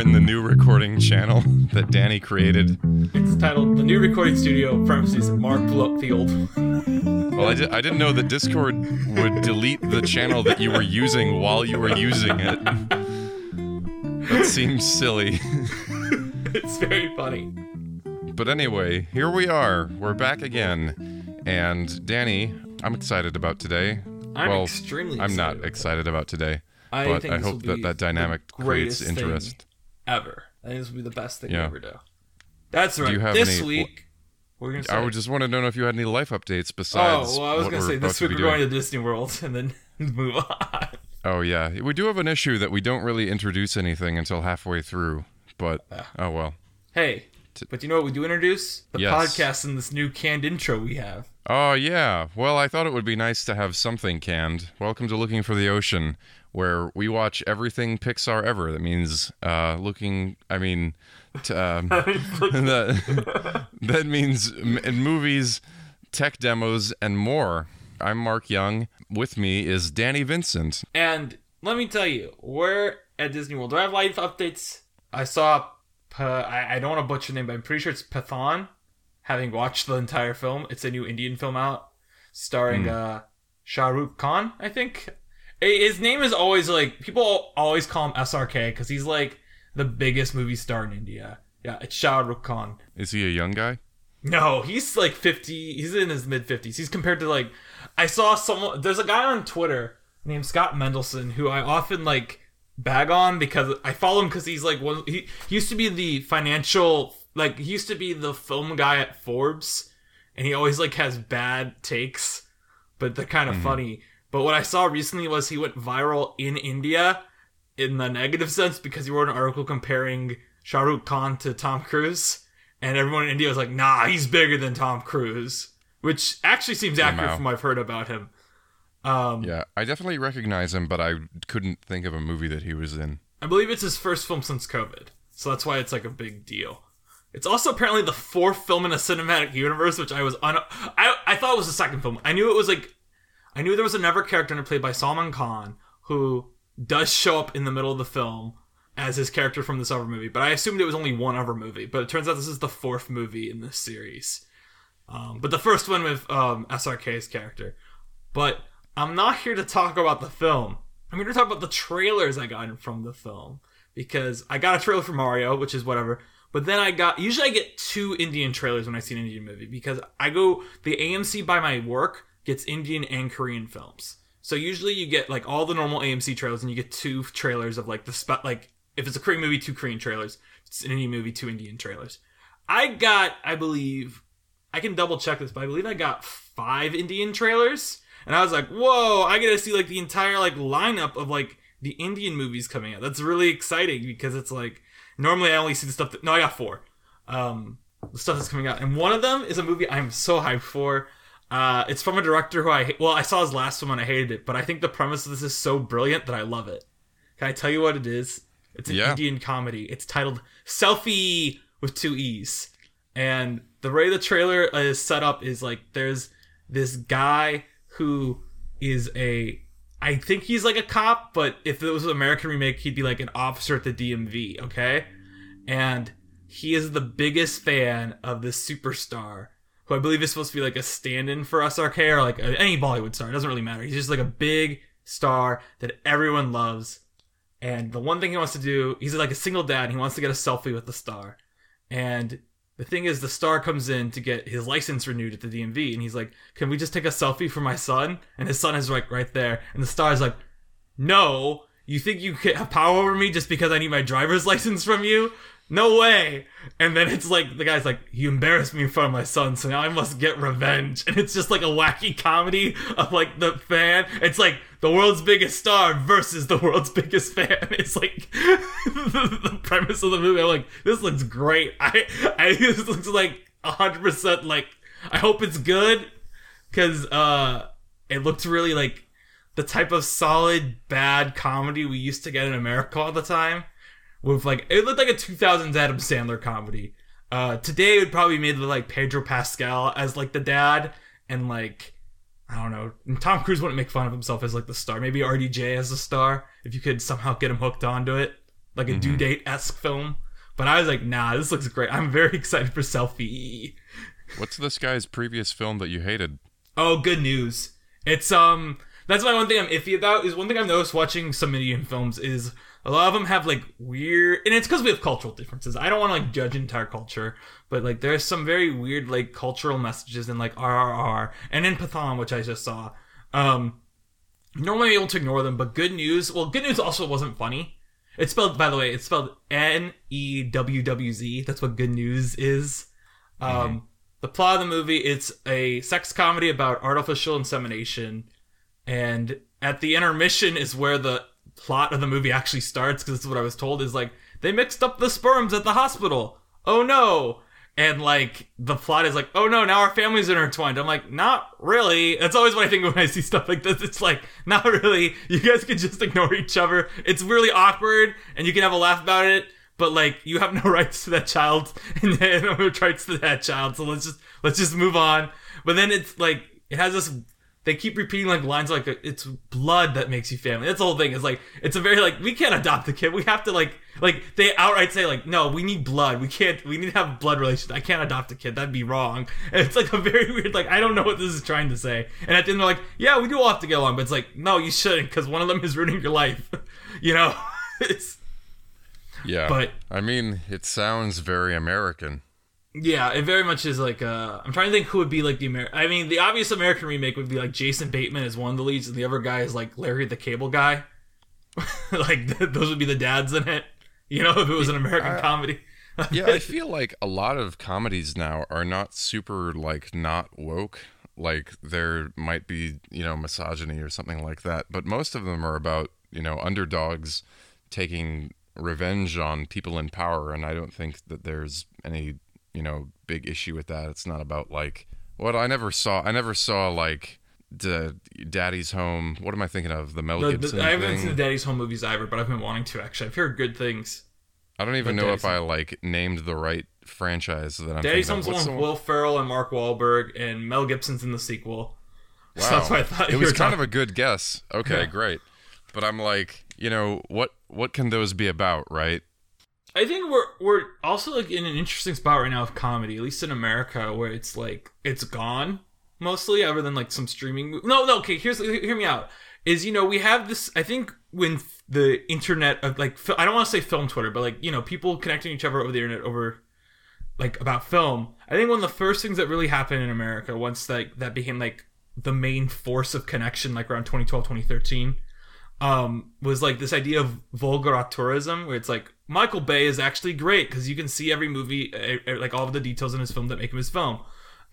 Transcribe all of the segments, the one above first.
in the new recording channel that Danny created. It's titled The New Recording Studio, parentheses, Mark Field. Well, I, di- I didn't know that Discord would delete the channel that you were using while you were using it. That seems silly. it's very funny. But anyway, here we are. We're back again. And Danny, I'm excited about today. I'm well, extremely I'm not excited about today, I but I hope that that dynamic creates interest. Ever. I think this will be the best thing Yeah. we ever do. That's right. have this any- week, we're gonna. I would just want to know if you had any life updates besides. oh, well, I was gonna say this week we're doing. going to Disney World and then move on. Oh yeah, we do have an issue that we don't really introduce anything until halfway through. But Yeah. oh well. Hey, but you know what we do introduce? The Yes. podcast and this new canned intro we have. Oh yeah. Well, I thought it would be nice to have something canned. Welcome to Looking for the Ocean, where we watch everything Pixar ever. That means uh, looking. I mean, t- um, that that means m- in movies, tech demos, and more. I'm Mark Young. With me is Danny Vincent. And let me tell you, we're at Disney World. Do I have live updates? I saw, P- I, I don't want to butcher the name, but I'm pretty sure it's Pathan. Having watched the entire film, it's a new Indian film out, starring uh, Shah Rukh Khan. I think his name is always like people always call him SRK because he's like the biggest movie star in India. Yeah, it's Shah Rukh Khan. Is he a young guy? No, he's like 50. He's in his mid 50s. He's compared to like I saw someone there's a guy on Twitter named Scott Mendelson who I often like bag on because I follow him cuz he's like one he, he used to be the financial like he used to be the film guy at Forbes and he always like has bad takes but they're kind of mm-hmm. funny. But what I saw recently was he went viral in India in the negative sense because he wrote an article comparing Shah Rukh Khan to Tom Cruise, and everyone in India was like, "Nah, he's bigger than Tom Cruise," which actually seems accurate wow. from what I've heard about him. Um, Yeah, I definitely recognize him, but I couldn't think of a movie that he was in. I believe it's his first film since COVID, so that's why it's like a big deal. It's also apparently the fourth film in a cinematic universe, which I was un. I I thought it was the second film. I knew it was like, I knew there was another character played by Salman Khan who does show up in the middle of the film as his character from this other movie, but I assumed it was only one other movie. But it turns out this is the fourth movie in this series. Um, but the first one with um, SRK's character. But I'm not here to talk about the film. I'm here to talk about the trailers I got from the film because I got a trailer for Mario, which is whatever. But then I got usually I get two Indian trailers when I see an Indian movie because I go the AMC by my work gets Indian and Korean films. So usually you get like all the normal AMC trailers and you get two trailers of like the spot like if it's a Korean movie, two Korean trailers. If it's an Indian movie, two Indian trailers. I got, I believe, I can double check this, but I believe I got five Indian trailers, and I was like, "Whoa!" I get to see like the entire like lineup of like the Indian movies coming out. That's really exciting because it's like normally I only see the stuff that no, I got four. Um, the stuff that's coming out, and one of them is a movie I'm so hyped for. Uh, it's from a director who I well, I saw his last one and I hated it, but I think the premise of this is so brilliant that I love it. Can I tell you what it is? It's an Yeah. Indian comedy. It's titled Selfie with two E's. And the way the trailer is set up is like there's this guy who is a I think he's like a cop, but if it was an American remake, he'd be like an officer at the DMV, okay? And he is the biggest fan of this superstar who I believe is supposed to be like a stand-in for SRK or like any Bollywood star. It doesn't really matter. He's just like a big star that everyone loves. And the one thing he wants to do, he's like a single dad. And he wants to get a selfie with the star. And the thing is, the star comes in to get his license renewed at the DMV, and he's like, "Can we just take a selfie for my son?" And his son is like right there, and the star is like, "No, you think you have power over me just because I need my driver's license from you? No way!" And then it's like the guy's like, "You embarrassed me in front of my son, so now I must get revenge." And it's just like a wacky comedy of like the fan. It's like the world's biggest star versus the world's biggest fan. It's like the, premise of the movie. I'm like, this looks great. I, I this looks like hundred percent. Like, I hope it's good because uh, it looks really like the type of solid bad comedy we used to get in America all the time. With like, it looked like a 2000s Adam Sandler comedy. Uh, today it would probably be made with like Pedro Pascal as like the dad and like I don't know. And Tom Cruise wouldn't make fun of himself as like the star. Maybe RDJ as the star if you could somehow get him hooked onto it. like a due date esque film. But I was like, nah, this looks great. I'm very excited for Selfie. What's this guy's previous film that you hated? Oh, good news. It's um that's my one thing I'm iffy about is one thing I've noticed watching some Indian films is a lot of them have like weird and it's because we have cultural differences. I don't want to like judge entire culture, but like there's some very weird like cultural messages in like RRR and in Pathan, which I just saw. Um normally able to ignore them, but good news well good news also wasn't funny. It's spelled by the way, it's spelled N E W W Z. That's what good news is. Um the plot of the movie it's a sex comedy about artificial insemination and at the intermission is where the plot of the movie actually starts because this is what i was told is like they mixed up the sperms at the hospital. Oh no. And like the plot is like oh no now our families are intertwined. I'm like not really. That's always what i think when i see stuff like this. It's like not really. You guys can just ignore each other. It's really awkward and you can have a laugh about it but like you have no rights to that child. And no rights to that child. So let's just let's just move on. But then it's like it has this they keep repeating like lines like it's blood that makes you family. That's the whole thing. It's like it's a very like we can't adopt the kid. We have to like like they outright say like no we need blood. We can't we need to have blood relations i can't adopt a kid. That'd be wrong. And it's like a very weird like i don't know what this is trying to say. And at the end they're like yeah we do all have to get along but it's like no you shouldn't because one of them is ruining your life. You know? It's Yeah. But- I mean, it sounds very American. Yeah, it very much is like uh I'm trying to think who would be like the American I mean, the obvious American remake would be like Jason Bateman as one of the leads and the other guy is like Larry the Cable Guy. like th- those would be the dads in it. You know, if it was an American I- comedy. Yeah, I feel like a lot of comedies now are not super like not woke. Like there might be, you know, misogyny or something like that, but most of them are about, you know, underdogs taking revenge on people in power and I don't think that there's any, you know, big issue with that. It's not about like what I never saw I never saw like the Daddy's Home. What am I thinking of? The Mel The- the- Gibson I haven't thing. seen the Daddy's Home movies either, but I've been wanting to actually. I've heard good things. I don't even know Daddy's if I like named the right franchise that I'm Daddy's thinking Home's of. the What's one with Will Ferrell and Mark Wahlberg and Mel Gibson's in the sequel. So Wow. that's what I thought it was kind talking- of a good guess. Okay, Yeah. great. But I'm like, you know, what what can those be about, right? I think we're we're also like in an interesting spot right now of comedy, at least in America, where it's like it's gone mostly, other than like some streaming. No, no. Okay, here's hear me out. Is you know we have this. I think when the internet of like I don't want to say film Twitter, but like you know people connecting each other over the internet over like about film. I think one of the first things that really happened in America once like that became like the main force of connection, like around 2012, 2013 um, was like this idea of vulgar tourism, where it's like Michael Bay is actually great because you can see every movie, like all of the details in his film that make him his film.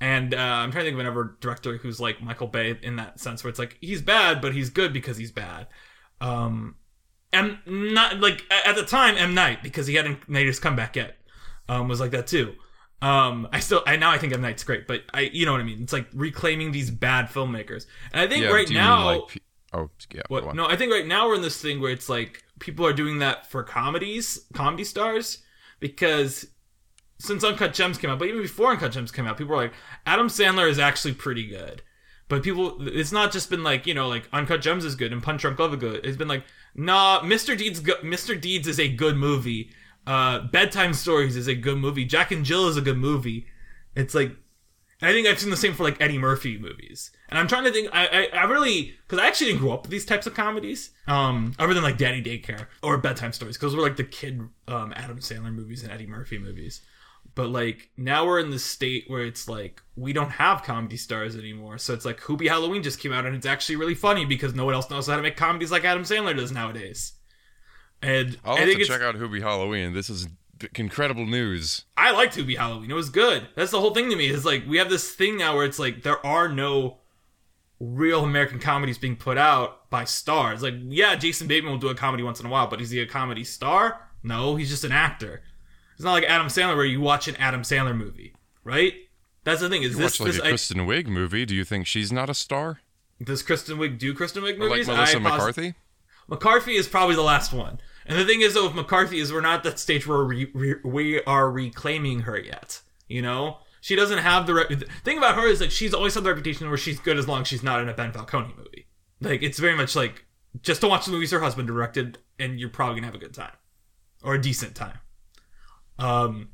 And uh, I'm trying to think of another director who's like Michael Bay in that sense, where it's like he's bad, but he's good because he's bad. Um, and not like at the time M Night because he hadn't made his comeback yet. Um, was like that too. Um, I still, I now I think M Night's great, but I, you know what I mean. It's like reclaiming these bad filmmakers, and I think yeah, right now, like Oh, yeah. what? No, I think right now we're in this thing where it's like people are doing that for comedies, comedy stars, because since Uncut Gems came out, but even before Uncut Gems came out, people were like, Adam Sandler is actually pretty good. But people, it's not just been like you know, like Uncut Gems is good and Punch Drunk Love is good. It's been like, nah, Mr. Deeds, Mr. Deeds is a good movie. Uh, Bedtime Stories is a good movie. Jack and Jill is a good movie. It's like I think I've seen the same for like Eddie Murphy movies, and I'm trying to think. I I, I really because I actually didn't grow up with these types of comedies, um, other than like Daddy Daycare or Bedtime Stories, because we're like the kid um, Adam Sandler movies and Eddie Murphy movies. But like now we're in the state where it's like we don't have comedy stars anymore. So it's like Hubie Halloween just came out and it's actually really funny because no one else knows how to make comedies like Adam Sandler does nowadays. And I'll I have think to check out Hubie Halloween. This is incredible news. I liked Hubie Halloween. It was good. That's the whole thing to me. Is like we have this thing now where it's like there are no real American comedies being put out by stars. Like, yeah, Jason Bateman will do a comedy once in a while, but is he a comedy star? No, he's just an actor. It's not like Adam Sandler where you watch an Adam Sandler movie, right? That's the thing. Is You this, watch like this a I- Kristen Wiig movie. Do you think she's not a star? does Kristen Wiig do Kristen Wiig Or like movies? Melissa I pos- McCarthy? McCarthy is probably the last one. And the thing is, though, with McCarthy is we're not at that stage where we, we, we are reclaiming her yet. You know, she doesn't have the re- the thing about her is like she's always had the reputation where she's good as long as she's not in a Ben Falcone movie. Like it's very much like just to watch the movies her husband directed, and you're probably gonna have a good time, or a decent time. Um,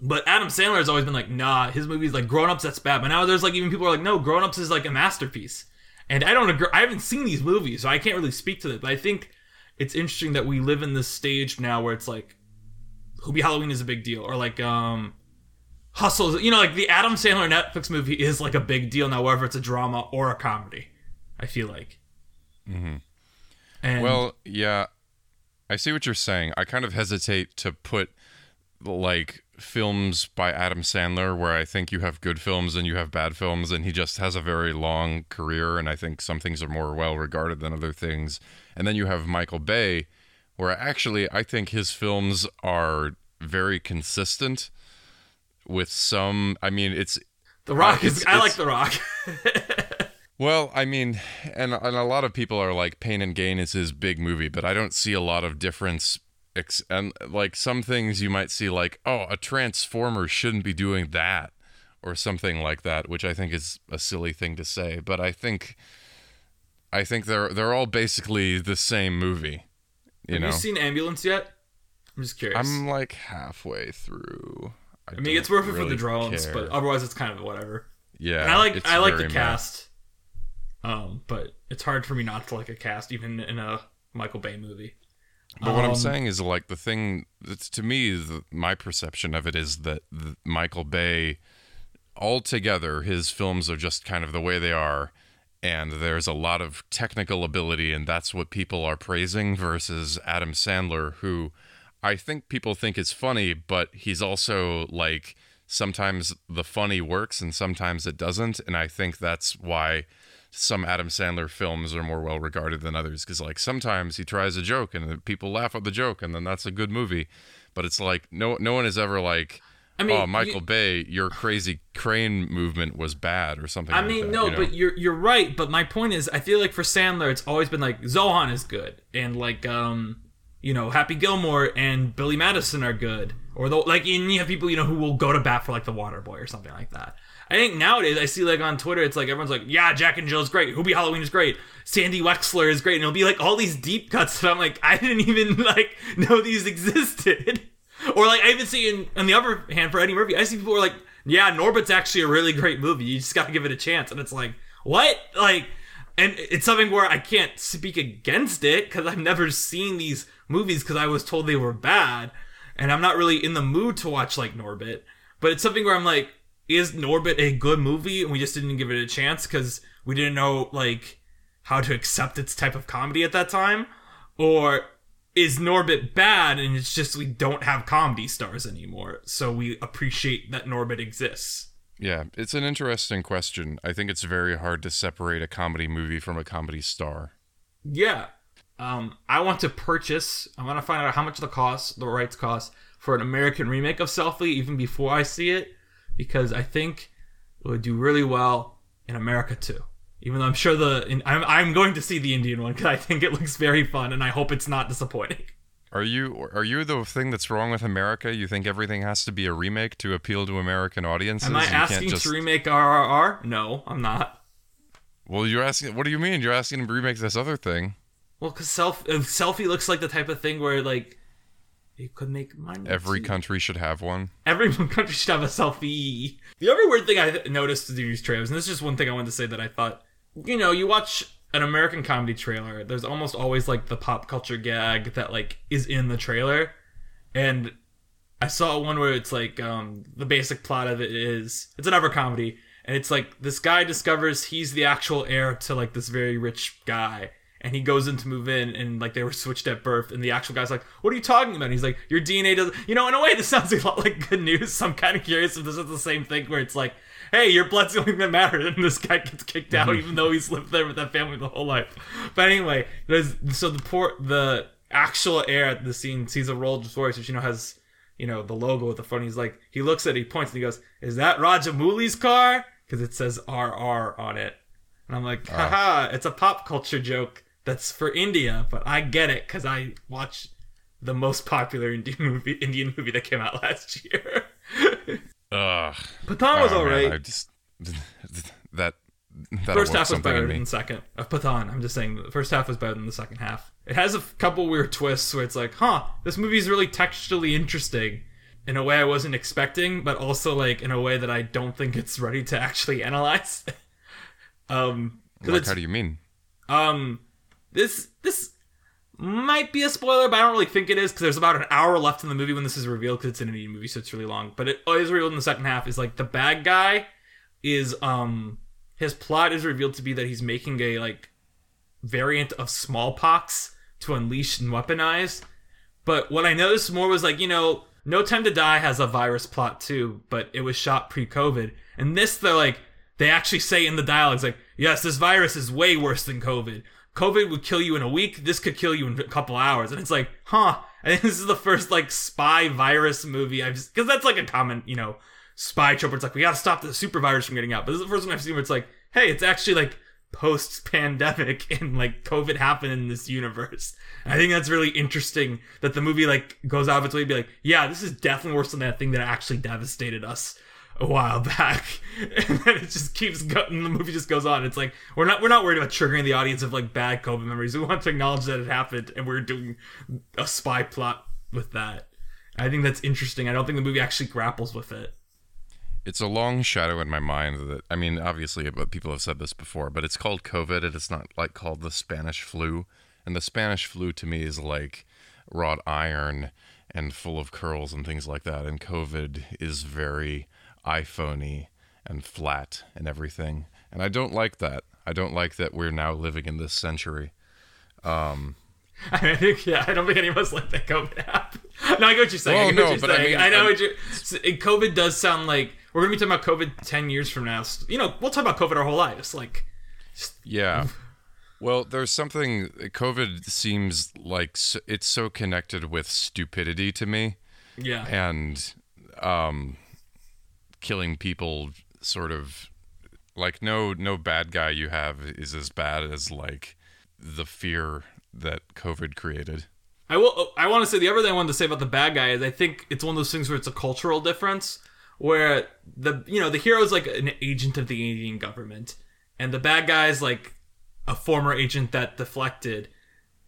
but Adam Sandler has always been like, nah, his movies like Grown Ups that's bad. But now there's like even people are like, no, Grown Ups is like a masterpiece. And I don't agree. I haven't seen these movies, so I can't really speak to that. But I think it's interesting that we live in this stage now where it's like, Hubie Halloween is a big deal, or like um, Hustle. You know, like the Adam Sandler Netflix movie is like a big deal now, whether it's a drama or a comedy. I feel like. Mm-hmm. And Well, yeah, I see what you're saying. I kind of hesitate to put like films by Adam Sandler where I think you have good films and you have bad films and he just has a very long career and I think some things are more well regarded than other things. And then you have Michael Bay where actually I think his films are very consistent with some I mean it's The Rock uh, is. it's- I like The Rock. Well, I mean, and and a lot of people are like Pain and Gain is his big movie, but I don't see a lot of difference. Ex- and like some things you might see, like oh, a transformer shouldn't be doing that, or something like that, which I think is a silly thing to say. But I think, I think they're they're all basically the same movie. You Have know, you seen Ambulance yet? I'm just curious. I'm like halfway through. I mean, it's worth it for the drones, care. but otherwise, it's kind of whatever. yeah, And I like I like the cast, um, but it's hard for me not to like a cast, even in a Michael Bay movie. But what I'm Um, saying is, like, the thing that's to me, the, my perception of it is that the, Michael Bay, altogether, his films are just kind of the way they are. And there's a lot of technical ability, and that's what people are praising, versus Adam Sandler, who I think people think is funny, but he's also like sometimes the funny works and sometimes it doesn't. And I think that's why some Adam Sandler films are more well regarded than others because like sometimes he tries a joke and people laugh at the joke and then that's a good movie but it's like no no one is ever like I mean, oh Michael you- Bay your crazy crane movement was bad or something I like mean, that, no, you know? but you're you're right. But my point is, I feel like for Sandler, it's always been like Zohan is good, and like um, you know, Happy Gilmore and Billy Madison are good, or the like. And you have people you know who will go to bat for like the Water Boy or something like that. I think nowadays I see like on Twitter, it's like everyone's like, yeah, Jack and Jill's great, Hubie Halloween is great, Sandy Wexler is great, and it'll be like all these deep cuts that I'm like, I didn't even like know these existed. Or like I even see in on the other hand for Eddie Murphy, I see people are like, yeah, Norbit's actually a really great movie. You just got to give it a chance, and it's like, what? Like, and it's something where I can't speak against it because I've never seen these movies because I was told they were bad, and I'm not really in the mood to watch like Norbit. But it's something where I'm like, is Norbit a good movie? And we just didn't give it a chance because we didn't know like how to accept its type of comedy at that time, or is Norbit bad and it's just we don't have comedy stars anymore, so we appreciate that Norbit exists. yeah it's an interesting question I think it's very hard to separate a comedy movie from a comedy star Yeah. Um, I want to purchase. I want to find out how much the cost, the rights cost for an American remake of Selfie, even before I see it, because I think it would do really well in America too. Even though I'm sure the in, I'm I'm going to see the Indian one because I think it looks very fun and I hope it's not disappointing. Are you are you the thing that's wrong with America? You think everything has to be a remake to appeal to American audiences? Am I asking just- to remake RRR? No, I'm not. Well, you're asking. What do you mean? You're asking him to remake this other thing? Well, because self uh, selfie looks like the type of thing where like it could make money. Every country should have one. Every country should have a selfie. The other weird thing I noticed in these trailers, and this is just one thing I wanted to say that I thought, you know, you watch an American comedy trailer, there's almost always like the pop culture gag that like is in the trailer, and I saw one where it's like um, the basic plot of it is it's another comedy, and it's like this guy discovers he's the actual heir to like this very rich guy, and he goes in to move in, and like they were switched at birth, and the actual guy's like, "What are you talking about?" And he's like, "Your DNA doesn't." You know, in a way, this sounds a lot like good news. So I'm kind of curious if this is the same thing where it's like. Hey, your blood's the only thing that matters, and this guy gets kicked out mm-hmm. even though he's lived there with that family the whole life. But anyway, so the poor the actual heir at the scene sees a Rolls Royce, which you know has you know, the logo at the front. He's like, he looks at it, he points, and he goes, "Is that Rajamouli's car?" Because it says RR on it, and I'm like, ah. haha, it's a pop culture joke that's for India, but I get it because I watch the most popular Indian movie Indian movie that came out last year. Ugh. Pathan was Oh, man, alright. I just that that First half was better than the second. Of Pathan, I'm just saying, the first half was better than the second half. it has a couple weird twists where it's like, huh, this movie is really textually interesting in a way I wasn't expecting, but also like in a way that I don't think it's ready to actually analyze. um, Like, how do you mean? um, this this might be a spoiler, but I don't really think it is because there's about an hour left in the movie when this is revealed because it's an Indian movie, so it's really long. But it is revealed in the second half. Is like the bad guy is um his plot is revealed to be that he's making a like variant of smallpox to unleash and weaponize. But what I noticed more was like, you know, No Time to Die has a virus plot too, but it was shot pre-COVID. And this, they're like, they actually say in the dialogues, like, yes, this virus is way worse than COVID. COVID would kill you in a week. This could kill you in a couple hours. And it's like, huh. I think this is the first like spy virus movie I've, because that's like a common, you know, spy trope. It's like we gotta stop the super virus from getting out. But this is the first one I've seen where it's like, hey, it's actually like post pandemic and like COVID happened in this universe. And I think that's really interesting that the movie like goes out of its way to be like, yeah, this is definitely worse than that thing that actually devastated us a while back. And then it just keeps going. The movie just goes on. It's like we're not we're not worried about triggering the audience of like bad COVID memories. We want to acknowledge that it happened, and we're doing a spy plot with that. I think that's interesting. I don't think the movie actually grapples with it. It's a long shadow in my mind that I mean, obviously, but people have said this before, but it's called COVID, and it's not like called the Spanish flu. And the Spanish flu to me is like wrought iron and full of curls and things like that. And COVID is very iPhoney and flat and everything. And I don't like that. I don't like that we're now living in this century. Um, I think, yeah, I don't think any of us like that COVID app. No, I get what you're saying. Well, I no, what you're but I saying. mean, I know I'm- what you're. s- COVID does sound like we're gonna be talking about COVID ten years from now. You know, we'll talk about COVID our whole lives. Like, Yeah. Well, there's something. COVID seems like it's so connected with stupidity to me. yeah, and um killing people sort of like no no bad guy you have is as bad as like the fear that covid created I will. I want to say the other thing I wanted to say about the bad guy is I think it's one of those things where it's a cultural difference where the you know the hero is like an agent of the Indian government and the bad guy is like a former agent that deflected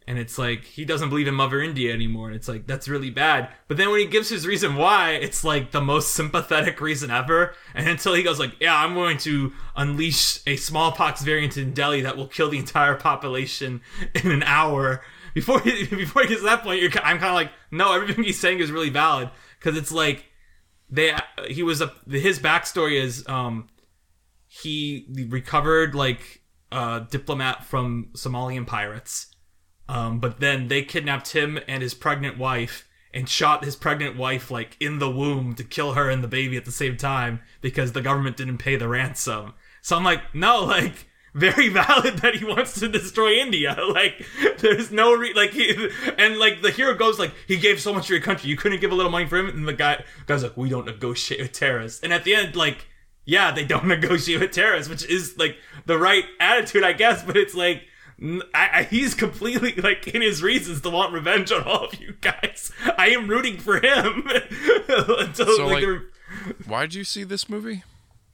and it's like he doesn't believe in Mother India anymore. And it's like that's really bad. But then when he gives his reason why it's like the most sympathetic reason ever. And until he goes like yeah I'm going to unleash a smallpox variant in Delhi that will kill the entire population in an hour. Before he, before he gets to that point I'm kind of like no everything he's saying is really valid. Because it's like they he was a his backstory is um he recovered like a diplomat from Somalian pirates um, but then they kidnapped him and his pregnant wife and shot his pregnant wife like in the womb to kill her and the baby at the same time because the government didn't pay the ransom. So I'm like, no, like very valid that he wants to destroy India. Like there's no re- like he and like the hero goes like he gave so much to your country, you couldn't give a little money for him, and the guy guy's like, we don't negotiate with terrorists. And at the end, like, yeah, they don't negotiate with terrorists, which is like the right attitude, I guess. But it's like. I, I, he's completely like in his reasons to want revenge on all of you guys. I am rooting for him. Until, So, like, like- why'd you see this movie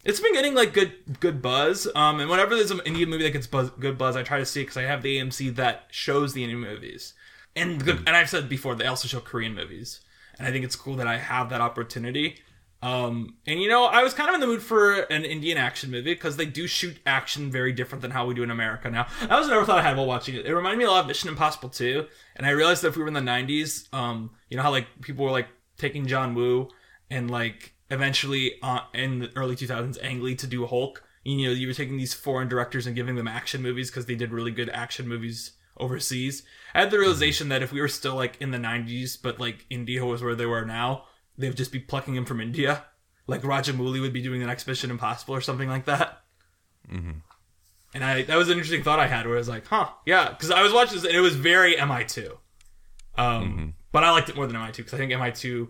it's been getting like good good buzz. Um, and whenever there's an Indian movie that gets buzz, good buzz, I try to see it because I have the AMC that shows the Indian movies, and and I've said before they also show Korean movies, and I think it's cool that I have that opportunity. Um, and you know, I was kind of in the mood for an Indian action movie because they do shoot action very different than how we do in America now. That was another thought I had while watching it. It reminded me a lot of Mission Impossible 2, and I realized that if we were in the 90s, um, you know how like people were like taking John Woo and like eventually uh, in the early 2000s Ang Lee to do Hulk. You know, you were taking these foreign directors and giving them action movies because they did really good action movies overseas. I had the realization that if we were still like in the 90s, but like India was where they were now, they would just be plucking him from India. Like Rajamouli would be doing the next Mission Impossible or something like that. Mm-hmm. And I that was an interesting thought I had where I was like, huh, yeah, because I was watching this and it was very MI2. Um, mm-hmm. But I liked it more than MI2 because I think MI2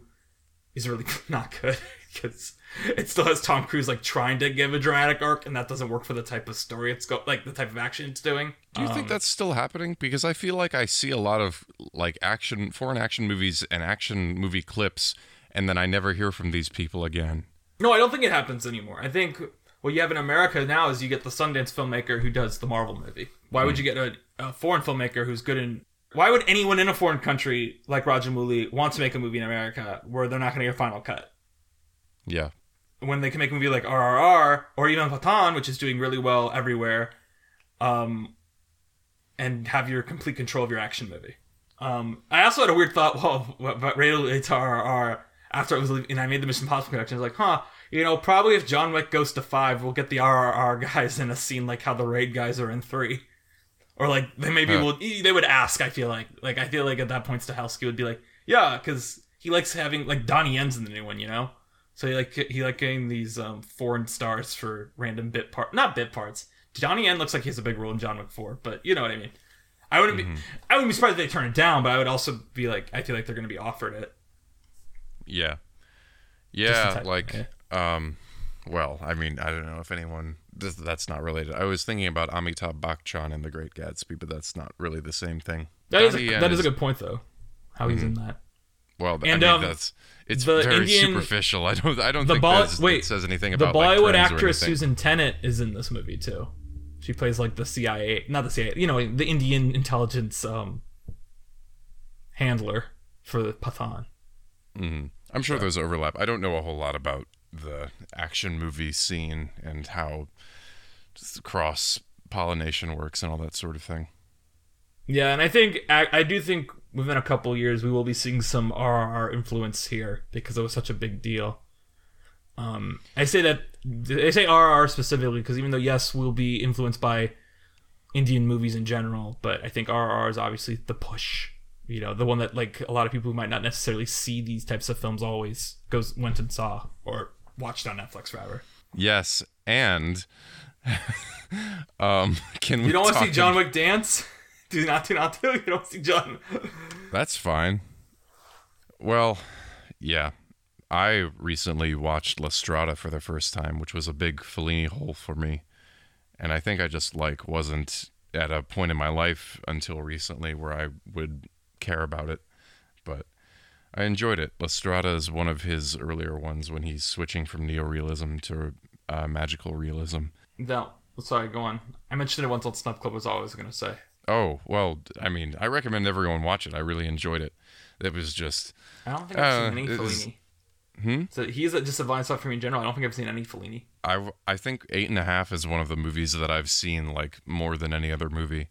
is really not good because it still has Tom Cruise like trying to give a dramatic arc and that doesn't work for the type of story it's go like the type of action it's doing. do you think um, that's still happening because i feel like i see a lot of like action foreign action movies and action movie clips and then i never hear from these people again No, I don't think it happens anymore. I think what you have in America now is you get the Sundance filmmaker who does the Marvel movie. Why would you get a, a foreign filmmaker who's good in why would anyone in a foreign country like Rajamouli want to make a movie in America where they're not going to get a final cut? Yeah. When they can make a movie like RRR or even Pathan, which is doing really well everywhere, um, and have your complete control of your action movie. Um, I also had a weird thought well, about related to RRR after I was leaving, and I made the Mission Impossible connection. I was like, huh, you know, probably if John Wick goes to five, we'll get the RRR guys in a scene like how the Raid guys are in three. Or like they maybe Huh. will they would ask. I feel like like I feel like at that point Stahelski would be like, yeah, because he likes having like Donnie Yen's in the new one, you know. So he like he like getting these um, foreign stars for random bit part, not bit parts. Donnie Yen looks like he has a big role in John Wick Four, but you know what I mean. I wouldn't be I wouldn't be surprised if they turn it down, but I would also be like I feel like they're going to be offered it. Yeah. Yeah, like um well, I mean, I don't know if anyone that's not related. I was thinking about Amitabh Bachchan in The Great Gatsby, but that's not really the same thing. That is a, that is a good point though. How he's in that. Well, I And, mean, um, that's it's very Indian- superficial. I don't I don't The think Bolly- wait, it says anything about the Bollywood or actress. Susan Tennant is in this movie too. She plays like the CIA, not the CIA, you know, the Indian intelligence um handler for the Pathan. Mhm. I'm sure there's overlap. I don't know a whole lot about the action movie scene and how cross pollination works and all that sort of thing. Yeah, and I think I, I do think within a couple years we will be seeing some RRR influence here because it was such a big deal. Um, I say that I say RRR specifically because even though yes, we'll be influenced by Indian movies in general, but I think RRR is obviously the push. You know, the one that like a lot of people who might not necessarily see these types of films always goes went and saw or watched on Netflix rather. Yes, and um, can we? You don't want to see John Wick dance? Do not, do not do. You don't see John. That's fine. Well, yeah. I recently watched La Strada for the first time, which was a big Fellini hole for me. And I think I just like wasn't at a point in my life until recently where I would care about it. But I enjoyed it. La Strada is one of his earlier ones when he's switching from neorealism to uh, magical realism. No, sorry, go on. I mentioned it once on Snub Club. Was all I was gonna say. Oh, well, I mean, I recommend everyone watch it. I really enjoyed it. It was just I don't think I've Uh, seen any it is- Fellini. Hmm? So he's a, just a blind spot for me in general. I don't think I've seen any Fellini. I I think eight and a half is one of the movies that I've seen like more than any other movie.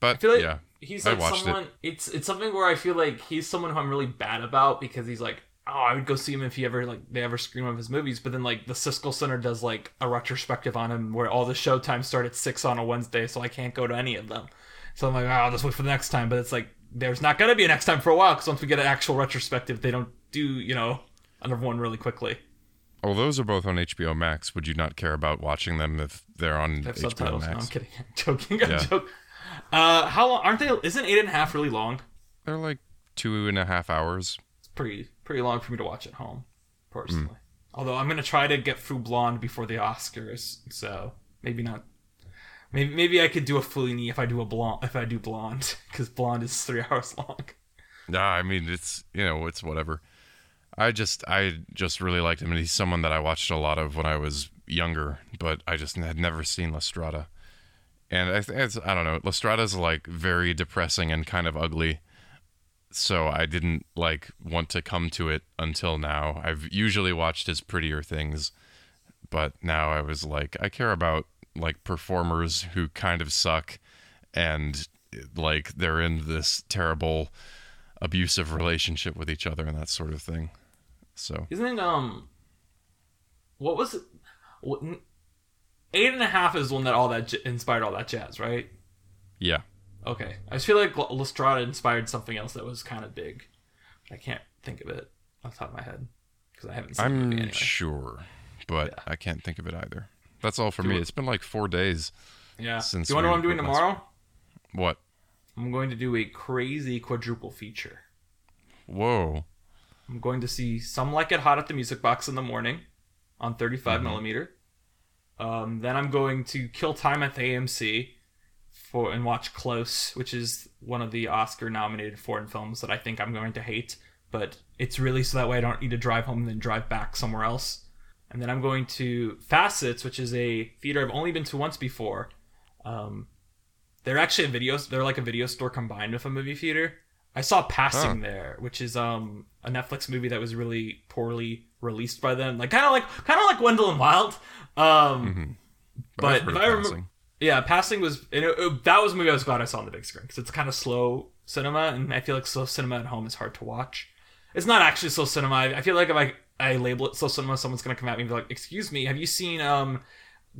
But I feel like yeah, he's like watched it. someone. It's it's something where I feel like he's someone who I'm really bad about because he's like, oh, I would go see him if he ever like they ever screen one of his movies. But then like the Siskel Center does like a retrospective on him where all the showtimes start at six on a Wednesday, so I can't go to any of them. So I'm like, oh, I'll just wait for the next time. But it's like there's not gonna be a next time for a while because once we get an actual retrospective, they don't do you know another one really quickly. Oh, those are both on HBO Max. Would you not care about watching them if they're on HBO subtitles. No, I'm Max? kidding. I'm joking. I'm Yeah. joking. Uh, how long aren't they? Isn't eight and a half really long? They're like two and a half hours. It's pretty pretty long for me to watch at home, personally. Hmm. Although I'm gonna try to get through Blonde before the Oscars, so maybe not. Maybe maybe I could do a Fellini if I do a blonde if I do Blonde because Blonde is three hours long. Nah, I mean it's you know it's whatever. I just I just really liked him, and he's someone that I watched a lot of when I was younger, but I just had never seen La Strada. And I it's I don't know. La Strada's like very depressing and kind of ugly. So I didn't like want to come to it until now. I've usually watched his prettier things, but now I was like I care about like performers who kind of suck and like they're in this terrible abusive relationship with each other and that sort of thing. So Isn't um? What was it? Eight and a half is one that all that j- inspired all that jazz, right? yeah, Okay, I just feel like La Strada inspired something else that was kind of big. I can't think of it off the top of my head because I haven't seen I'm anyway. sure, but Yeah. I can't think of it either. That's all for Do me. you- It's been like four days. Yeah. since Do you want to know what I'm doing tomorrow? What? I'm going to do a crazy quadruple feature. Whoa. I'm going to see Some Like It Hot at the Music Box in the morning on 35 mm-hmm. millimeter. Um, then I'm going to kill time at the AMC for and watch Close, which is one of the Oscar-nominated foreign films that I think I'm going to hate. But it's really so that way I don't need to drive home and then drive back somewhere else. And then I'm going to Facets, which is a theater I've only been to once before. Um, they're actually a video. They're like a video store combined with a movie theater. I saw Passing there, which is um a Netflix movie that was really poorly released by them. Like kind of like kind of like Gwendolyn Wild. Um, But, But I remember- yeah, Passing was and it, it- that was a movie I was glad I saw on the big screen because it's kind of slow cinema, and I feel like slow cinema at home is hard to watch. It's not actually slow cinema. I I feel like if I I label it slow cinema, someone's gonna come at me and be like, "Excuse me, have you seen um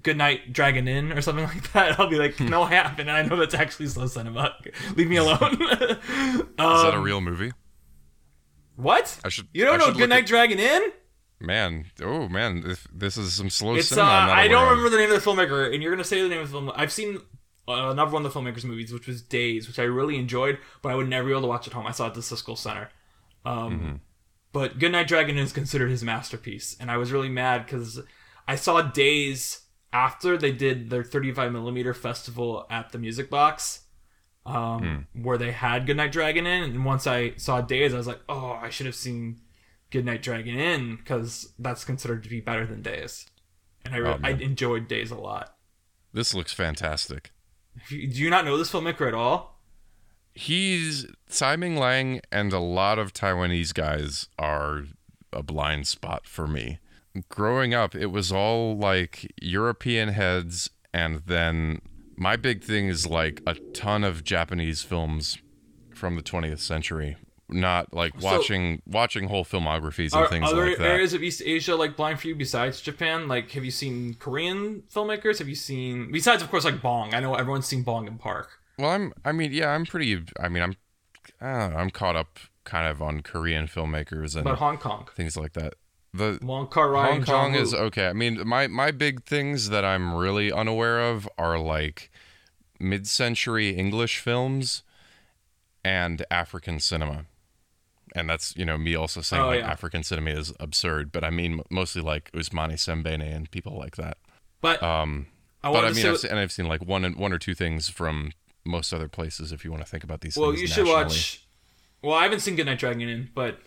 Goodnight Dragon Inn or something like that?" I'll be like, "No, haven't." And I know that's actually slow cinema. Leave me alone. Is that a Um, real movie? What? I should. You don't I know Goodnight at- Dragon Inn? Man, oh man, if this is some slow It's uh, cinema. Not I don't aware of. remember the name of the filmmaker, and you're gonna say the name of the film. I've seen uh, another one of the filmmakers' movies, which was Days, which I really enjoyed, but I would never be able to watch at home. I saw it at the Siskel Center. Um, Mm-hmm. But Goodnight Dragon Inn is considered his masterpiece, and I was really mad because I saw Days after they did their 35 millimeter festival at the Music Box. Um, Hmm. where they had Goodnight Dragon Inn, and once I saw Days, I was like, "Oh, I should have seen Goodnight Dragon Inn because that's considered to be better than Days." And I, re- Oh, I enjoyed Days a lot. This looks fantastic. Do you not know this filmmaker at all? He's Tsai Ming-liang and a lot of Taiwanese guys are a blind spot for me. Growing up, it was all like European heads, and then my big thing is like a ton of Japanese films from the 20th century. Not like So- watching watching whole filmographies and Are things like that. Are there areas of East Asia like blind for you besides Japan? Like, have you seen Korean filmmakers? Have you seen besides, of course, like Bong? I know everyone's seen Bong and Park. Well, I'm. I mean, yeah, I'm pretty. I mean, I'm. I don't know, I'm caught up kind of on Korean filmmakers and But Hong Kong, things like that. The Wong Kar Wai, Hong Kong is okay. I mean, my my big things that I'm really unaware of are like mid-century English films and African cinema. And that's you know me also saying Oh, like yeah. African cinema is absurd, but I mean mostly like Ousmane Sembene and people like that. But Um, I but I mean, I've seen, and I've seen like one one or two things from most other places. If you want to think about these well, you should nationally. watch. Well, I haven't seen Goodnight Dragon Inn, but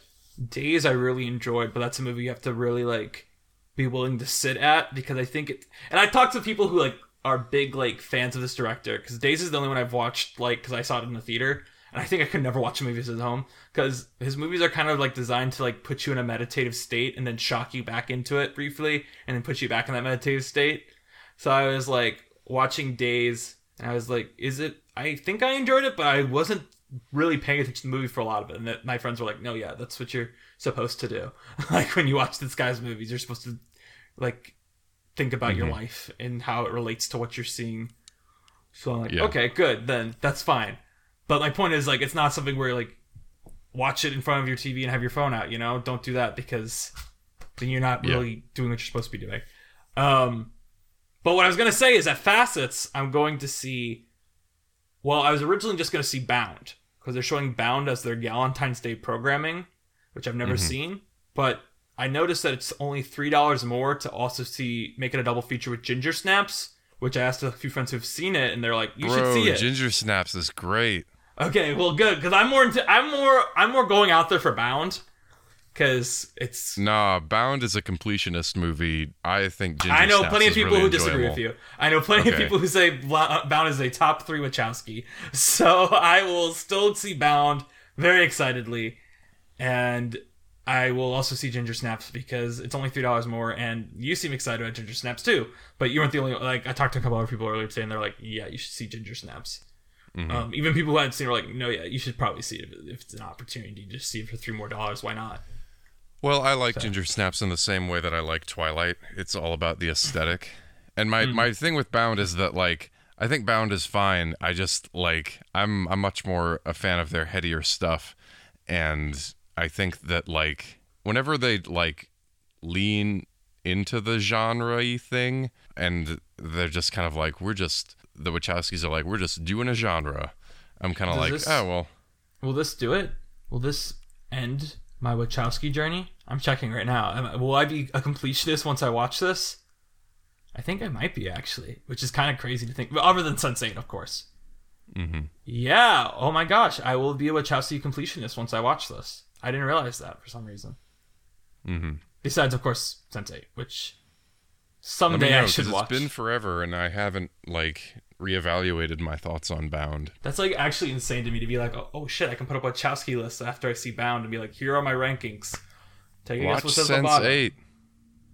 Days I really enjoyed. But that's a movie you have to really like be willing to sit at because I think it. And I talked to people who like are big like fans of this director because Days is the only one I've watched like because I saw it in the theater. And I think I could never watch movies at home because his movies are kind of like designed to like put you in a meditative state and then shock you back into it briefly and then put you back in that meditative state. So I was like watching Days, and I was like, "Is it?" I think I enjoyed it, but I wasn't really paying attention to the movie for a lot of it. And that my friends were like, "No, yeah, that's what you're supposed to do. like when you watch this guy's movies, you're supposed to like think about your Mhm. life and how it relates to what you're seeing." So I'm like, Yeah. "Okay, good, then that's fine." But my point is, like, it's not something where you like watch it in front of your TV and have your phone out. You know, don't do that because then you're not Yeah. really doing what you're supposed to be doing. Um, but what I was gonna say is at Facets, I'm going to see. Well, I was originally just gonna see Bound because they're showing Bound as their Valentine's Day programming, which I've never Mhm. seen. But I noticed that it's only three dollars more to also see make it a double feature with Ginger Snaps, which I asked a few friends who've seen it, and they're like, "You Bro, should see it." Ginger Snaps is great. Okay, well, good because I'm more into I'm more I'm more going out there for Bound because it's Nah, Bound is a completionist movie. I think Ginger I know Snaps plenty of people really who disagree enjoyable. with you. I know plenty of people who say Bound is a top three Wachowski. So I will still see Bound very excitedly, and I will also see Ginger Snaps because it's only three dollars more, and you seem excited about Ginger Snaps too. But you weren't the only like I talked to a couple other people earlier today, and they're like, "Yeah, you should see Ginger Snaps." Mhm. Um, even people who hadn't seen it were like, "No, yeah, you should probably see it if, if it's an opportunity. Just see it for three more dollars. Why not?" Well, I like Ginger Snaps in the same way that I like Twilight. It's all about the aesthetic. And my, Hmm. my thing with Bound is that like I think Bound is fine. I just like I'm I'm much more a fan of their headier stuff. And I think that like whenever they like lean into the genre thing and they're just kind of like we're just the Wachowskis are like we're just doing a genre. I'm kind of like, this- oh well, Will this do it? Will this end my Wachowski journey? I'm checking right now. Will I be a completionist once I watch this? I think I might be actually, which is kind of crazy to think. Other than Sense8, of course. hmm Yeah. Oh my gosh, I will be a Wachowski completionist once I watch this. I didn't realize that for some reason. hmm Besides, of course, Sense8, which someday know, I should watch. It's been forever, and I haven't like reevaluated my thoughts on Bound. That's like actually insane to me to be like, oh, oh shit, I can put up a Wachowski list after I see Bound and be like, here are my rankings. Take a guess Watch what's at the Sense bottom. Eight.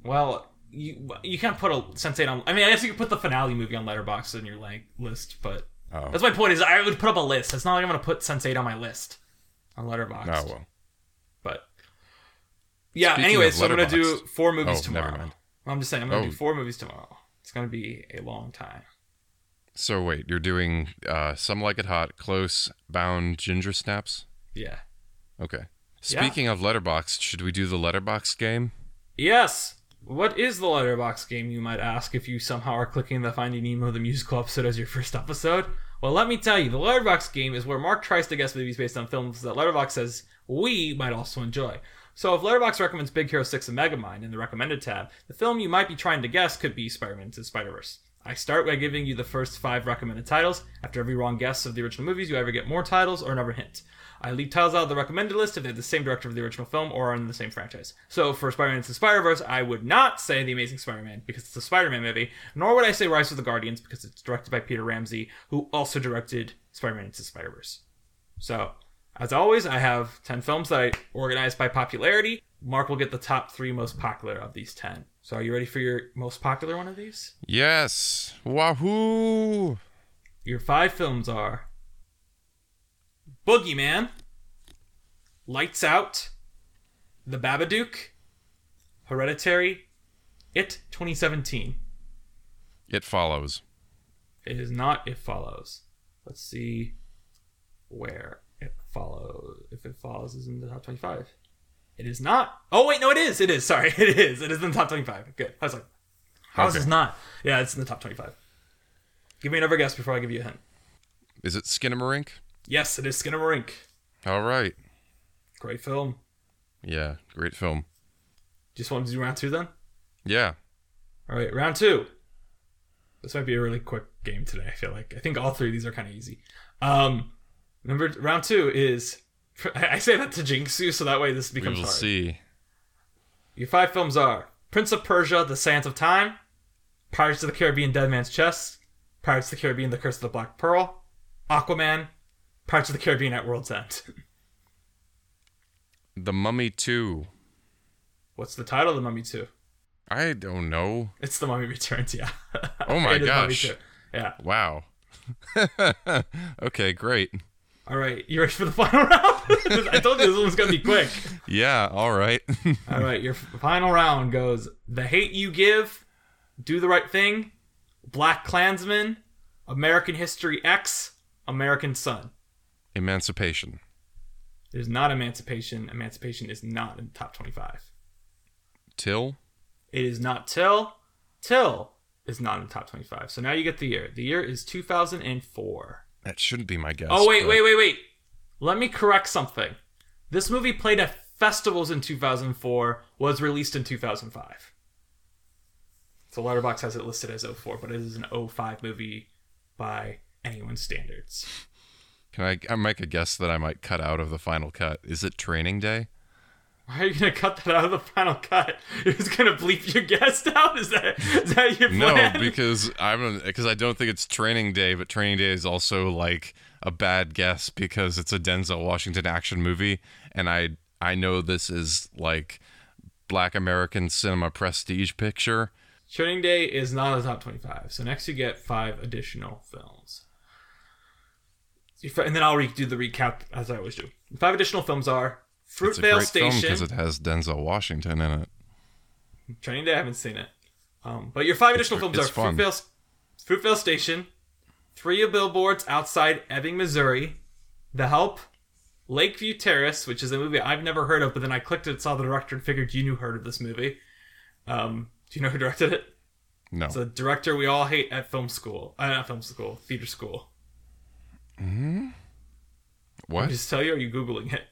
Well, you you can't put a Sense Eight on. I mean, I guess you could put the finale movie on Letterboxd in your like list, but Oh, that's my point. Is I would put up a list. It's not like I'm gonna put Sense Eight on my list on Letterboxd. oh well. But yeah. Speaking anyway, so I'm gonna do four movies Oh, tomorrow. I'm just saying I'm gonna Oh. do four movies tomorrow. It's gonna be a long time. So wait, you're doing uh, some like it hot, close, bound, ginger snaps. Yeah. Okay. Yeah. Speaking of Letterboxd, should we do the Letterboxd game? Yes. What is the Letterboxd game, you might ask, if you somehow are clicking the Finding Nemo the musical episode as your first episode? Well, let me tell you, the Letterboxd game is where Mark tries to guess movies based on films that Letterboxd says we might also enjoy. So if Letterboxd recommends Big Hero 6 and Megamind in the recommended tab, the film you might be trying to guess could be Spider-Man Into the Spider-Verse. I start by giving you the first five recommended titles. After every wrong guess of the original movies, you either get more titles or another hint. I leave titles out of the recommended list if they're the same director of the original film or are in the same franchise. So for Spider-Man Into the Spider-Verse, I would not say The Amazing Spider-Man because it's a Spider-Man movie, nor would I say Rise of the Guardians because it's directed by Peter Ramsey, who also directed Spider-Man Into the Spider-Verse. So, as always, I have 10 films that I organized by popularity. Mark will get the top three most popular of these 10. So are you ready for your most popular one of these? Yes. Wahoo! Your five films are Boogeyman, Lights Out, The Babadook, Hereditary, It 2017. It follows. It is not It Follows. Let's see where It Follows. If It Follows is in the top 25. It is not. Oh, wait, no, it is. It is. Sorry, it is. It is in the top 25. Good. I was like, how is Okay. this not? Yeah, it's in the top 25. Give me another guess before I give you a hint. Is it Skinamarink? Yes, it is Skinamarink. All right. Great film. Yeah, great film. Just want to do round two then? Yeah. All right, round two. This might be a really quick game today. I feel like I think all three of these are kind of easy. Um, number round two is I say that to jinx you, so that way this becomes. We will hard. see. Your five films are Prince of Persia: The Sands of Time, Pirates of the Caribbean: Dead Man's Chest, Pirates of the Caribbean: The Curse of the Black Pearl, Aquaman, Pirates of the Caribbean: At World's End. The Mummy 2. What's the title of the Mummy Two? I don't know. It's The Mummy Returns. Yeah. Oh my It is Mummy gosh. Yeah. Wow. okay, great. All right, you ready for the final round? I told you this one's gonna be quick. Yeah, all right. All right, your final round goes: The Hate You Give, Do the Right Thing, BlacKkKlansman, American History X, American Son. Emancipation. It is not Emancipation. Emancipation is not in the top twenty-five. Till. It is not Till. Till is not in the top twenty-five. So now you get the year. The year is two thousand and four. That shouldn't be my guess. Oh wait, but- wait, wait, wait. Let me correct something. This movie played at festivals in 2004, was released in 2005. So Letterboxd has it listed as 04, but it is an 05 movie by anyone's standards. Can I, I make a guess that I might cut out of the final cut? Is it training day? Why are you gonna cut that out of the final cut? You're just gonna bleep your guest out? Is that is that your plan? No, because I'm because I don't think it's training day, but training day is also like a bad guess because it's a Denzel Washington action movie, and I I know this is like Black American cinema prestige picture. Training Day is not a top 25. So next you get five additional films. And then I'll re- do the recap as I always do. Five additional films are It's a Fruitvale great Station. because it has Denzel Washington in it. Training Day, I haven't seen it. Um, but your five additional films it's are fun. Fruitvale, Fruitvale Station, Three of Billboards Outside Ebbing, Missouri, The Help, Lakeview Terrace, which is a movie I've never heard of, but then I clicked it, saw the director, and figured you knew heard of this movie. Um, do you know who directed it? No, It's a director we all hate at film school. Uh, not film school, theater school. Hmm. what? Just tell you, or are you googling it?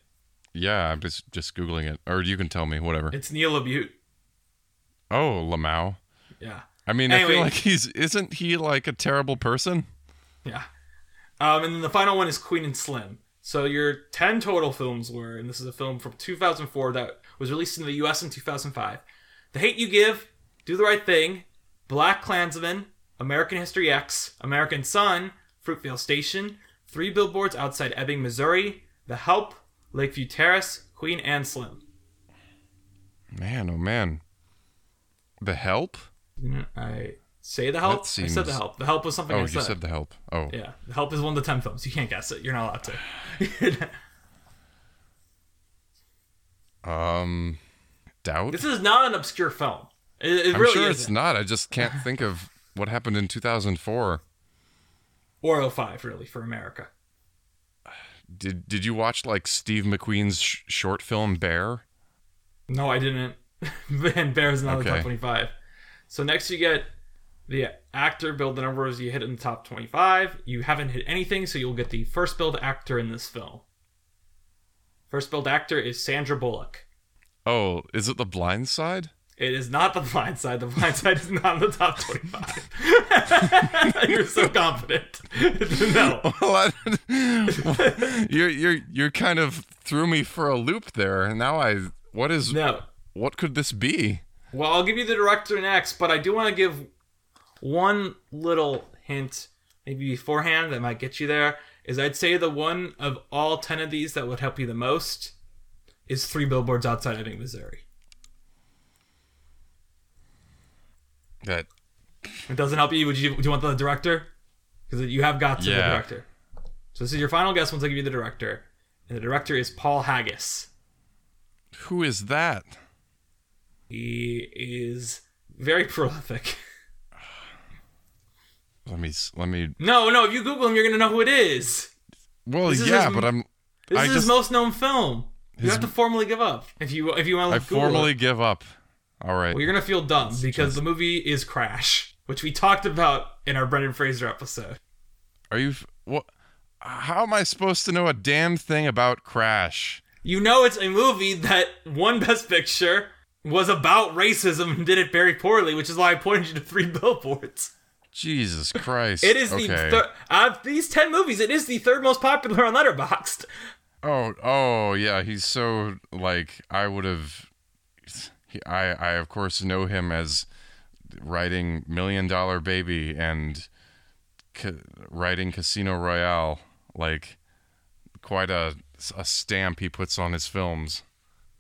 Yeah, I'm just just googling it, or you can tell me whatever. It's Neil LaBute. Oh, Lamau. Yeah, I mean, I feel like he's isn't he like a terrible person? yeah. Um, and then the final one is Queen and Slim. So your ten total films were, and this is a film from 2004 that was released in the U.S. in 2005. The Hate You Give, Do the Right Thing, BlacKkKlansman, American History X, American Son, Fruitvale Station, Three Billboards Outside Ebbing, Missouri, The Help, Lakeview Terrace, Queen and Slim. Man, oh man. The help? I say The Help. That I said The Help. The Help was something Oh, I you said. said the help. Oh. Yeah, The Help is one of the ten films. You can't guess it. You're not allowed to. Um doubt? this is not an obscure film. It, it I'm really sure isn't. it's not. I just can't think of what happened in 2004. Or 05, really, for America. Did did you watch like Steve McQueen's sh- short film Bear? No, I didn't. and Bear's not in the top 25. So next you get the actor billed the numbers you hit in the top 25. You haven't hit anything, so you'll get the first billed actor in this film. First billed actor is Sandra Bullock. Oh, is it The Blind Side? It is not the blind side. The blind side is not in the top 25. You're so confident. no. Well, I, you're you're you're kind of threw me for a loop there. Now I what is No. what could this be? Well, I'll give you the director next, but I do want to give one little hint, maybe beforehand, that might get you there. Is I'd say the one of all 10 of these that would help you the most is Three Billboards Outside Ebbing, Missouri. That It doesn't help you. Would you, do you want the director? Because you have got to the director. So this is your final guess once I give you the director. And the director is Paul Haggis. who is that? He is very prolific. Let me let me. No, no, if you Google him, you're going to know who it is. Well, This is yeah, his- but I'm. This I is his most known film. You His- have to formally give up if you if you want to. I formally give up. All right. Well, you're gonna feel dumb because the movie is Crash, which we talked about in our Brendan Fraser episode. Are you? What? How am I supposed to know a damn thing about Crash? You know, it's a movie that won Best Picture, was about racism, and did it very poorly, which is why I pointed you to Three Billboards. Jesus Christ! It is the okay. thir- out of these ten movies, it is the third most popular on Letterboxd. Oh, oh, yeah. He's so like I would have. He, I, I of course know him as writing Million Dollar Baby and ca- writing Casino Royale. Like quite a a stamp he puts on his films.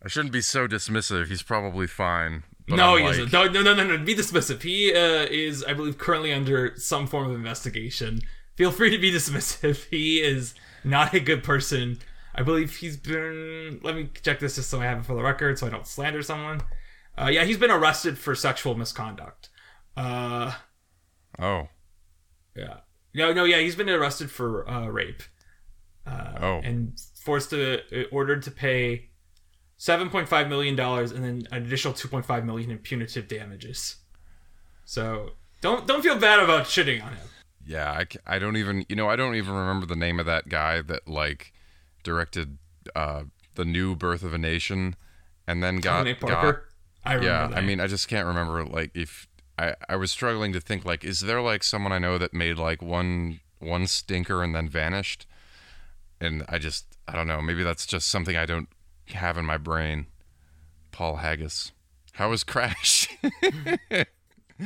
I shouldn't be so dismissive. He's probably fine. but no, I'm he like- isn't. No, no, no, no, no. Be dismissive. He uh, is, I believe, currently under some form of investigation. Feel free to be dismissive. He is not a good person. I believe he's been. Let me check this just so I have it for the record, so I don't slander someone. Uh, yeah, he's been arrested for sexual misconduct. Uh, Oh, yeah. No, no, yeah, he's been arrested for uh, rape oh, and forced to uh, ordered to pay seven point five million dollars and then an additional two point five million in punitive damages. So don't don't feel bad about shitting on him. yeah. I, I don't even you know I don't even remember the name of that guy that like directed uh the new Birth of a Nation, and then got Nate got. I yeah that. i mean i just can't remember like if i i was struggling to think like is there like someone i know that made like one one stinker and then vanished and i just i don't know maybe that's just something i don't have in my brain paul haggis how was crash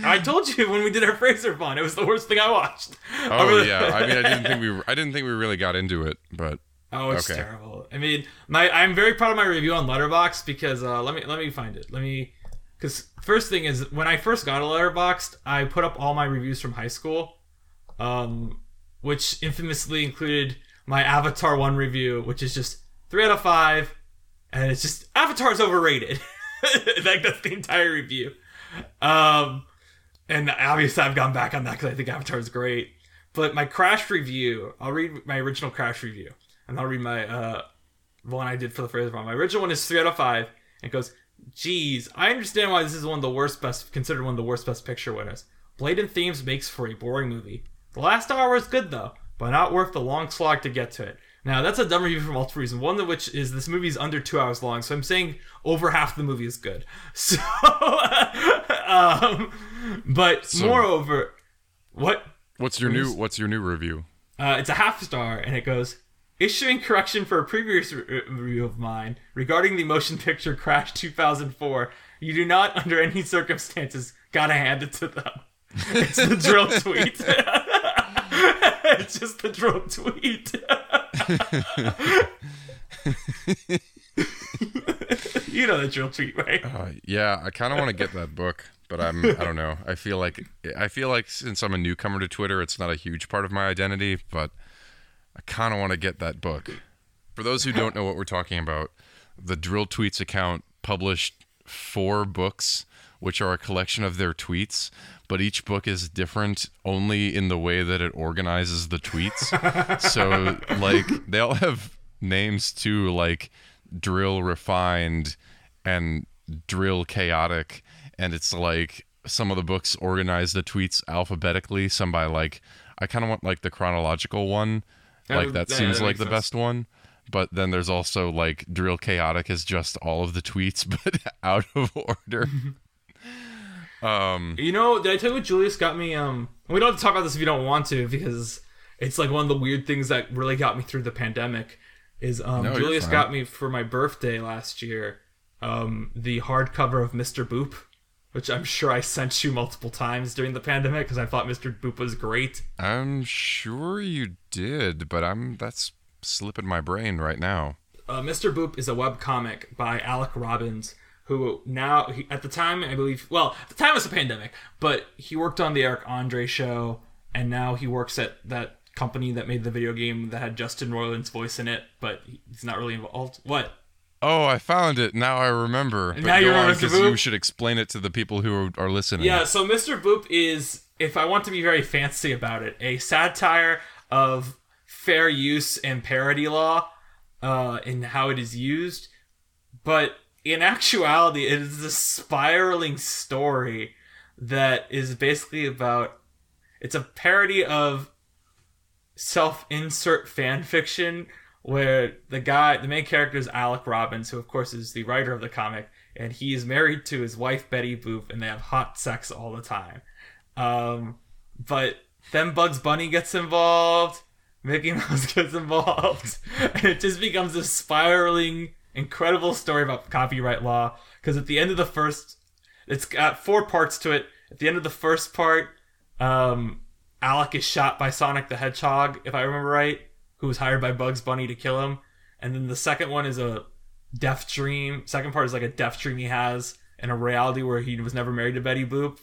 I told you when we did our Fraser Fun, it was the worst thing I watched. oh yeah i mean i didn't think we i didn't think we really got into it but Oh, it's Okay. terrible. I mean, my I'm very proud of my review on Letterboxd because uh, let me let me find it. Let me because first thing is when I first got a Letterboxd, I put up all my reviews from high school, um, which infamously included my Avatar one review, which is just three out of five, and it's just Avatar's overrated. like that's the entire review. Um, and obviously I've gone back on that because I think Avatar is great. But my Crash review, I'll read my original Crash review, and I'll read my uh one I did for the Fraser one. My original one is three out of five. And it goes, "Geez, I understand why this is one of the worst best considered one of the worst best picture winners. Blatant themes makes for a boring movie. The last hour is good though, but not worth the long slog to get to it." Now that's a dumb review for multiple reasons. One of which is this movie is under two hours long, so I'm saying over half the movie is good. So, um, but moreover, what what's your new what's your new review uh, it's a half star, and it goes issuing correction for a previous re- review of mine regarding the motion picture Crash 2004. You do not, under any circumstances, gotta hand it to them. It's the drill tweet. it's just the drill tweet. you know the drill tweet, right? Uh, yeah, I kind of want to get that book, but I'm I don't know. I feel like I feel like since I'm a newcomer to Twitter, it's not a huge part of my identity, but I kind of want to get that book. For those who don't know what we're talking about, the Drill Tweets account published four books which are a collection of their tweets, but each book is different only in the way that it organizes the tweets. so like they all have names too like drill refined and drill chaotic and it's like some of the books organize the tweets alphabetically some by like i kind of want like the chronological one like would- that seems that like the sense. best one but then there's also like drill chaotic is just all of the tweets but out of order um You know, did I tell you what Julius got me? Um, we don't have to talk about this if you don't want to, because it's like one of the weird things that really got me through the pandemic. Is um, No, Julius got me for my birthday last year, um, the hardcover of Mr. Boop, which I'm sure I sent you multiple times during the pandemic because I thought Mr. Boop was great. i'm sure you did but i'm that's slipping my brain right now uh, Mr. Boop is a web comic by Alec Robbins, who now, he, at the time, I believe, well, at the time it was a pandemic, but he worked on the Eric Andre show, and now he works at that company that made the video game that had Justin Roiland's voice in it, but he's not really involved. What? Oh, I found it. Now I remember. But now you remember on, Boop? you should explain it to the people who are, are listening. Yeah, so Mr. Boop is, if I want to be very fancy about it, a satire of fair use and parody law uh, and how it is used. But in actuality, it is a spiraling story that is basically about. It's a parody of self insert fan fiction where the guy, the main character is Alec Robbins, who of course is the writer of the comic, and he is married to his wife Betty Boop, and they have hot sex all the time. Um, but then Bugs Bunny gets involved, Mickey Mouse gets involved, and it just becomes a spiraling, incredible story about copyright law. Because at the end of the first, it's got four parts to it. At the end of the first part, um, Alec is shot by Sonic the Hedgehog, if I remember right, who was hired by Bugs Bunny to kill him. And then the second one is a death dream. Second part is like a death dream he has in a reality where he was never married to Betty Boop.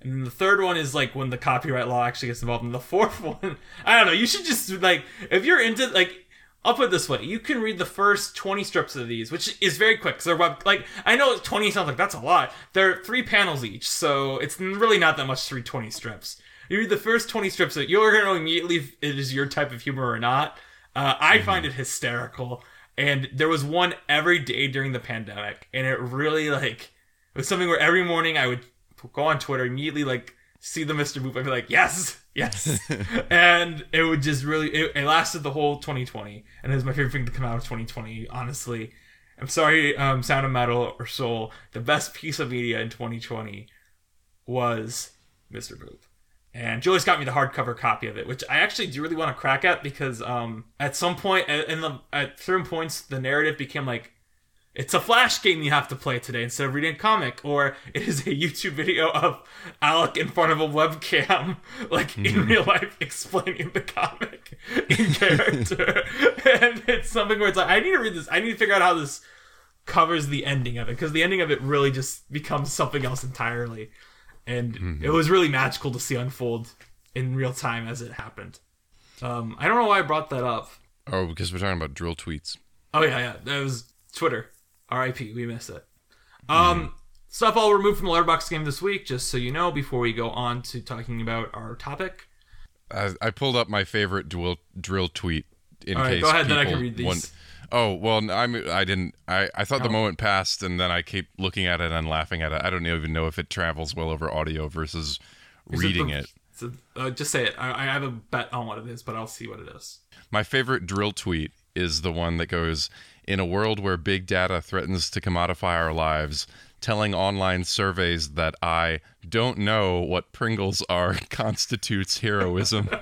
And then the third one is like when the copyright law actually gets involved. And the fourth one, I don't know. You should just like if you're into like. I'll put it this way: you can read the first twenty strips of these, which is very quick. Because they're web, like I know twenty sounds like that's a lot. They're three panels each, so it's really not that much to read twenty strips. You read the first twenty strips, that you're gonna know immediately if it is your type of humor or not. Uh, I find it hysterical, and there was one every day during the pandemic, and it really like it was something where every morning I would go on Twitter immediately like see the Mr. Boop. I'd be like, yes, yes, and it would just really it, it lasted the whole 2020, and it was my favorite thing to come out of 2020. Honestly, I'm sorry, um, Sound of Metal or Soul. The best piece of media in 2020 was Mr. Boop. And Julius got me the hardcover copy of it, which I actually do really want to crack at because um, at some point, in the at certain points, the narrative became like it's a flash game you have to play today instead of reading a comic, or it is a YouTube video of Alec in front of a webcam, like in real life, explaining the comic in character. and it's something where it's like, I need to read this. I need to figure out how this covers the ending of it because the ending of it really just becomes something else entirely. And it was really magical to see unfold in real time as it happened. Um, I don't know why I brought that up. Oh, because we're talking about drill tweets. Oh yeah, yeah. That was Twitter. R.I.P. We missed it. Um, stuff all removed from the Letterboxd game this week, just so you know, before we go on to talking about our topic. I, I pulled up my favorite drill drill tweet in All right, case go ahead, then I can read these. want- Oh well, I'm I didn't I I thought the Oh. moment passed and then I keep looking at it and laughing at it. I don't even know if it travels well over audio versus Is reading the- it. So, uh, just say it. I, I have a bet on what it is, but I'll see what it is. My favorite drill tweet is the one that goes In a world where big data threatens to commodify our lives, telling online surveys that I don't know what Pringles are constitutes heroism.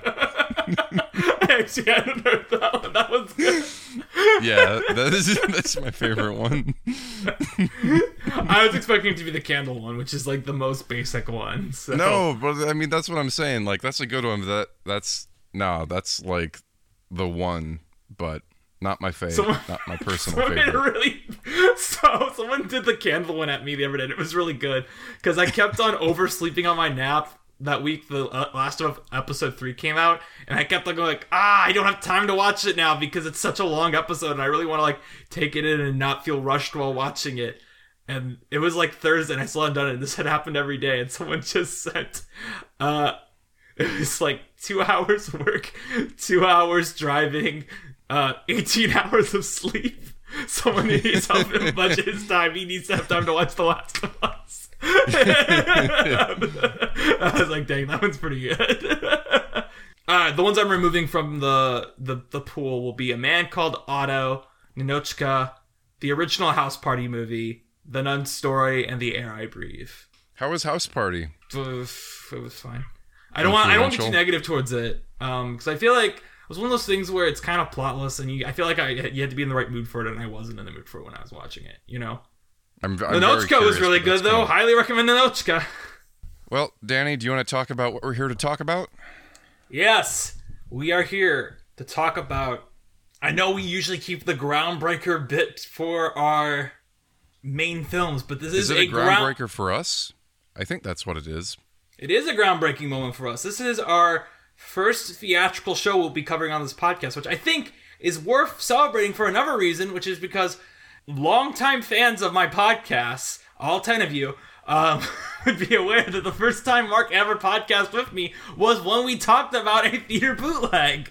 actually hadn't heard that one. That was good. Yeah, that is that's my favorite one. I was expecting it to be the candle one, which is like the most basic one. So. No, but I mean that's what I'm saying. Like that's a good one. That that's no, that's like the one, but not my favorite. Someone- not my personal favorite. really so someone did the candle one at me the other day. and It was really good because I kept on oversleeping on my nap that week. The uh, last of episode three came out, and I kept on going like, ah, I don't have time to watch it now because it's such a long episode, and I really want to like take it in and not feel rushed while watching it. And it was like Thursday, and I still hadn't done it. This had happened every day, and someone just sent, uh, it was like two hours work, two hours driving, uh, 18 hours of sleep. Someone needs help him budget his time. He needs to have time to watch The Last of Us. I was like, dang, that one's pretty good. uh, the ones I'm removing from the, the, the pool will be A Man Called Otto, Ninotchka, the original House Party movie, The Nun Story, and The Air I Breathe. How was House Party? It was, it was fine. I don't want. I don't want to be too negative towards it, um, because I feel like it was one of those things where it's kind of plotless, and you. I feel like I you had to be in the right mood for it, and I wasn't in the mood for it when I was watching it. You know, I'm, I'm the very Notchka was really good though. Highly recommend the Notchka. Well, Danny, do you want to talk about what we're here to talk about? Yes, we are here to talk about. I know we usually keep the groundbreaker bit for our main films, but this is, Is it a ground. groundbreaker for us? I think that's what it is. It is a groundbreaking moment for us. This is our first theatrical show we'll be covering on this podcast, which I think is worth celebrating for another reason, which is because longtime fans of my podcasts, all 10 of you, um, would be aware that the first time Mark ever podcast with me was when we talked about a theater bootleg.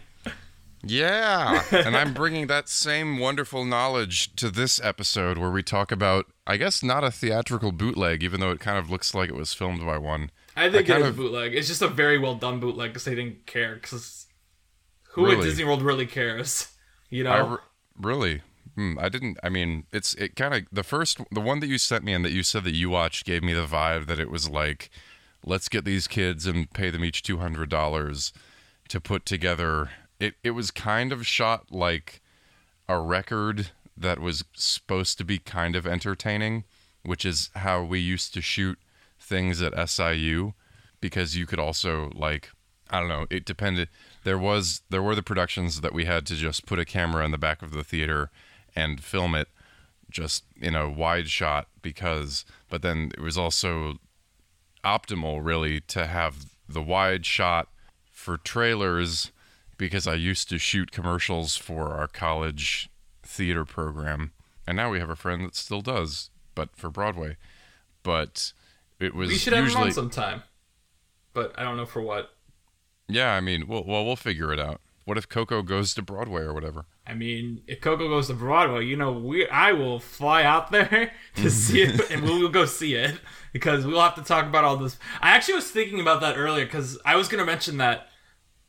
Yeah, and I'm bringing that same wonderful knowledge to this episode where we talk about, I guess, not a theatrical bootleg, even though it kind of looks like it was filmed by one. I think I it a of- bootleg. It's just a very well done bootleg because they didn't care. Because who at Disney World really cares? You know? Re- really, hmm, I didn't. I mean, it's it kind of the first, the one that you sent me and that you said that you watched gave me the vibe that it was like, let's get these kids and pay them each two hundred dollars to put together. It it was kind of shot like a record that was supposed to be kind of entertaining, which is how we used to shoot things at SIU because you could also like I don't know, it depended there was there were the productions that we had to just put a camera in the back of the theater and film it just in a wide shot because but then it was also optimal really to have the wide shot for trailers because I used to shoot commercials for our college theater program and now we have a friend that still does but for Broadway but it was we should have him usually on sometime. But I don't know for what. yeah I mean well, well we'll figure it out what if Coco goes to Broadway or whatever I mean, if Coco goes to Broadway, you know, we I will fly out there to see it, and we will go see it because we'll have to talk about all this. I actually was thinking about that earlier because I was going to mention that.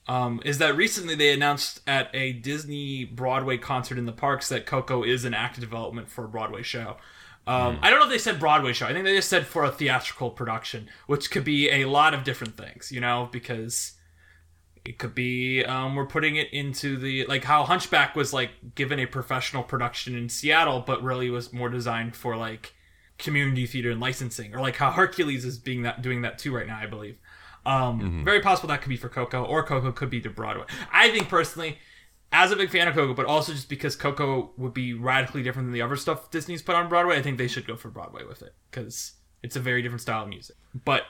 Um, is that recently they announced at a Disney Broadway concert in the parks that Coco is in active development for a Broadway show. Um, I don't know if they said Broadway show. I think they just said for a theatrical production, which could be a lot of different things, you know, because it could be um, we're putting it into the like how Hunchback was like given a professional production in Seattle, but really was more designed for like community theater and licensing, or like how Hercules is being that doing that too right now, I believe. Um, Very possible that could be for Coco, or Coco could be to Broadway. I think personally, as a big fan of Coco, but also just because Coco would be radically different than the other stuff Disney's put on Broadway, I think they should go for Broadway with it because it's a very different style of music. But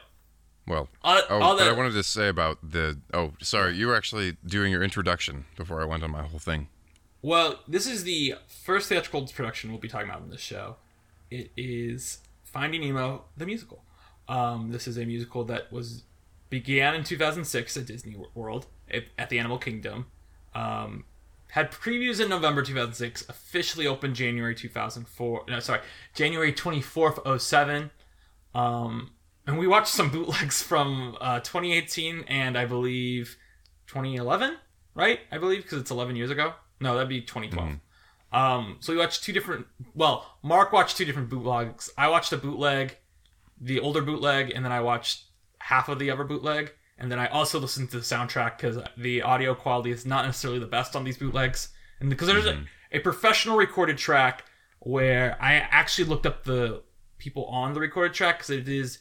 well all, Oh, that I wanted to say about the. Oh, sorry, you were actually doing your introduction before I went on my whole thing. Well, this is the first theatrical production we'll be talking about in this show. It is Finding Nemo, the musical. Um, this is a musical that was began in 2006 at Disney World at, at the Animal Kingdom. Um, had previews in November 2006. Officially opened January 2004. No, sorry, January 24th, 07. Um, and we watched some bootlegs from uh, 2018 and I believe 2011, right? I believe because it's 11 years ago. No, that'd be 2012. Um, so we watched two different. Well, Mark watched two different bootlegs. I watched a bootleg, the older bootleg, and then I watched half of the other bootleg. And then I also listened to the soundtrack because the audio quality is not necessarily the best on these bootlegs, and because there's a, a professional recorded track where I actually looked up the people on the recorded track because it is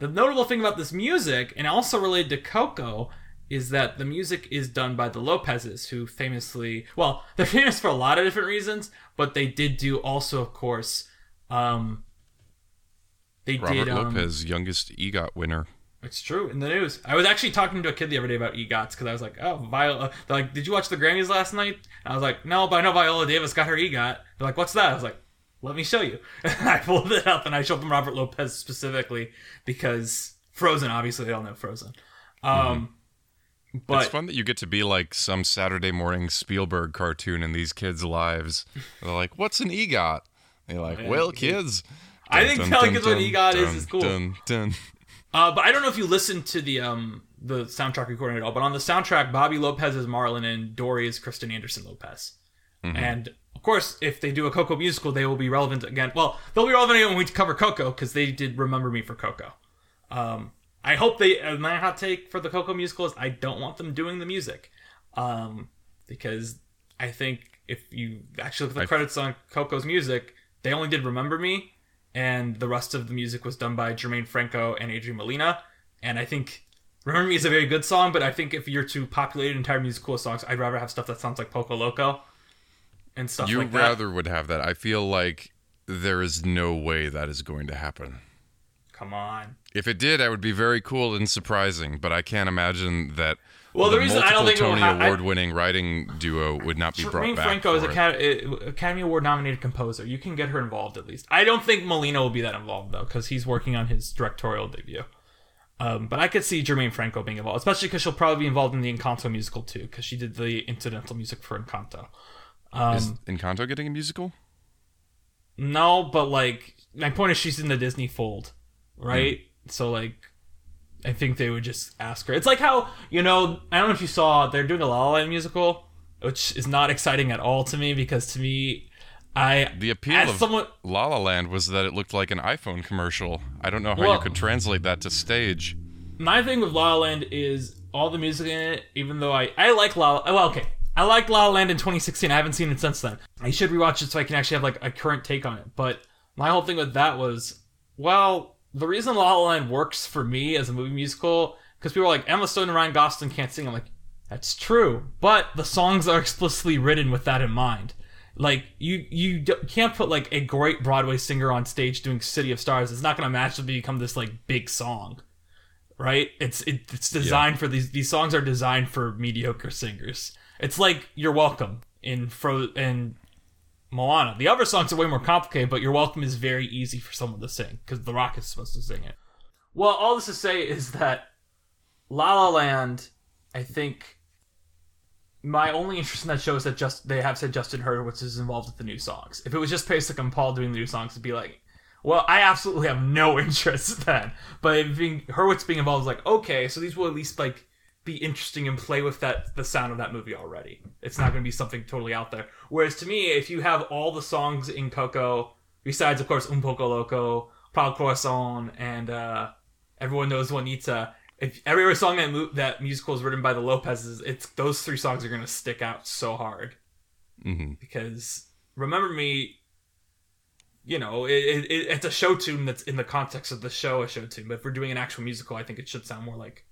the notable thing about this music, and also related to Coco, is that the music is done by the Lopez's, who famously, well, they're famous for a lot of different reasons, but they did do also, of course, um, they Robert did. Um, Lopez, youngest EGOT winner. It's true in the news. I was actually talking to a kid the other day about EGOTs because I was like, "Oh, Viola." They're like, "Did you watch the Grammys last night?" And I was like, "No, but I know Viola Davis got her EGOT." They're like, "What's that?" I was like, "Let me show you." And I pulled it up and I showed them Robert Lopez specifically because Frozen. Obviously, they all know Frozen. Um, but it's fun that you get to be like some Saturday morning Spielberg cartoon in these kids' lives. They're like, "What's an EGOT?" They're like, yeah, "Well, kids." I think telling kids what EGOT is is cool. Dun, dun. Uh, but I don't know if you listened to the um the soundtrack recording at all. But on the soundtrack, Bobby Lopez is Marlin and Dory is Kristen Anderson Lopez. And of course, if they do a Coco musical, they will be relevant again. Well, they'll be relevant again when we cover Coco because they did remember me for Coco. Um, I hope they. Uh, my hot take for the Coco musical is I don't want them doing the music, um, because I think if you actually look at the I- credits on Coco's music, they only did "Remember Me," and the rest of the music was done by Germaine Franco and Adrian Molina. And I think "Remember Me" is a very good song, but I think if you're to populate an entire musical with songs, I'd rather have stuff that sounds like Poco Loco and stuff You like that. rather would have that. I feel like there is no way that is going to happen. Come on. If it did, I would be very cool and surprising. But I can't imagine that. Well, the the reason I don't think Tony ha- Award-winning writing duo would not be brought Germaine back. Franco is. Academy, Academy Award nominated composer. You can get her involved at least. I don't think Molina will be that involved though, because he's working on his directorial debut. Um, but I could see Germaine Franco being involved, especially because she'll probably be involved in the Encanto musical too, because she did the incidental music for Encanto. Um, Is Encanto getting a musical? No, but like my point is she's in the Disney fold, right? So like I think they would just ask her. It's like how, you know, I don't know if you saw they're doing a La La Land musical, which is not exciting at all to me because to me I The appeal of someone La La Land was that it looked like an iPhone commercial. I don't know how Well- you could translate that to stage. my thing with La La Land is all the music in it, even though I I like La La well, okay. I liked La La Land in 2016. I haven't seen it since then. I should rewatch it so I can actually have like a current take on it. But my whole thing with that was, well, the reason La La Land works for me as a movie musical because people are like Emma Stone and Ryan Gosling can't sing. I'm like, that's true, but the songs are explicitly written with that in mind. Like you, you can't put like a great Broadway singer on stage doing "City of Stars." It's not going to magically become this like big song right? It's it, it's designed for these these songs are designed for mediocre singers. It's like You're Welcome in Fro in Moana. The other songs are way more complicated, but You're Welcome is very easy for someone to sing because The Rock is supposed to sing it. Well, all this to say is that La La Land, I think. My only interest in that show is that just they have said Justin Hurwitz is involved with the new songs. If it was just Pasek and Paul doing the new songs, it'd be like, well, I absolutely have no interest then. But being Hurwitz being involved is like, okay, so these will at least like be interesting and play with that the sound of that movie already. It's not going to be something totally out there. Whereas to me, if you have all the songs in Coco, besides of course Un Poco Loco, Proud Corazon, and uh, Everyone Knows Juanita, if every other song that mo- that musical is written by the Lopez's, it's those three songs are going to stick out so hard hmm because remember me you know it, it- it's a show tune that's in the context of the show a show tune but if we're doing an actual musical i think it should sound more like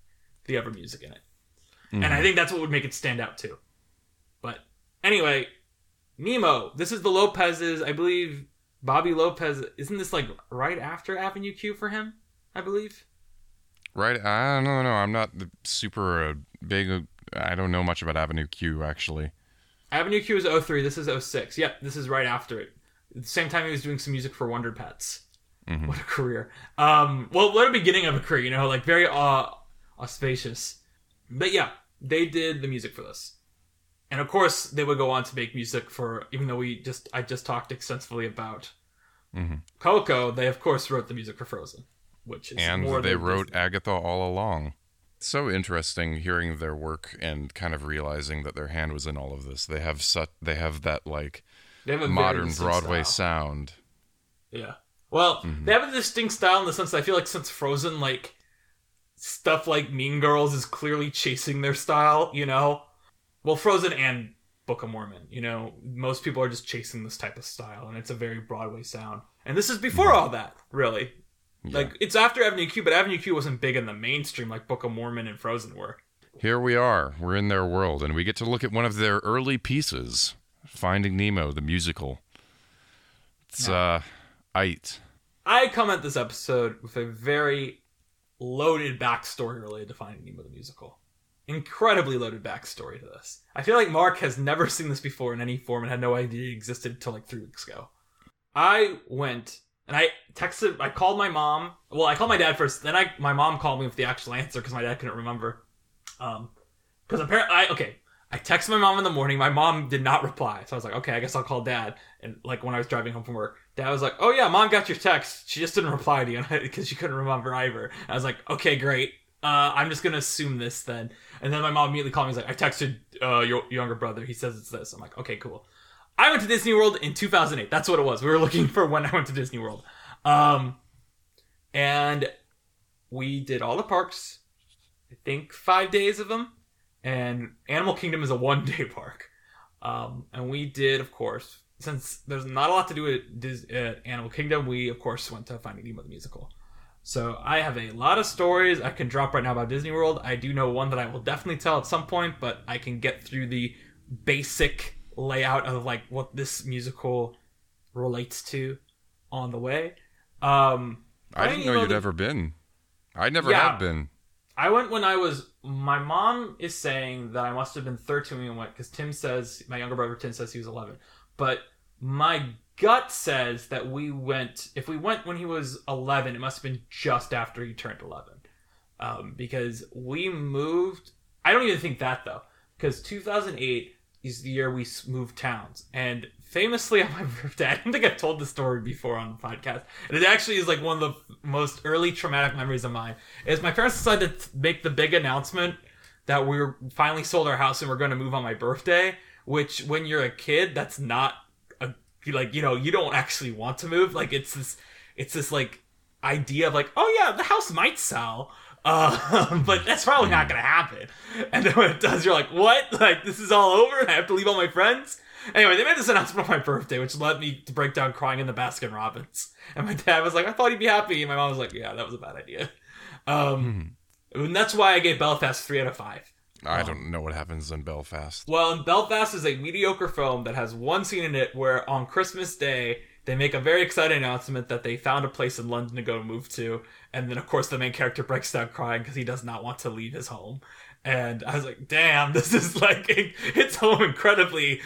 the other music in it and i think that's what would make it stand out too but anyway nemo this is the lopez's i believe bobby lopez isn't this like right after avenue q for him i believe Right? I don't know. No, I'm not the super uh, big. uh, I don't know much about Avenue Q actually. avenue q is 03 this is 06 yep this is right after it at the same time he was doing some music for wonder pets Mhm. What a career. Um, well, what a beginning of a career, you know, like very uh, auspicious. But yeah, they did the music for this. And of course, they would go on to make music for, even though we just, I just talked extensively about Mhm. Coco, they of course wrote the music for Frozen, which is and they wrote Disney. Agatha all along. So interesting hearing their work and kind of realizing that their hand was in all of this. They have such they have that like have modern Broadway style. sound. Yeah. Well, Mm-hmm. they have a distinct style in the sense that I feel like since Frozen, like stuff like Mean Girls is clearly chasing their style, you know? Well, Frozen and Book of Mormon, you know, most people are just chasing this type of style, and it's a very Broadway sound. And this is before all that, really. Yeah. Like, it's after Avenue Q, but Avenue Q wasn't big in the mainstream like Book of Mormon and Frozen were. Here we are. We're in their world, and we get to look at one of their early pieces, Finding Nemo, the musical. It's uh, it. I come at this episode with a very loaded backstory related to Finding Nemo the musical. Incredibly loaded backstory to this. I feel like Mark has never seen this before in any form and had no idea it existed until like three weeks ago. I went and I texted. I called my mom. Well, I called my dad first. Then I my mom called me with the actual answer because my dad couldn't remember. Um, because apparently, I okay. I texted my mom in the morning. My mom did not reply, so I was like, okay, I guess I'll call dad. And like when I was driving home from work, dad was like, oh yeah, mom got your text. She just didn't reply to you because she couldn't remember either. I was like, okay, great. Uh, I'm just gonna assume this then. And then my mom immediately called me. He's like, I texted uh, your younger brother. He says it's this. I'm like, okay, cool. I went to Disney World in 2008. That's what it was. We were looking for when I went to Disney World. Um, and we did all the parks. I think five days of them. And Animal Kingdom is a one day park. Um, and we did, of course, since there's not a lot to do at, Animal Kingdom, we, of course, went to Finding Nemo the musical. So I have a lot of stories I can drop right now about Disney World. I do know one that I will definitely tell at some point, but I can get through the basic layout of like what this musical relates to on the way. Um, I didn't know you'd the- ever been. I never Yeah. have been. I went when I was. My mom is saying that I must have been 13 when we went because Tim says my younger brother Tim says he was 11, but my gut says that we went. If we went when he was 11, it must have been just after he turned 11, um, because we moved. I don't even think that though, because 2008 is the year we moved towns, and famously on my birthday, I don't think I've told the story before on the podcast, and it actually is like one of the most early traumatic memories of mine is my parents decided to make the big announcement that we were finally sold our house and we're going to move on my birthday which when you're a kid that's not a like you know you don't actually want to move like it's this it's this like idea of like oh yeah the house might sell uh, but that's probably not gonna happen and then when it does you're like what like this is all over and i have to leave all my friends Anyway, they made this announcement on my birthday, which led me to break down crying in the Baskin Robbins. And my dad was like, I thought he'd be happy. And my mom was like, Yeah, that was a bad idea. Um, and that's why I gave Belfast three out of five. I um, don't know what happens in Belfast. Well, in Belfast is a mediocre film that has one scene in it where on Christmas Day they make a very exciting announcement that they found a place in London to go move to, and then of course the main character breaks down crying because he does not want to leave his home. And I was like, damn, this is like it hits home incredibly.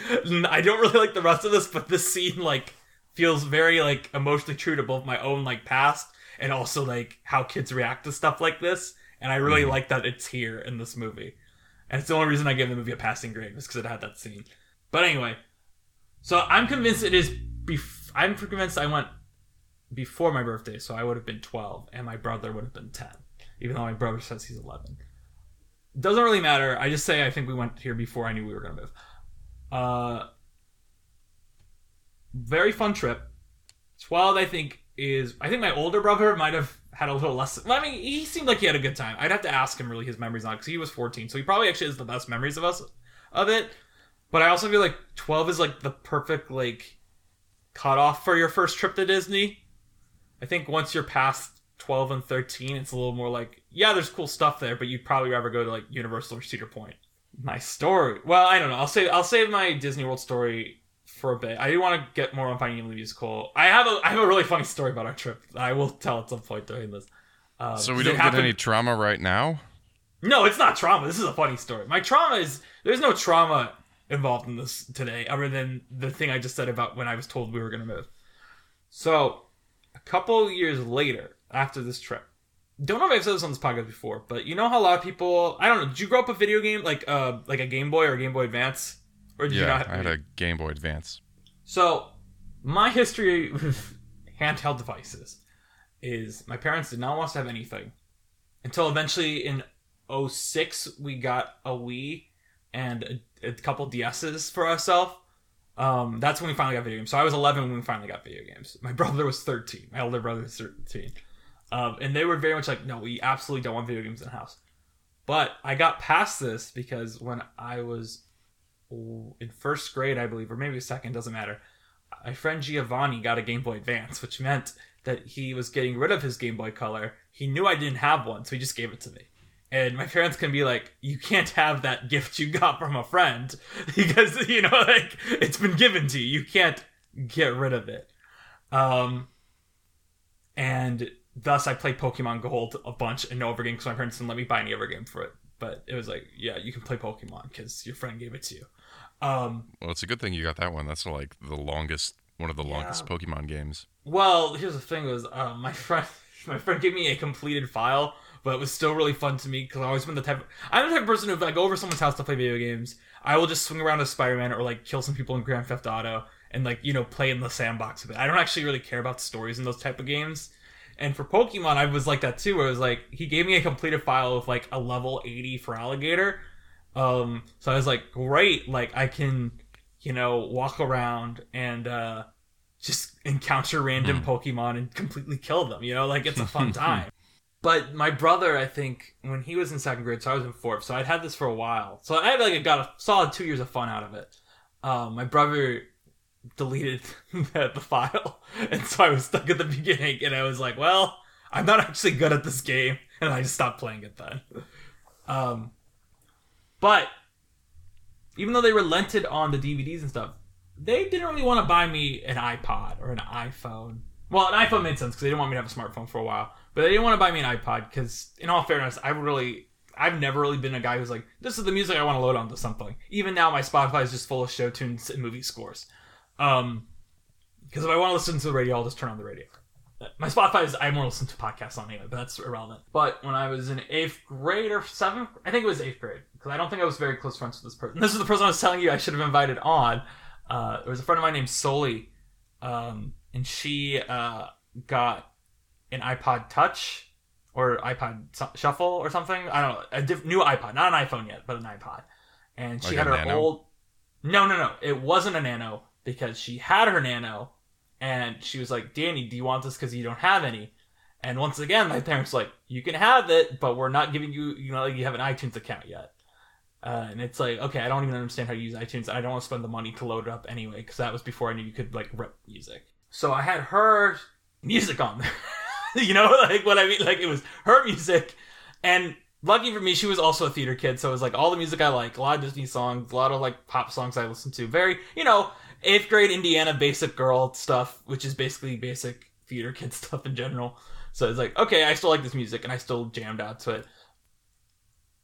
I don't really like the rest of this, but this scene like feels very like emotionally true to both my own like past and also like how kids react to stuff like this. And I really mm-hmm. like that it's here in this movie. And it's the only reason I gave the movie a passing grade was because it had that scene. But anyway, so I'm convinced it is. Bef- I'm convinced I went before my birthday, so I would have been 12, and my brother would have been 10, even though my brother says he's 11. Doesn't really matter. I just say I think we went here before I knew we were gonna move. Uh, very fun trip. 12, I think is. I think my older brother might have had a little less. I mean, he seemed like he had a good time. I'd have to ask him really his memories on because he was 14, so he probably actually has the best memories of us of it. But I also feel like 12 is like the perfect like cutoff for your first trip to Disney. I think once you're past 12 and 13, it's a little more like, yeah, there's cool stuff there, but you'd probably rather go to like Universal or Cedar Point. My story. Well, I don't know. I'll save I'll save my Disney World story for a bit. I do want to get more on Finding Nemo the musical. I have a I have a really funny story about our trip. that I will tell at some point during this. Um, So we don't get any trauma right now? no, it's not trauma. This is a funny story. My trauma is there's no trauma involved in this today, other than the thing I just said about when I was told we were gonna move. So, a couple years later, after this trip, don't know if I've said this on this podcast before, but you know how a lot of people I don't know. Did you grow up with video game like uh like a Game Boy or Game Boy Advance, or did you Yeah, not? I had a Game Boy Advance. So, my history with handheld devices is my parents did not want us to have anything until eventually in 06 we got a Wii and a, a couple DSs for ourselves. Um, that's when we finally got video games. So I was 11 when we finally got video games. My brother was 13. My older brother was 13. Um, and they were very much like, no, we absolutely don't want video games in the house. But I got past this because when I was in first grade, I believe, or maybe second, doesn't matter. My friend Giovanni got a Game Boy Advance, which meant that he was getting rid of his Game Boy Color. He knew I didn't have one, so he just gave it to me. And my parents can be like, "You can't have that gift you got from a friend because you know, like it's been given to you. You can't get rid of it." Um, and thus I played Pokemon Gold a bunch and no other game because my parents didn't let me buy any other game for it. But it was like, yeah, you can play Pokemon because your friend gave it to you. Um, well, it's a good thing you got that one. That's like the longest, one of the yeah. longest Pokemon games. Well, here's the thing: was uh, my friend, my friend gave me a completed file, but it was still really fun to me because I always been the type. Of, I'm the type of person who, if I go over someone's house to play video games, I will just swing around as Spider-Man or like kill some people in Grand Theft Auto and like you know play in the sandbox a bit. I don't actually really care about stories in those type of games. And for Pokemon, I was like that too. Where it was like he gave me a completed file of like a level 80 Feraligatr. Um, so I was like, great, like I can, you know, walk around and uh, just encounter random mm. Pokemon and completely kill them. You know, like it's a fun time. but my brother, I think, when he was in second grade, so I was in fourth, so I'd had this for a while. So I had like got a solid two years of fun out of it. Um, my brother deleted the, file, and so I was stuck at the beginning, and I was like, "Well, I'm not actually good at this game," and I just stopped playing it then. Um, but even though they relented on the DVDs and stuff, they didn't really want to buy me an iPod or an iPhone. Well, an iPhone made sense because they didn't want me to have a smartphone for a while, but they didn't want to buy me an iPod because, in all fairness, I really I've never really been a guy who's like, this is the music I want to load onto something. Even now, my Spotify is just full of show tunes and movie scores. Um, because if I want to listen to the radio, I'll just turn on the radio. My Spotify is I more listen to podcasts on anyway, but that's irrelevant. But when I was in eighth grade or seventh, I think it was eighth grade, because I don't think I was very close friends with this person. This is the person I was telling you I should have invited on. Uh, there was a friend of mine named Soli, um, and she uh, got an iPod Touch or iPod Shuffle or something. I don't know, a diff- new iPod, not an iPhone yet, but an iPod. And she like had her nano? old. No, no, no. It wasn't a Nano because she had her nano and she was like, Danny, do you want this because you don't have any? And once again, my parents were like, you can have it, but we're not giving you, you know, like you have an iTunes account yet. Uh, and it's like, okay, I don't even understand how to use iTunes. I don't want to spend the money to load it up anyway, because that was before I knew you could like rip music. So I had her music on there. you know, like what I mean? Like it was her music, and lucky for me, she was also a theater kid, so it was like all the music I like, a lot of Disney songs, a lot of like pop songs I listened to. Very, you know, eighth grade Indiana basic girl stuff, which is basically basic theater kid stuff in general. So it's like, okay, I still like this music, and I still jammed out to it.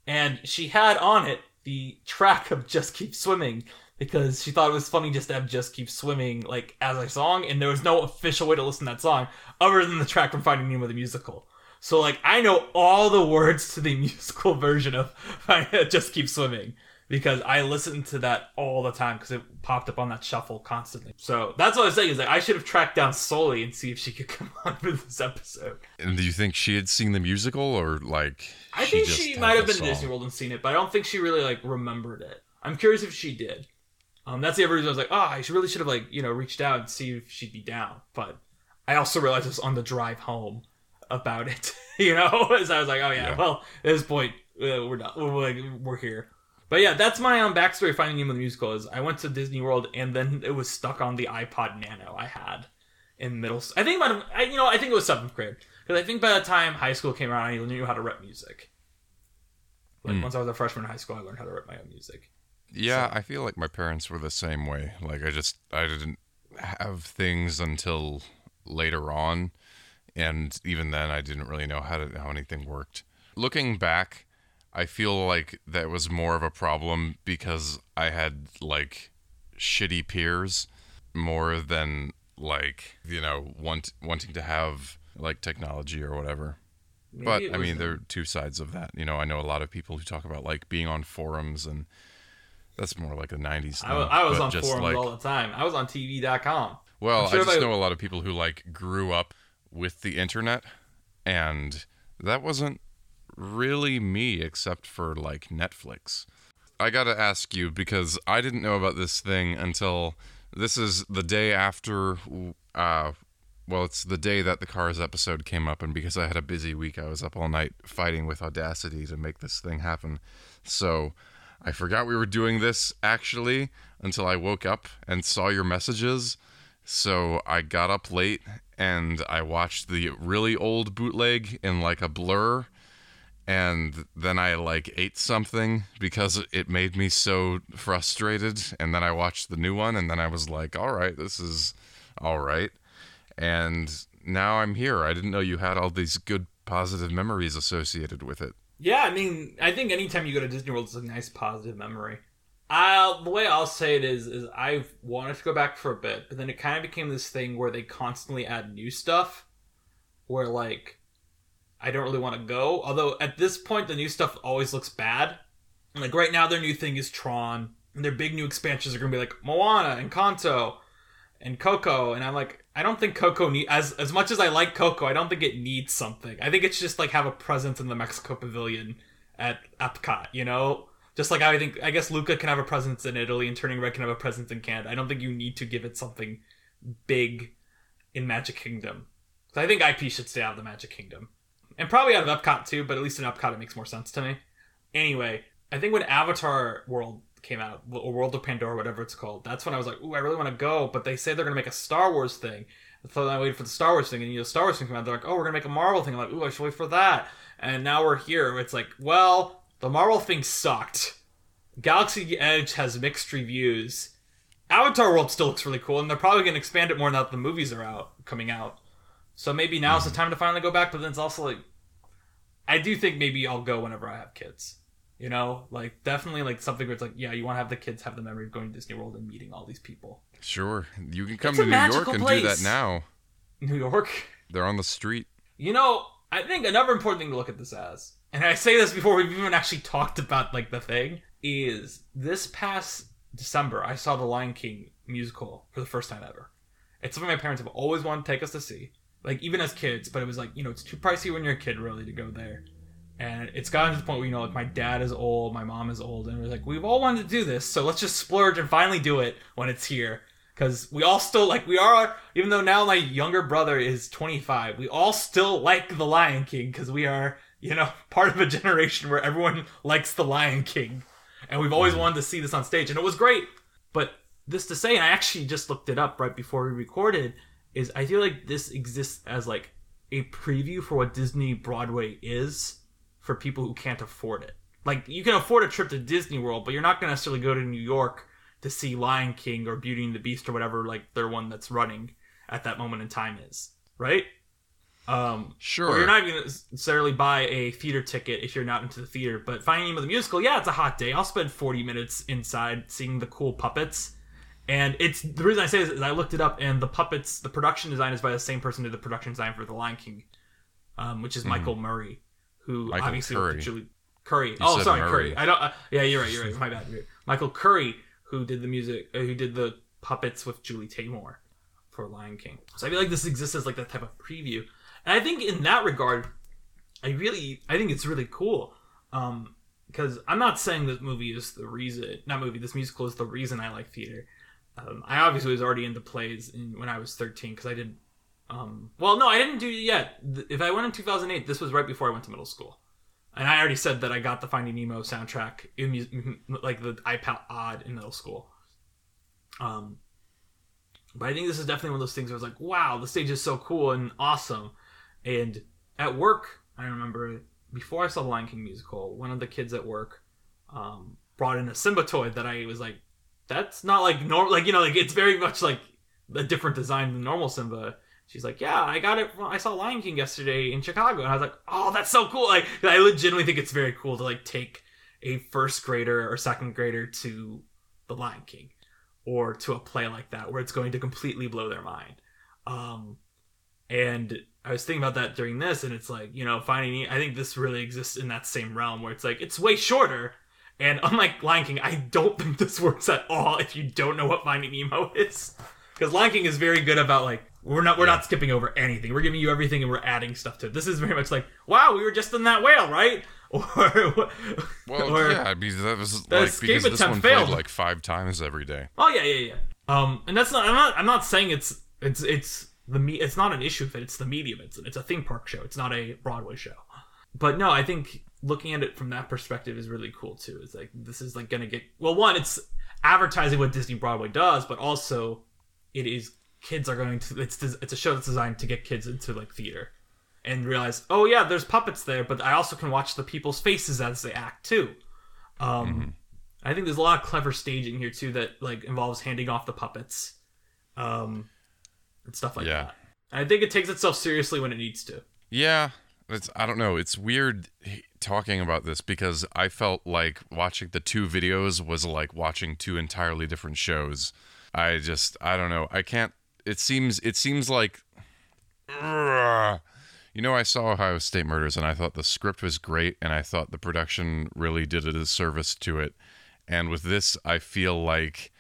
And she had on it the track of "Just Keep Swimming" because she thought it was funny just to have "Just Keep Swimming" like as a song, and there was no official way to listen to that song other than the track from Finding Nemo the musical. So like I know all the words to the musical version of "Just Keep Swimming." Because I listened to that all the time because it popped up on that shuffle constantly. So that's what I was saying is like I should have tracked down Soli and see if she could come on for this episode. And do you think she had seen the musical or like? I think she might have been to Disney World and seen it, but I don't think she really like remembered it. I'm curious if she did. Um, that's the other reason I was like, oh, I really should have like you know reached out and see if she'd be down. But I also realized this on the drive home about it. you know, as I was like, oh yeah, yeah. well at this point uh, we're not we're, we're here. But yeah, that's my um, backstory finding Nemo the musical. Is I went to Disney World and then it was stuck on the iPod Nano I had in middle. I think about I you know I think it was seventh grade because I think by the time high school came around, I knew how to rep music. Like mm. once I was a freshman in high school, I learned how to rep my own music. Yeah, so. I feel like my parents were the same way. Like I just I didn't have things until later on, and even then I didn't really know how to how anything worked. Looking back, I feel like that was more of a problem because I had like shitty peers more than like you know want wanting to have like technology or whatever. Maybe but I mean, there are two sides of that. You know, I know a lot of people who talk about like being on forums and that's more like a 90s thing. I was, I was on forums like, all the time. I was on TV.com. Well, sure I just I... know a lot of people who like grew up with the internet and that wasn't really me except for like Netflix. I gotta ask you because I didn't know about this thing until this is the day after uh, well, it's the day that the Cars episode came up, and because I had a busy week, I was up all night fighting with Audacity to make this thing happen. So I forgot we were doing this actually until I woke up and saw your messages. So I got up late and I watched the really old bootleg in like a blur. And then I like ate something because it made me so frustrated. And then I watched the new one and then I was like, all right, this is all right. And now I'm here. I didn't know you had all these good positive memories associated with it. Yeah, I mean, I think anytime you go to Disney World, it's a nice positive memory. I'll, the way I'll say it is, is I've wanted to go back for a bit, but then it kind of became this thing where they constantly add new stuff, where like I don't really want to go. Although at this point, the new stuff always looks bad. Like right now, their new thing is Tron, and their big new expansions are gonna be like Moana and Encanto and Coco, and I'm like, I don't think Coco need as as much as I like Coco, I don't think it needs something. I think it's just like have a presence in the Mexico Pavilion at Epcot, you know. Just like I think, I guess Luca can have a presence in Italy and Turning Red can have a presence in Canada. I don't think you need to give it something big in Magic Kingdom. So I think IP should stay out of the Magic Kingdom. And probably out of Epcot too, but at least in Epcot it makes more sense to me. Anyway, I think when Avatar World came out, or World of Pandora, whatever it's called, that's when I was like, ooh, I really want to go. But they say they're going to make a Star Wars thing. So then I waited for the Star Wars thing, and you know, Star Wars thing came out. They're like, oh, we're going to make a Marvel thing. I'm like, ooh, I should wait for that. And now we're here. It's like, well, the Marvel thing sucked. Galaxy Edge has mixed reviews. Avatar World still looks really cool, and they're probably going to expand it more now that the movies are out, coming out. So maybe now's the mm-hmm. time to finally go back. But then it's also like, I do think maybe I'll go whenever I have kids. You know, like definitely like something where it's like, yeah, you want to have the kids have the memory of going to Disney World and meeting all these people. Sure, you can come It's a to New York magical and do place. that now. New York. They're on the street. You know, I think another important thing to look at this as, and I say this before we've even actually talked about like the thing, is this past December I saw the Lion King musical for the first time ever. It's something my parents have always wanted to take us to see, like even as kids. But it was like you know it's too pricey when you're a kid really to go there, and it's gotten to the point where you know like my dad is old, my mom is old, and we're like we've all wanted to do this, so let's just splurge and finally do it when it's here. Because we all still like we are, even though now my younger brother is 25, we all still like the Lion King because we are, you know, part of a generation where everyone likes the Lion King, and we've always mm-hmm. wanted to see this on stage, and it was great. But this to say, and I actually just looked it up right before we recorded, is I feel like this exists as like a preview for what Disney Broadway is for people who can't afford it. Like you can afford a trip to Disney World, but you're not going to necessarily go to New York to see Lion King or Beauty and the Beast or whatever like their one that's running at that moment in time is, right? Um, Sure. or you're not even gonna necessarily buy a theater ticket if you're not into the theater. But Finding Nemo the musical, yeah, it's a hot day. I'll spend 40 minutes inside seeing the cool puppets. And it's the reason I say this is I looked it up, and the puppets, the production design is by the same person who did the production design for The Lion King, um, which is Michael Murray, who. Michael obviously Curry. Julie Curry. oh, sorry, Murray. Curry. I don't. Uh, yeah, you're right. You're right. My bad. Michael Curry, who did the music, uh, who did the puppets with Julie Taymor for Lion King. So I feel like this exists as like that type of preview, and I think in that regard, I really, I think it's really cool. Um, because I'm not saying this movie is the reason, not movie, this musical is the reason I like theater. Um, I obviously was already into plays in, when I was 13 because I did. Um, well, no, I didn't do it yet. If I went in 2008, this was right before I went to middle school, and I already said that I got the Finding Nemo soundtrack in like the iPod Odd in middle school. Um, but I think this is definitely one of those things where I was like, wow, the stage is so cool and awesome. And at work, I remember before I saw the Lion King musical, one of the kids at work um, brought in a Simba toy that I was like, that's not like normal. Like you know, like it's very much like a different design than normal Simba. She's like, yeah, I got it. From, I saw Lion King yesterday in Chicago, and I was like, oh, that's so cool. Like, I legitimately think it's very cool to like take a first grader or second grader to the Lion King or to a play like that where it's going to completely blow their mind. Um, and I was thinking about that during this, and it's like, you know, finding, I think this really exists in that same realm where it's like, it's way shorter. And unlike Lion King, I don't think this works at all if you don't know what Finding Nemo is. Because Lion King is very good about like, we're not we're not skipping over anything. We're giving you everything and we're adding stuff to it. This is very much like, wow, we were just in that whale, right? Or, Well, or- yeah, because that was The like escape because this attempt one failed. like five times every day. Oh yeah, yeah, yeah. Um, and that's not. I'm not. I'm not saying it's it's it's the me. It's not an issue if it, it's the medium. It's it's a theme park show. It's not a Broadway show. But no, I think looking at it from that perspective is really cool too. It's like this is like gonna get well. One, it's advertising what Disney Broadway does, but also it is kids are going to. It's it's a show that's designed to get kids into like theater and realize, oh yeah, there's puppets there, but I also can watch the people's faces as they act too. Um, I think there's a lot of clever staging here too that like involves handing off the puppets, um, and stuff like Yeah. that. I think it takes itself seriously when it needs to. Yeah, it's I don't know. It's weird talking about this because I felt like watching the two videos was like watching two entirely different shows. I just I don't know. I can't. It seems it seems like. Ugh. You know, I saw Ohio State Murders and I thought the script was great and I thought the production really did a disservice to it. And with this, I feel like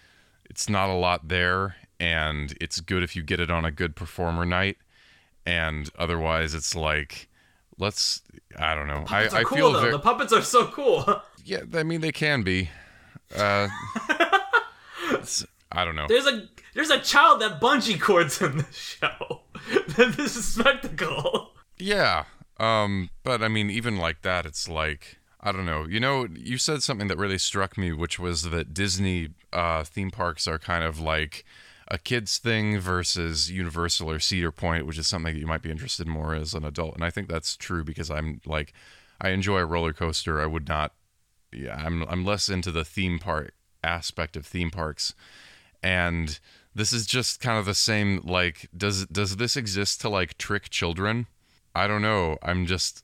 it's not a lot there and it's good if you get it on a good performer night and otherwise it's like let's i don't know i, I cool feel though. very The puppets are so cool. yeah i mean they can be uh i don't know There's a there's a child that bungee cords in this show. this is spectacle. yeah um but i mean even like that it's like i don't know you know you said something that really struck me which was that disney uh theme parks are kind of like a kids thing versus universal or cedar point which is something that you might be interested in more as an adult. And i think that's true because i'm like i enjoy a roller coaster. I would not yeah i'm i'm less into the theme park aspect of theme parks. And this is just kind of the same like does does this exist to like trick children? I don't know. I'm just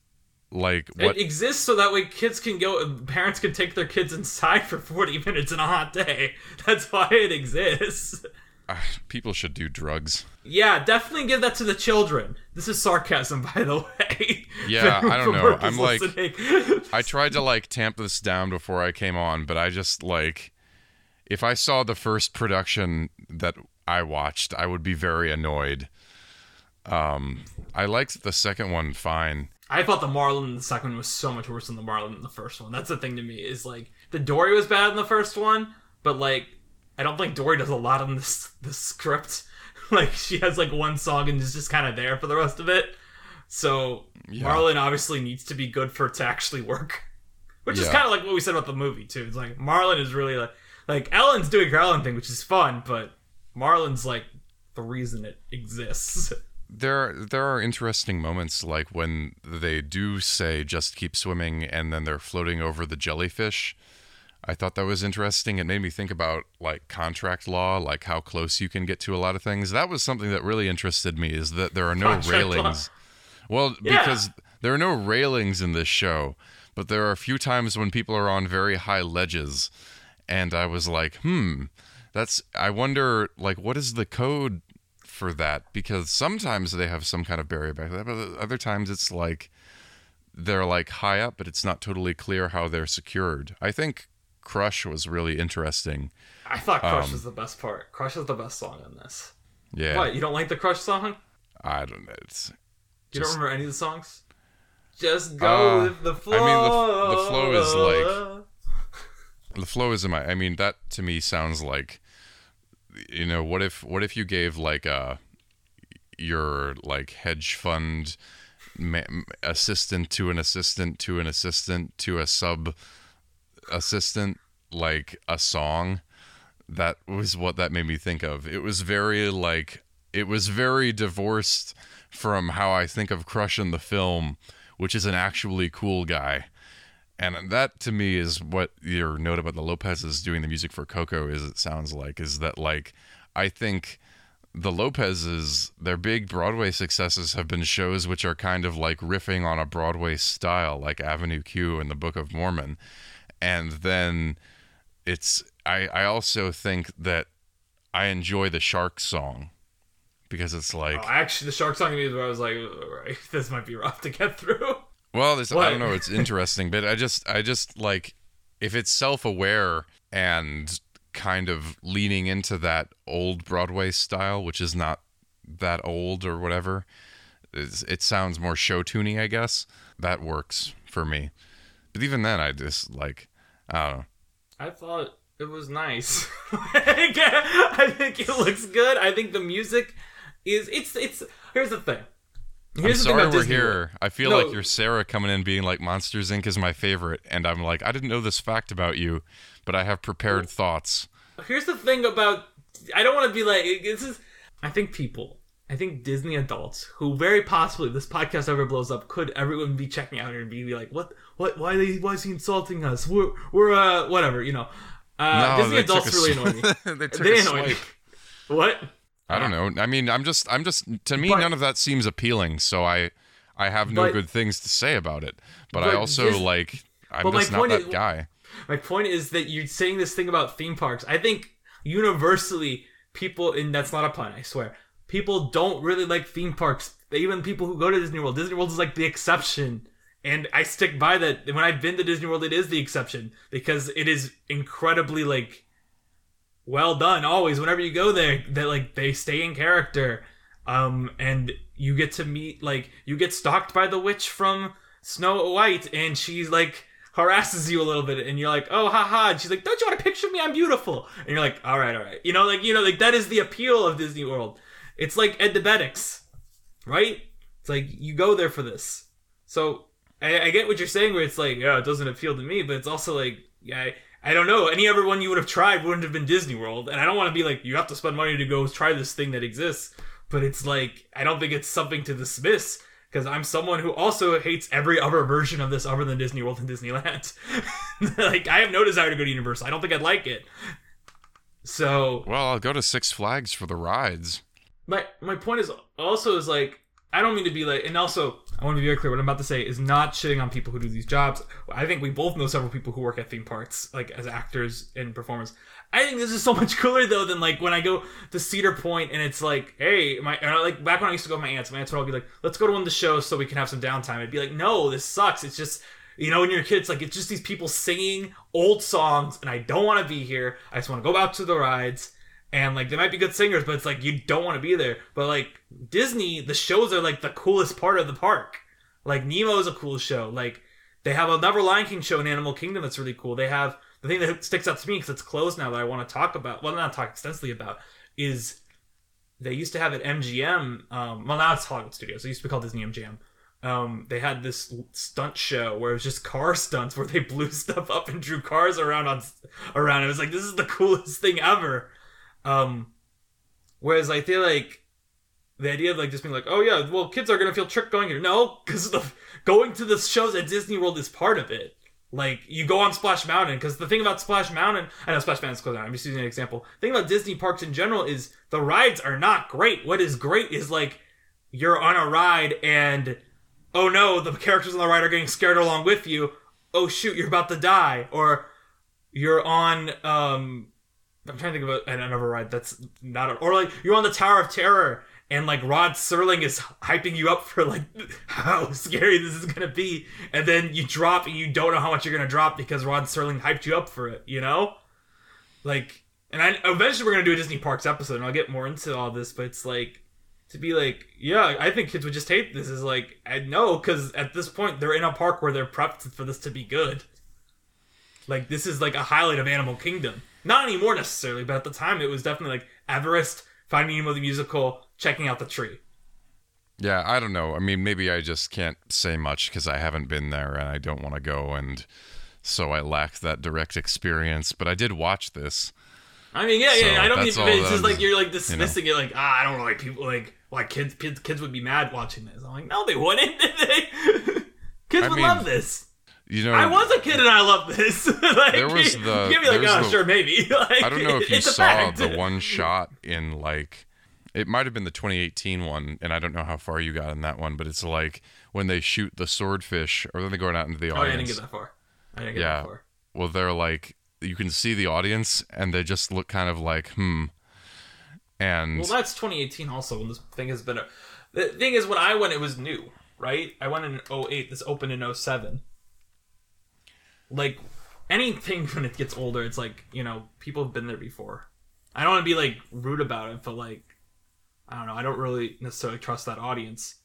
like what It exists so that way kids can go, parents can take their kids inside for 40 minutes in a hot day. That's why it exists. Uh, people should do drugs Yeah, definitely give that to the children. This is sarcasm, by the way. Yeah, I don't know. I'm like- i tried to like tamp this down before i came on but i just like if i saw the first production that i watched i would be very annoyed um i liked the second one fine I thought the Marlin in the second one was so much worse than the Marlin in the first one. That's the thing to me is like the Dory was bad in the first one, but like I don't think Dory does a lot in this the script. like she has like one song and is just kind of there for the rest of it. So Yeah. Marlin obviously needs to be good for it to actually work. Which is kind of like what we said about the movie too. It's like Marlin is really like like Ellen's doing her Ellen thing, which is fun, but Marlin's like the reason it exists. there there are interesting moments like when they do say just keep swimming and then they're floating over the jellyfish i thought that was interesting it made me think about like contract law like how close you can get to a lot of things that was something that really interested me is that there are no Contract law. railings well Yeah. because there are no railings in this show but there are a few times when people are on very high ledges and i was like hmm that's i wonder like what is the code for that because sometimes they have some kind of barrier back there, but other times it's like they're like high up, but it's not totally clear how they're secured. I think Crush was really interesting. I thought Crush Um, was the best part. Crush is the best song in this. Yeah, What? You don't like the Crush song? I don't know. It's You Just- don't remember any of the songs? Just go Uh, with the flow. I mean, the- the flow is like- the flow is in my. I mean, that to me sounds like, you know, what if what if you gave like a your like hedge fund ma- assistant to an assistant to an assistant to a sub assistant like a song. That was what that made me think of. It was very like it was very divorced from how i think of crush in the film which is an actually cool guy. And that to me is what your note about the lopez's doing the music for coco is it sounds like is that like i think the lopez's their big broadway successes have been shows which are kind of like riffing on a broadway style like avenue q and the book of mormon and then it's I I also think that I enjoy the shark song because it's oh, like Oh, actually, the Shark song is where I was like, alright, this might be rough to get through. well there's I don't know it's interesting but I just I just like if it's self-aware and kind of leaning into that old Broadway style which is not that old or whatever it's, it sounds more show tuney I guess that works for me but even then I just like I don't know I thought it was nice. I think it looks good. I think the music is it's it's here's the thing. I'm Here's the thing sorry we're Disney World. here. I feel No. like you're Sarah coming in being like Monsters Inc. is my favorite, and I'm like, I didn't know this fact about you, but I have prepared thoughts. Here's the thing about I don't want to be like this is I think people I think Disney adults who very possibly if this podcast ever blows up could everyone be checking out here and be like what what why they why is he insulting us we're we're uh whatever you know uh No, Disney adults really sw- annoy me they took they annoy me what I don't know. I mean, I'm just, I'm just. To me, But- none of that seems appealing. So I, I have no But- good things to say about it. But, I also Dis- like, I'm just not that is- guy. My point is that you're saying this thing about theme parks. I think universally, people, and that's not a pun, I swear, people don't really like theme parks. Even people who go to Disney World, Disney World is like the exception. And I stick by that. When I've been to Disney World, it is the exception because it is incredibly like well done always. Whenever you go there that like they stay in character um and you get to meet like you get stalked by the witch from snow white and she's like harasses you a little bit and you're like oh haha and she's like don't you want a picture of me? I'm beautiful. And you're like all right all right. You know like you know like that is the appeal of disney world. It's like ed the Bedics, right? It's like you go there for this. So I, I get what you're saying where it's like yeah it doesn't appeal to me but it's also like yeah I, I don't know. Any other one you would have tried wouldn't have been disney world and i don't want to be like you have to spend money to go try this thing that exists but it's like i don't think it's something to dismiss because i'm someone who also hates every other version of this other than disney world and disneyland. Like i have no desire to go to universal. I don't think i'd like it. So Well, I'll go to Six Flags for the rides. my my point is also is like I don't mean to be like, and also I want to be very clear. What I'm about to say is not shitting on people who do these jobs. I think we both know several people who work at theme parks, like as actors and performers. I think this is so much cooler though than like when I go to Cedar Point and it's like, hey, my like back when I used to go with my aunts, my aunts would all be like, let's go to one of the shows so we can have some downtime. I'd be like, no, this sucks. It's just you know when you're a kid, it's like it's just these people singing old songs, and I don't want to be here. I just want to go out to the rides and like they might be good singers, but it's like you don't want to be there. But like Disney, the shows are like the coolest part of the park. Like Nemo is a cool show. Like they have another Lion King show in Animal Kingdom that's really cool. They have the thing that sticks out to me because it's closed now that I want to talk about. Well, not talk extensively about is they used to have at MGM. Um, well, now it's Hollywood Studios. It used to be called Disney MGM. Um, they had this stunt show where it was just car stunts where they blew stuff up and drew cars around on around. It was like this is the coolest thing ever. Um, whereas I feel like the idea of like just being like, oh yeah, well kids are gonna feel tricked going here. No, because the going to the shows at Disney World is part of it. Like you go on Splash Mountain because the thing about Splash Mountain, I know Splash Mountain's closed down. I'm just using an example. The thing about Disney parks in general is the rides are not great. What is great is like you're on a ride and oh no, the characters on the ride are getting scared along with you. Oh shoot, you're about to die, or you're on um I'm trying to think of another ride that's not, a, or like you're on the Tower of Terror and like Rod Serling is hyping you up for like how scary this is gonna be, and then you drop and you don't know how much you're gonna drop because Rod Serling hyped you up for it, you know? Like, and I eventually we're gonna do a Disney Parks episode, and I'll get more into all this, but it's like to be like, yeah, I think kids would just hate this. Is like, I know because at this point they're in a park where they're prepped for this to be good. Like this is like a highlight of Animal Kingdom. Not anymore necessarily, but at the time it was definitely like Everest, Finding Nemo the musical, checking out the tree. Yeah, I don't know. I mean, maybe I just can't say much because I haven't been there and I don't want to go, and so I lack that direct experience. But I did watch this. I mean, yeah, So yeah. I don't mean it's just like you're like dismissing it, like ah, I don't know, like people like why kids kids kids would be mad watching this. I'm like, no, they wouldn't. they kids I would mean, love this. You know, I was a kid and I loved this. like, There was the- Give me like, oh, the- sure, maybe. like, I don't know if you saw the one shot in like it might have been the 2018 one, and I don't know how far you got in that one, but it's like when they shoot the swordfish, or then they're going out into the audience. Oh, I didn't get that far. I didn't get Yeah. that far. well, they're like you can see the audience, and they just look kind of like hmm. And Well, that's 2018 also when this thing has been. A, the thing is, when I went, it was new, right? I went in 08. This opened in 07. Like anything when it gets older, it's like you know people have been there before. I don't want to be like rude about it, but like I don't know. I don't really necessarily trust that audience.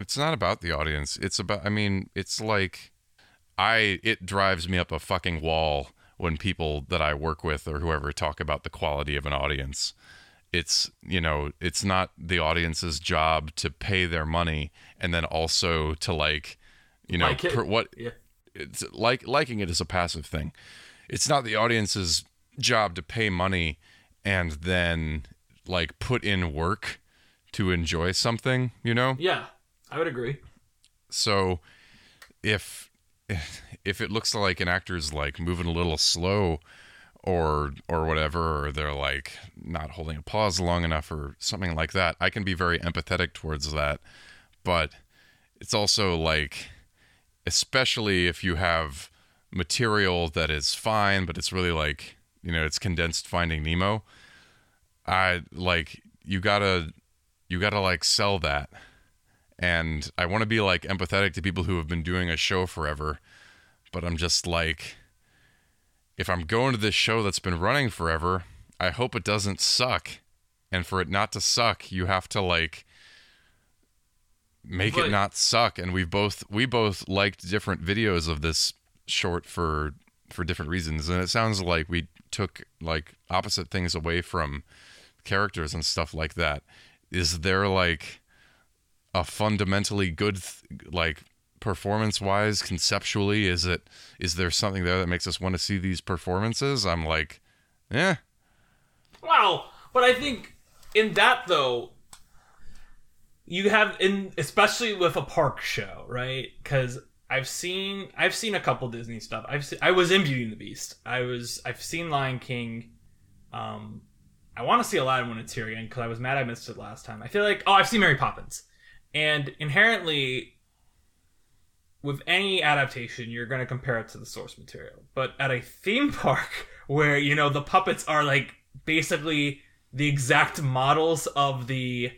it's not about the audience. It's about I mean, it's like I it drives me up a fucking wall when people that I work with or whoever talk about the quality of an audience. it's you know it's not the audience's job to pay their money and then also to like you know Like per, what Yeah. It's like liking it is a passive thing. It's not the audience's job to pay money and then like put in work to enjoy something you know? Yeah, I would agree. so if if it looks like an actor's like moving a little slow or or whatever or they're like not holding a pause long enough or something like that i can be very empathetic towards that. But it's also like especially if you have material that is fine but it's really like you know it's condensed finding nemo i like you gotta you gotta like sell that and I want to be like empathetic to people who have been doing a show forever, but I'm just like if I'm going to this show that's been running forever, I hope it doesn't suck. And for it not to suck, you have to like make But- it not suck. And we've both we both liked different videos of this short for for different reasons. And it sounds like we took like opposite things away from characters and stuff like that. Is there like a fundamentally good th- like performance wise conceptually is it is there something there that makes us want to see these performances? I'm like yeah Wow, but I think in that though, you have in especially with a park show, right? Because I've seen I've seen a couple Disney stuff. I've se- I was in Beauty and the Beast. I was I've seen Lion King. Um, I want to see Aladdin when it's here again because I was mad I missed it last time. I feel like oh I've seen Mary Poppins, and inherently. With any adaptation, you're going to compare it to the source material. But at a theme park where, you know, the puppets are like basically the exact models of the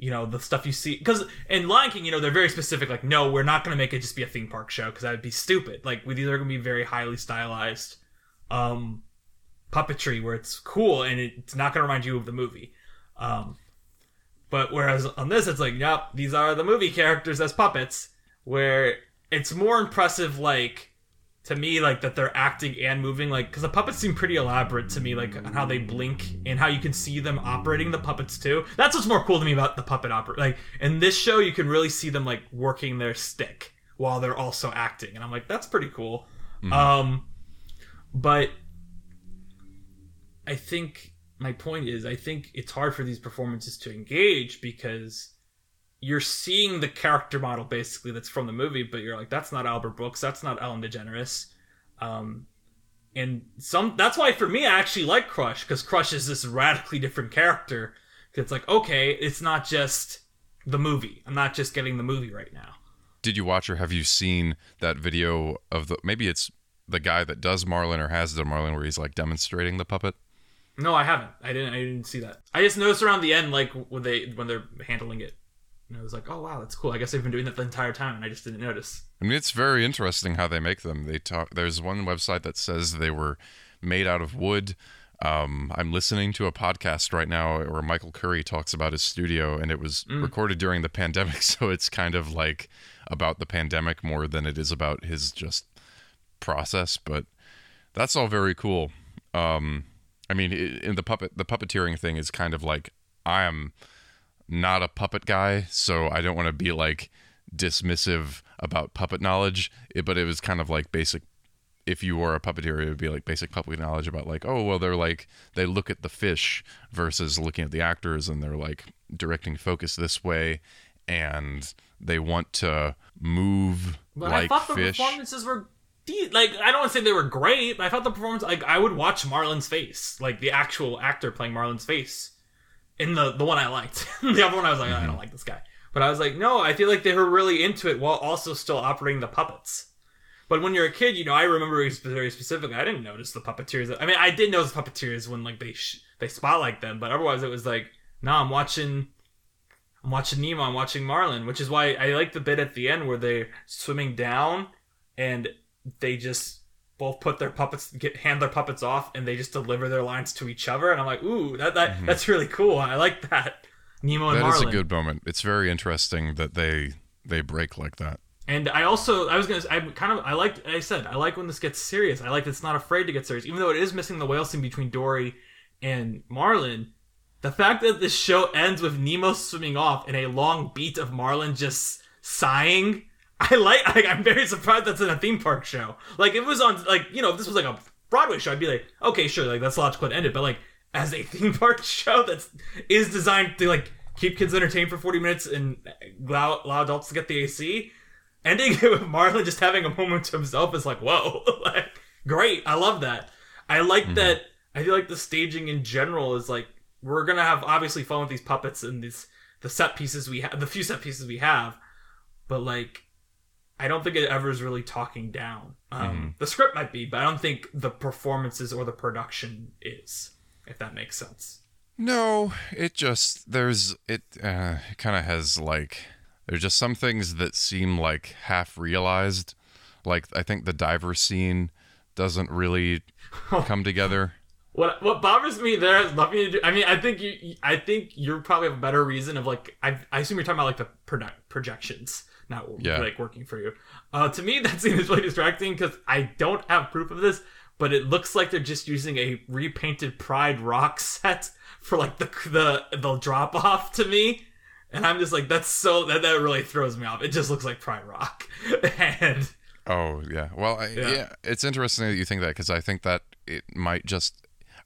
you know the stuff you see because in Lion King you know they're very specific like no we're not going to make it just be a theme park show because that would be stupid. Like these are going to be very highly stylized um puppetry where it's cool and it's not going to remind you of the movie. Um but whereas on this it's like yep these are the movie characters as puppets where it's more impressive like to me like that they're acting and moving like because the puppets seem pretty elaborate to me like on how they blink and how you can see them operating the puppets too. That's what's more cool to me about the puppet opera like in this show you can really see them like working their stick while they're also acting and i'm like that's pretty cool. Um but i think my point is i think it's hard for these performances to engage because you're seeing the character model basically that's from the movie, but you're like, that's not Albert Brooks, that's not Ellen DeGeneres. Um, and some that's why for me I actually like Crush because Crush is this radically different character. It's like okay, it's not just the movie. I'm not just getting the movie right now. did you watch or have you seen that video of the maybe it's the guy that does marlin or has the marlin where he's like demonstrating the puppet No, I haven't. I didn't. I didn't see that. I just noticed around the end, like when they when they're handling it, and I was like, oh wow, that's cool. I guess they've been doing that the entire time, and I just didn't notice. I mean, it's very interesting how they make them. They talk. There's one website that says they were made out of wood. Um, I'm listening to a podcast right now where Michael Curry talks about his studio, and it was recorded during the pandemic, so it's kind of like about the pandemic more than it is about his just process. But that's all very cool. Um, I mean, in the puppet, the puppeteering thing is kind of like I am not a puppet guy, so I don't want to be like dismissive about puppet knowledge. It, but it was kind of like basic. If you were a puppeteer, it would be like basic puppet knowledge about like, oh well, they're like they look at the fish versus looking at the actors, and they're like directing focus this way, and they want to move But like I thought the fish. performances were de- like I don't want to say they were great, but I thought the performance like I would watch Marlin's face, like the actual actor playing Marlin's face, in the the one I liked. the other one I was like, "Oh, I don't mm-hmm. like this guy, but I was like, no, I feel like they were really into it while also still operating the puppets. But when you're a kid, you know, I remember very specifically. I didn't notice the puppeteers. I mean, I did notice puppeteers when like they sh- they spotlight them, but otherwise it was like, no, I'm watching I'm watching Nemo, I'm watching Marlin, which is why I like the bit at the end where they're swimming down and they just both put their puppets get hand their puppets off and they just deliver their lines to each other and I'm like, ooh, that, that that's really cool. I like that. Nemo and Mm-hmm. That is a good moment. It's very interesting that they they break like that. And I also I was gonna I kind of I like I said I like when this gets serious. I like that it's not afraid to get serious, even though it is missing the whale scene between Dory and Marlin. the fact that this show ends with Nemo swimming off and a long beat of Marlin just sighing. I like. I, I'm very surprised that's in a theme park show. Like if it was on, like you know, if this was like a Broadway show, I'd be like, okay, sure, like that's logical to end it. But like as a theme park show that's is designed to like keep kids entertained for 40 minutes and allow, allow adults to get the AC, ending it with Marlin just having a moment to himself is like, whoa, like great. I love that. I like mm-hmm. that. I feel like the staging in general is like we're gonna have obviously fun with these puppets and these the set pieces we have, the few set pieces we have, but like I don't think it ever is really talking down. Um, The script might be, but I don't think the performances or the production is. If that makes sense. No, it just there's it uh, it kind of has like there's just some things that seem like half realized. Like I think the diver scene doesn't really come together. What what bothers me there has nothing to do. I mean, I think you. I think you're probably have a better reason of like. I, I assume you're talking about like the projections, not Yeah. like working for you. Uh, to me, that scene is really distracting because I don't have proof of this, but it looks like they're just using a repainted Pride Rock set for like the the the drop off to me. And I'm just like, that's so that that really throws me off. It just looks like Pride Rock, and Oh yeah. Well, I, Yeah. yeah. It's interesting that you think that because I think that it might just.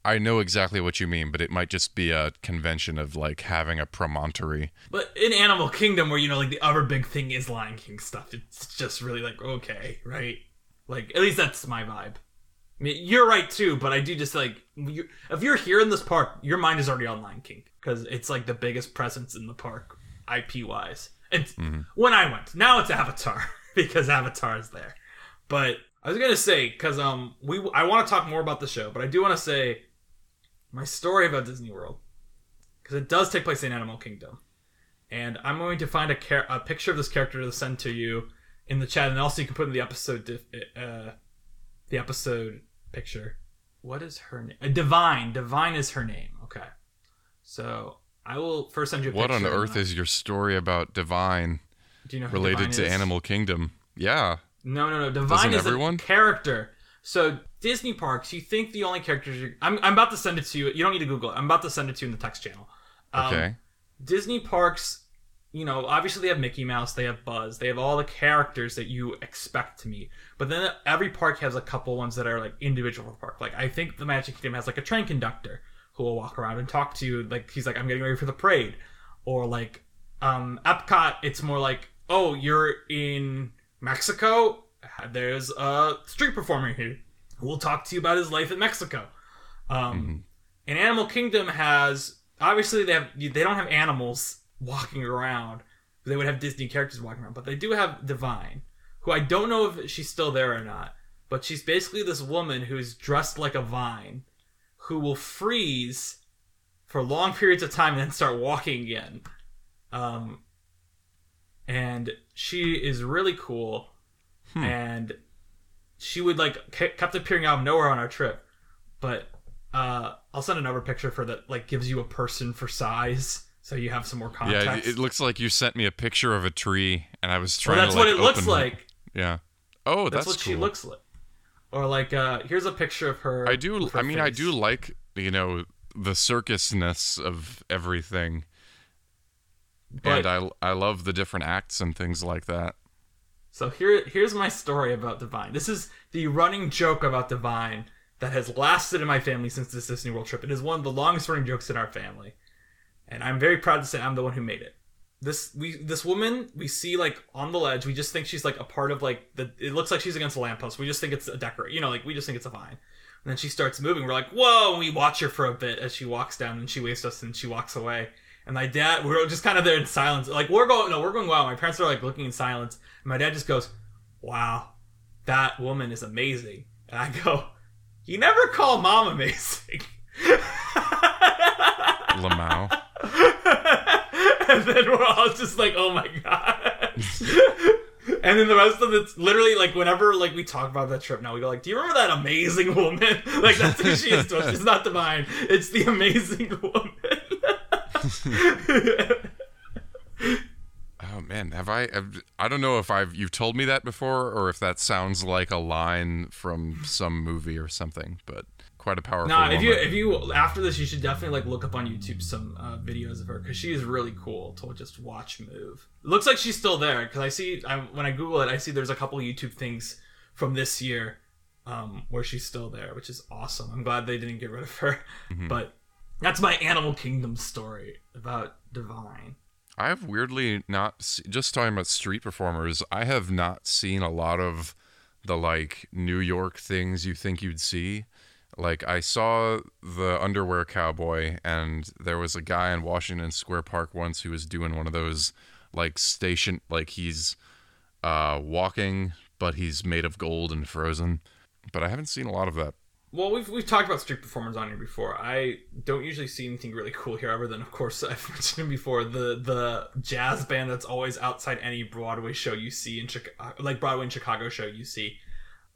I know exactly what you mean, but it might just be a convention of like having a promontory. But in Animal Kingdom, where you know, like the other big thing is Lion King stuff, it's just really like okay, right? Like at least that's my vibe. I mean, you're right too, but I do just like you, if you're here in this park, your mind is already on Lion King because it's like the biggest presence in the park, IP wise. And when I went, now it's Avatar because Avatar is there. But I was gonna say because um we I want to talk more about the show, but I do want to say my story about Disney World because it does take place in Animal Kingdom, and I'm going to find a, char- a picture of this character to send to you in the chat, and also you can put in the episode dif- uh, the episode picture. What is her name? Uh, Divine. Divine is her name. Okay, so I will first send you. A What on earth is your story about divine do you know related Divine to is? Animal Kingdom? Yeah. No, no, no. Divine Doesn't is everyone? a character. So Disney parks, you think the only characters you're, I'm, I'm about to send it to you. You don't need to Google it. I'm about to send it to you in the text channel. Um, Okay. Disney parks, you know, obviously they have Mickey Mouse, they have Buzz, they have all the characters that you expect to meet. But then every park has a couple ones that are like individual park. Like I think the Magic Kingdom has like a train conductor who will walk around and talk to you. Like he's like, I'm getting ready for the parade, or like um, Epcot, it's more like, oh, you're in Mexico. There's a street performer here who will talk to you about his life in Mexico. Um, And Animal Kingdom has obviously they have they don't have animals walking around. They would have Disney characters walking around, but they do have Divine, who I don't know if she's still there or not. But she's basically this woman who's dressed like a vine, who will freeze for long periods of time and then start walking again. Um, and she is really cool, and she would like kept appearing out of nowhere on our trip, but uh, I'll send another picture for that like gives you a person for size, so you have some more context. Yeah, it looks like you sent me a picture of a tree, and I was trying. Well, that's to. what like, it looks open- like. Yeah. Oh, That's, that's, what she looks like. Or like, uh, here's a picture of her. I do. her I mean, I do like you know the circusness of everything, But- and I I love the different acts and things like that. So here, here's my story about Divine. This is the running joke about Divine that has lasted in my family since this Disney World trip. It is one of the longest running jokes in our family, and I'm very proud to say I'm the one who made it. This we this woman we see like on the ledge. We just think she's like a part of like the. It looks like she's against a lamppost. We just think it's a decor. You know, like we just think it's a vine. And then she starts moving. We're like, whoa! And we watch her for a bit as she walks down, and she waves us, and she walks away. And my dad, we're just kind of there in silence. Like we're going, no, we're going. Wow! My parents are like looking in silence. And my dad just goes, "Wow, that woman is amazing." And I go, "You never call mom amazing." Lamau. and then we're all just like, "Oh my god." And then the rest of it's literally like whenever like we talk about that trip now, we go like, "Do you remember that amazing woman?" Like that's who she is to us. It's not divine. It's the amazing woman. Oh man, have I? Have, I don't know if I've you've told me that before, or if that sounds like a line from some movie or something. But quite a powerful. Nah, if woman. you if you after this, you should definitely like look up on YouTube some uh, videos of her because she is really cool to just watch move. It looks like she's still there because I see I, when I Google it, I see there's a couple YouTube things from this year um, where she's still there, which is awesome. I'm glad they didn't get rid of her. But that's my Animal Kingdom story about Divine. I have weirdly not just talking about street performers. I have not seen a lot of the like New York things you think you'd see. Like I saw the underwear cowboy, and there was a guy in Washington Square Park once who was doing one of those like station like he's uh, walking, but he's made of gold and frozen. But I haven't seen a lot of that. Well, we've we've talked about street performers on here before. I don't usually see anything really cool here, other than, of course, I've mentioned before the the jazz band that's always outside any Broadway show you see in Chicago, like Broadway and Chicago show you see.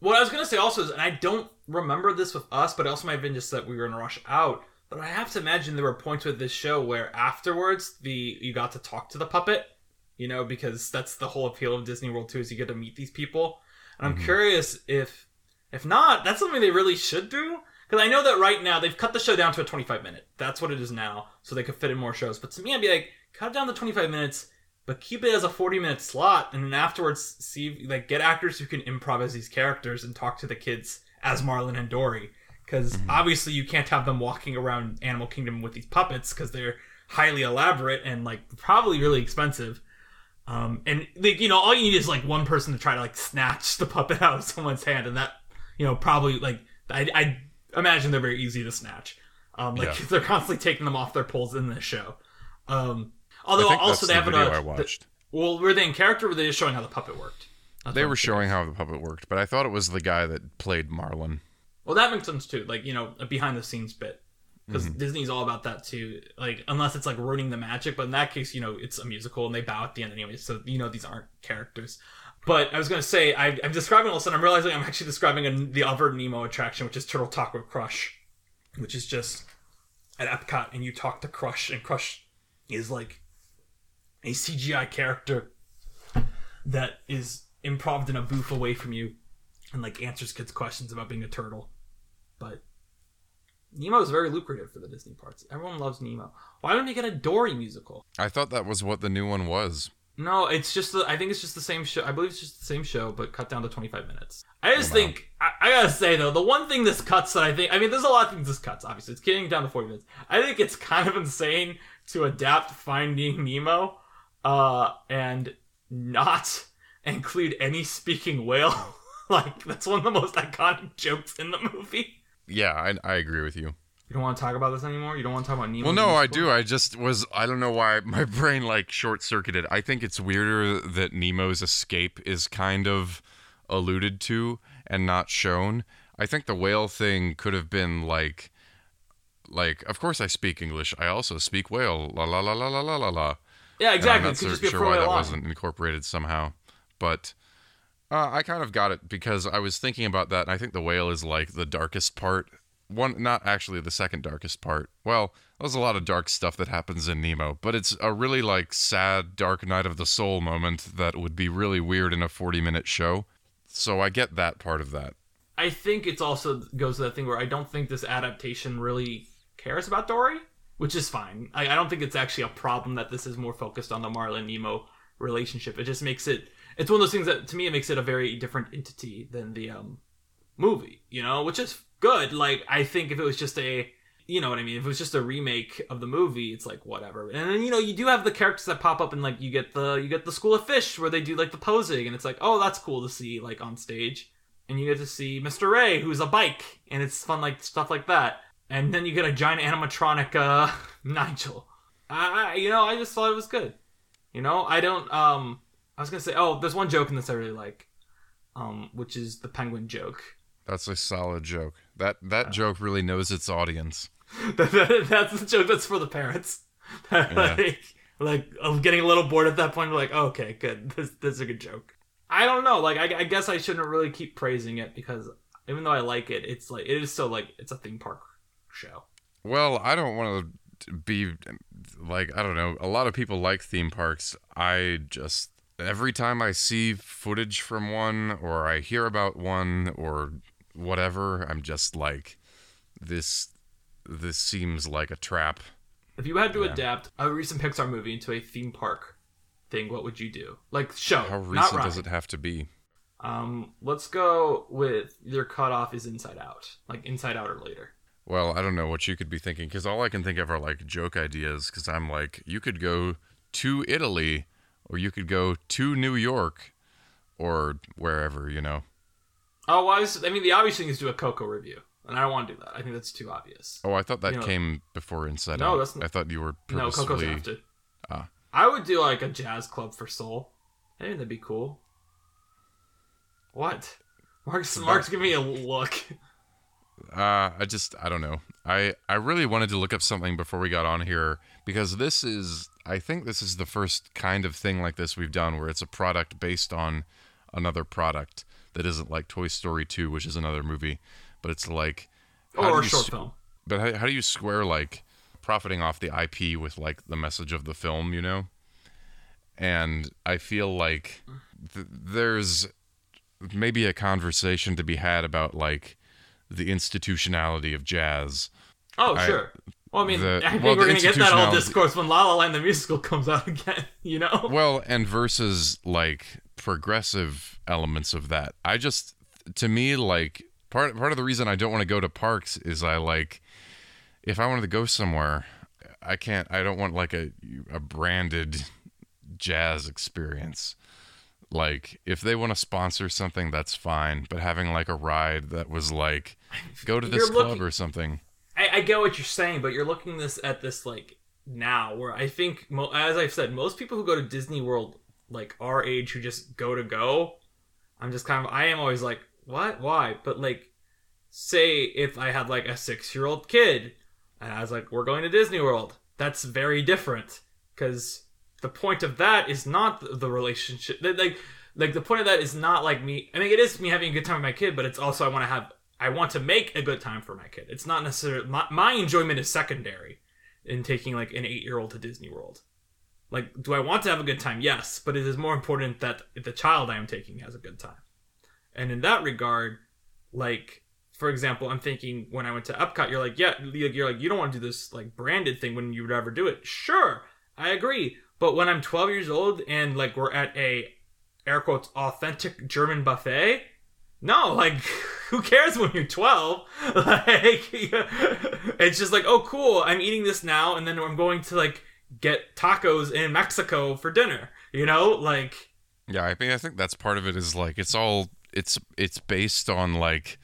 What I was gonna say also is, and I don't remember this with us, but it also might have been just that we were in a rush out. But I have to imagine there were points with this show where afterwards the you got to talk to the puppet, you know, because that's the whole appeal of Disney World too is you get to meet these people. And I'm mm-hmm. curious if if not, that's something they really should do. Because I know that right now they've cut the show down to a 25 minute. That's what it is now, so they could fit in more shows. But to me, I'd be like, cut it down to 25 minutes, but keep it as a 40 minute slot, and then afterwards see like get actors who can improv as these characters and talk to the kids as Marlin and Dory. Because obviously you can't have them walking around Animal Kingdom with these puppets because they're highly elaborate and like probably really expensive. Um, and like you know, all you need is like one person to try to like snatch the puppet out of someone's hand, and that you know probably like I, I imagine they're very easy to snatch. Um, like Yeah. they're constantly taking them off their poles in this show. Um, although also they the have video an, I watched. well, were they in character? or Were they just showing how the puppet worked? That's They were showing how the puppet worked, but I thought it was the guy that played Marlin. Well, that makes sense too. Like you know, a behind the scenes bit because Mm-hmm. Disney's all about that too. Like unless it's like ruining the magic, but in that case, you know, it's a musical and they bow at the end anyway. So you know, these aren't characters. But I was gonna say, I, I'm describing all of a sudden. I'm realizing I'm actually describing a, the other Nemo attraction, which is Turtle Talk with Crush, which is just at Epcot, and you talk to Crush, and Crush is like a CGI character that is improv in a booth away from you, and like answers kids' questions about being a turtle. But Nemo is very lucrative for the Disney parks. Everyone loves Nemo. Why don't you get a Dory musical? I thought that was what the new one was. No, it's just the, I think it's just the same show. I believe it's just the same show, but cut down to 25 minutes. I just Oh, wow. think I, I gotta say though, the one thing this cuts that I think I mean, there's a lot of things this cuts. Obviously, it's getting down to 40 minutes. I think it's kind of insane to adapt Finding Nemo, uh, and not include any speaking whale. like that's one of the most iconic jokes in the movie. Yeah, I, I agree with you. You don't want to talk about this anymore. You don't want to talk about Nemo. Well, no, I do. I just was. I don't know why my brain like short circuited. I think it's weirder that Nemo's escape is kind of alluded to and not shown. I think the whale thing could have been like, like. Of course, I speak English. I also speak whale. La la la la la la la la. Yeah, And exactly. I'm It not so sure why that line. wasn't incorporated somehow, but uh, I kind of got it because I was thinking about that, and I think the whale is like the darkest part. One, not actually the second darkest part. Well, there's a lot of dark stuff that happens in Nemo, but it's a really like sad, dark night of the soul moment that would be really weird in a 40-minute show. So I get that part of that. I think it's also goes to that thing where I don't think this adaptation really cares about Dory, which is fine. I, I don't think it's actually a problem that this is more focused on the Marlin Nemo relationship. It just makes it. It's one of those things that to me it makes it a very different entity than the um movie, you know, which is good. Like I think if it was just a you know what I mean? If it was just a remake of the movie, it's like whatever. And then you know, you do have the characters that pop up and like you get the you get the School of Fish where they do like the posing and it's like, "Oh, that's cool to see like on stage." And you get to see Mr. Ray who's a bike and it's fun like stuff like that. And then you get a giant animatronic uh Nigel. I I- you know, I just thought it was good. You know, I don't um I was to say, "Oh, there's one joke in this I really like." Um which is the penguin joke. That's a solid joke. That that joke really knows its audience. that's the joke that's for the parents. like, like I'm getting a little bored at that point. Like, okay, good. This, this is a good joke. I don't know. Like, I, I guess I shouldn't really keep praising it because even though I like it, it's like it is still like it's a theme park show. Well, I don't want to be like I don't know. A lot of people like theme parks. I just every time I see footage from one or I hear about one or whatever, I'm just like this this seems like a trap. If you had to Yeah. adapt a recent Pixar movie into a theme park thing, what would you do? Like show, How recent ride. does it have to be? Um, let's go with your cutoff is Inside Out, like Inside Out or later. Well, I don't know what you could be thinking because all I can think of are like joke ideas. Because I'm like, you could go to Italy, or you could go to New York, or wherever, you know. Oh, well, I, was, I mean, the obvious thing is do a Coco review, and I don't want to do that. I think that's too obvious. Oh, I thought that You know- came before Inside No, Out. that's n- I thought you were purposely... No, Coco's after. Ah. I would do like a jazz club for Soul. I think that'd be cool. What? Mark's about- Mark's giving me a look. Uh, I just I don't know. I I really wanted to look up something before we got on here because this is I think this is the first kind of thing like this we've done where it's a product based on another product that isn't like Toy Story 2, which is another movie, but it's like or a short film. But how, how do you square like profiting off the IP with like the message of the film, you know? And I feel like th- there's maybe a conversation to be had about like the institutionality of jazz. Oh, I- sure. Well, I mean, the- I think well, we're gonna get that whole discourse when La La Land the musical comes out again. You know? Well, and versus like progressive elements of that. I just to me like part part of the reason I don't want to go to parks is I like if I wanted to go somewhere, I can't I don't want like a a branded jazz experience. Like if they want to sponsor something that's fine, but having like a ride that was like go to this You're club or something. I, I get what you're saying, but you're looking this at this like now, where I think, as I've said, most people who go to Disney World, like our age, who just go to go, I'm just kind of, I am always like, what, why? But like, say if I had like a six year old kid, and I was like, we're going to Disney World, that's very different because the point of that is not the- relationship. Like, like the point of that is not like me. I mean, it is me having a good time with my kid, but it's also I want to have I want to make a good time for my kid. It's not necessarily my, my enjoyment is secondary in taking like an eight year old to Disney World. Like, do I want to have a good time? Yes, but it is more important that the child I am taking has a good time. And in that regard, like for example, I'm thinking when I went to Epcot, you're like, yeah, you're like, you don't want to do this like branded thing when you would ever do it. Sure, I agree. But when I'm 12 years old and like we're at a air quotes authentic German buffet, no, like who cares when you're 12? Like it's just like, oh cool, I'm eating this now and then I'm going to like get tacos in Mexico for dinner. You know, like Yeah, I mean I think that's part of it is like it's all it's it's based on like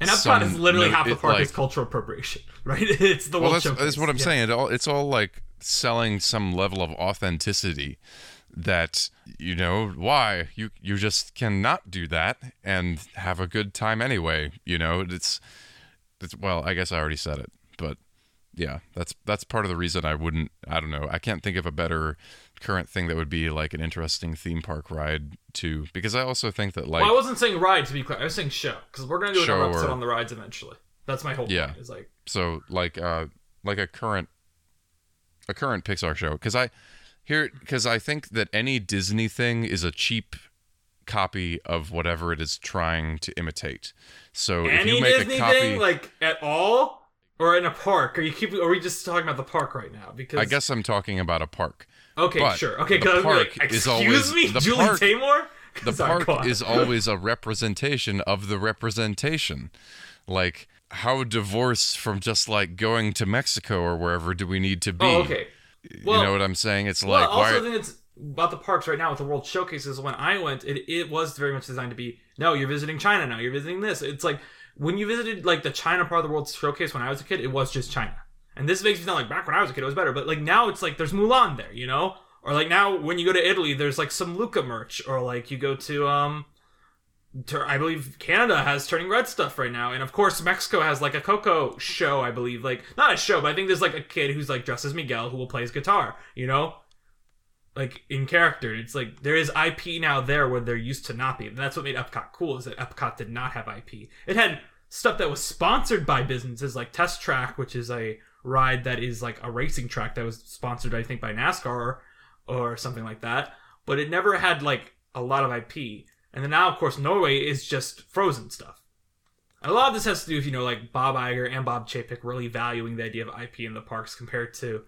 and Epcot some is literally no- half the it, park like- is cultural appropriation, right? It's the well World that's, that's what i'm Yeah. saying it all it's all like selling some level of authenticity that you know why you you just cannot do that and have a good time anyway you know it's it's well i guess i already said it but yeah that's that's part of the reason i wouldn't i don't know i can't think of a better current thing that would be like an interesting theme park ride too because i also think that like well, I wasn't saying ride to be clear. I was saying show because we're gonna do another episode or- on the rides eventually. That's my whole Yeah. point. Is like so like uh like a current a current pixar show because i here because i think that any disney thing is a cheap copy of whatever it is trying to imitate so if any you make Disney a copy thing, like at all, or in a park. Are you keep? Are we just talking about the park right now? Because i guess i'm talking about a park Okay, but sure. Okay, the because park like, is excuse always- me, the Julie park- Taymor. the Sorry, park is always a representation of the representation like how divorced from just like going to mexico or wherever do we need to be Oh, okay. Well, you know what i'm saying it's Well, like also why the thing that's about the parks right now with the World Showcases. When I went, it it was very much designed to be. No, you're visiting China now. You're visiting this. It's like when you visited like the China part of the World Showcase when I was a kid, it was just China. And this makes me sound like back when I was a kid, it was better. But like now, it's like there's Mulan there, you know. Or like now, when you go to Italy, there's like some Luca merch, or like you go to um, I believe Canada has Turning Red stuff right now, and of course Mexico has like a Coco show. I believe like not a show, but I think there's like a kid who's like dressed as Miguel who will play his guitar. You know, like in character. It's like there is IP now there where there used to not be. And that's what made Epcot cool is that Epcot did not have IP. It had stuff that was sponsored by businesses like Test Track, which is a ride that is like a racing track that was sponsored, I think, by NASCAR or something like that. But it never had like a lot of IP. And then now, of course, Norway is just Frozen stuff. a lot of this has to do with you know like Bob Iger and Bob Chapek really valuing the idea of IP in the parks compared to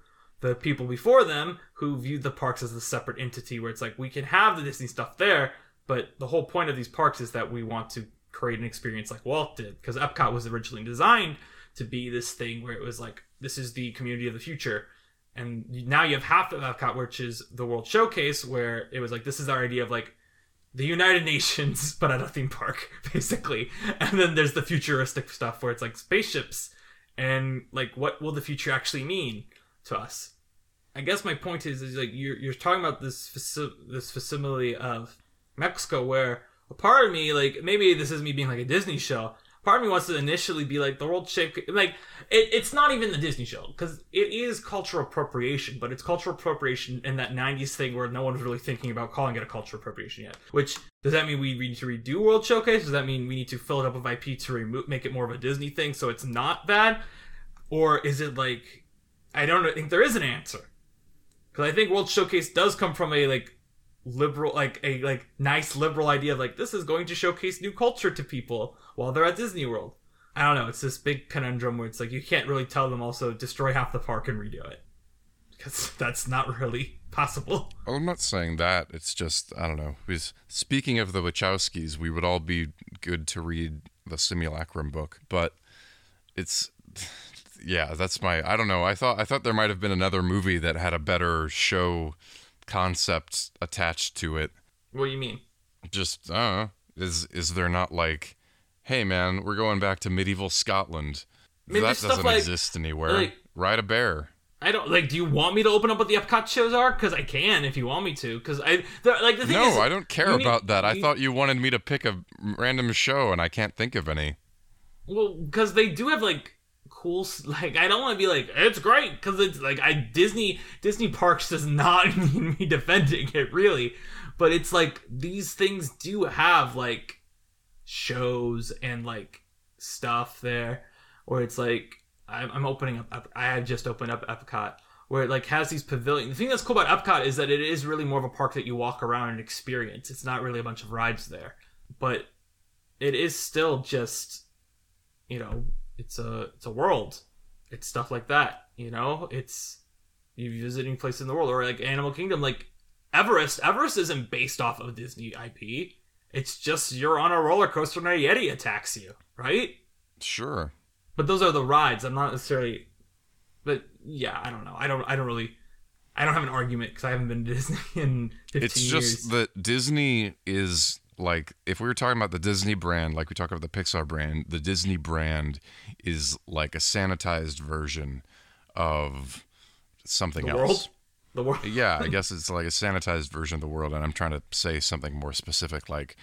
the people before them who viewed the parks as a separate entity where it's like we can have the Disney stuff there, but the whole point of these parks is that we want to create an experience like Walt did because Epcot was originally designed to be this thing where it was like this is the community of the future. And now you have half of Epcot, which is the World Showcase, where it was like this is our idea of like the United Nations, but at a theme park, basically. And then there's the futuristic stuff where it's like spaceships and like what will the future actually mean to us? I guess my point is, is like you're you're talking about this faci- this facsimile of Mexico, where a part of me, like maybe this is me being like a Disney show. Part of me wants to initially be like the world shape, like it, it's not even the Disney show because it is cultural appropriation, but it's cultural appropriation in that '90s thing where no one's really thinking about calling it a cultural appropriation yet. Which does that mean we need to redo World Showcase? Does that mean we need to fill it up with IP to remove, make it more of a Disney thing so it's not bad, or is it like I don't think there is an answer because I think World Showcase does come from a like liberal like a like nice liberal idea of like this is going to showcase new culture to people while they're at Disney World. I don't know, it's this big conundrum where it's like you can't really tell them also destroy half the park and redo it. Because that's not really possible. Well, I'm not saying that. It's just I don't know. Because speaking of the Wachowskis, we would all be good to read the Simulacrum book, but it's yeah, that's my I don't know. I thought I thought there might have been another movie that had a better show concept attached to it. What do you mean? Just uh. Is is there not like, hey man, we're going back to medieval Scotland? Maybe that doesn't like- exist anywhere. like- Ride a bear. I don't like. Do you want me to open up what the Epcot shows are? Because I can if you want me to. Because I the- like the thing No, is, I don't care you need- about that. I you- thought you wanted me to pick a random show, and I can't think of any. Well, because they do have like cool. Like I don't want to be like it's great because it's like I Disney Disney Parks does not need me defending it really, but it's like these things do have like shows and like stuff there where it's like I'm, opening up. I have just opened up Epcot where it like has these pavilions. The thing that's cool about Epcot is that it is really more of a park that you walk around and experience. It's not really a bunch of rides there, but it is still just you know it's a it's a world. It's stuff like that you know? It's you visiting places in the world or like animal kingdom like everest everest isn't based off of disney ip it's just you're on a roller coaster and a yeti attacks you right? Sure. but those are the rides. I'm not necessarily but yeah i don't know. I don't i don't really i don't have an argument because i haven't been to disney in 15 It's years. just that Disney is like if we were talking about the Disney brand, like we talk about the Pixar brand, the Disney brand is like a sanitized version of something the else. world the world Yeah, I guess it's like a sanitized version of the world, and I'm trying to say something more specific, like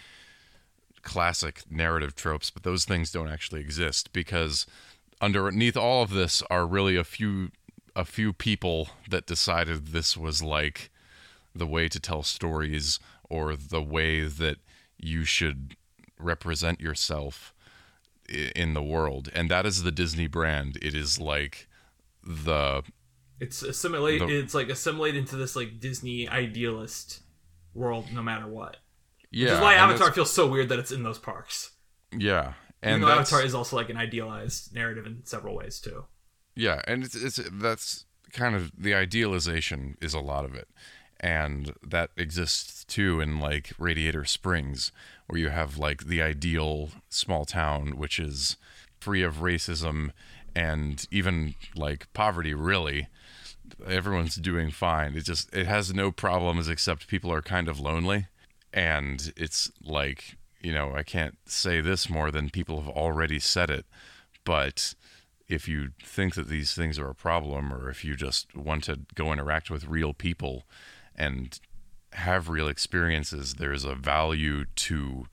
classic narrative tropes, but those things don't actually exist because underneath all of this are really a few a few people that decided this was like the way to tell stories or the way that you should represent yourself in the world and that is the Disney brand it is like the It's assimilate. The- it's like assimilate into this like Disney idealist world, no matter what. yeah Which is why Avatar feels so weird that it's in those parks. yeah And and Avatar is also like an idealized narrative in several ways too. Yeah, and it's, it's that's kind of the idealization is a lot of it, and that exists too in like Radiator Springs, where you have like the ideal small town, which is free of racism and even like poverty. Really, everyone's doing fine. It just it has no problems except people are kind of lonely, and it's like you know I can't say this more than people have already said it, but if you think that these things are a problem or if you just want to go interact with real people and have real experiences there's a value to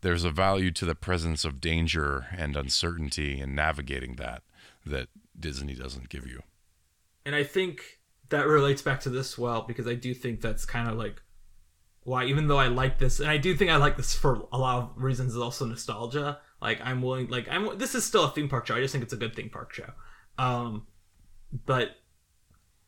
there's a value to the presence of danger and uncertainty and navigating that that Disney doesn't give you. And I think that relates back to this well because I do think that's kind of like why even though I like this and I do think I like this for a lot of reasons is also nostalgia. Like I'm willing like I'm this is still a theme park show. I just think it's a good theme park show. Um but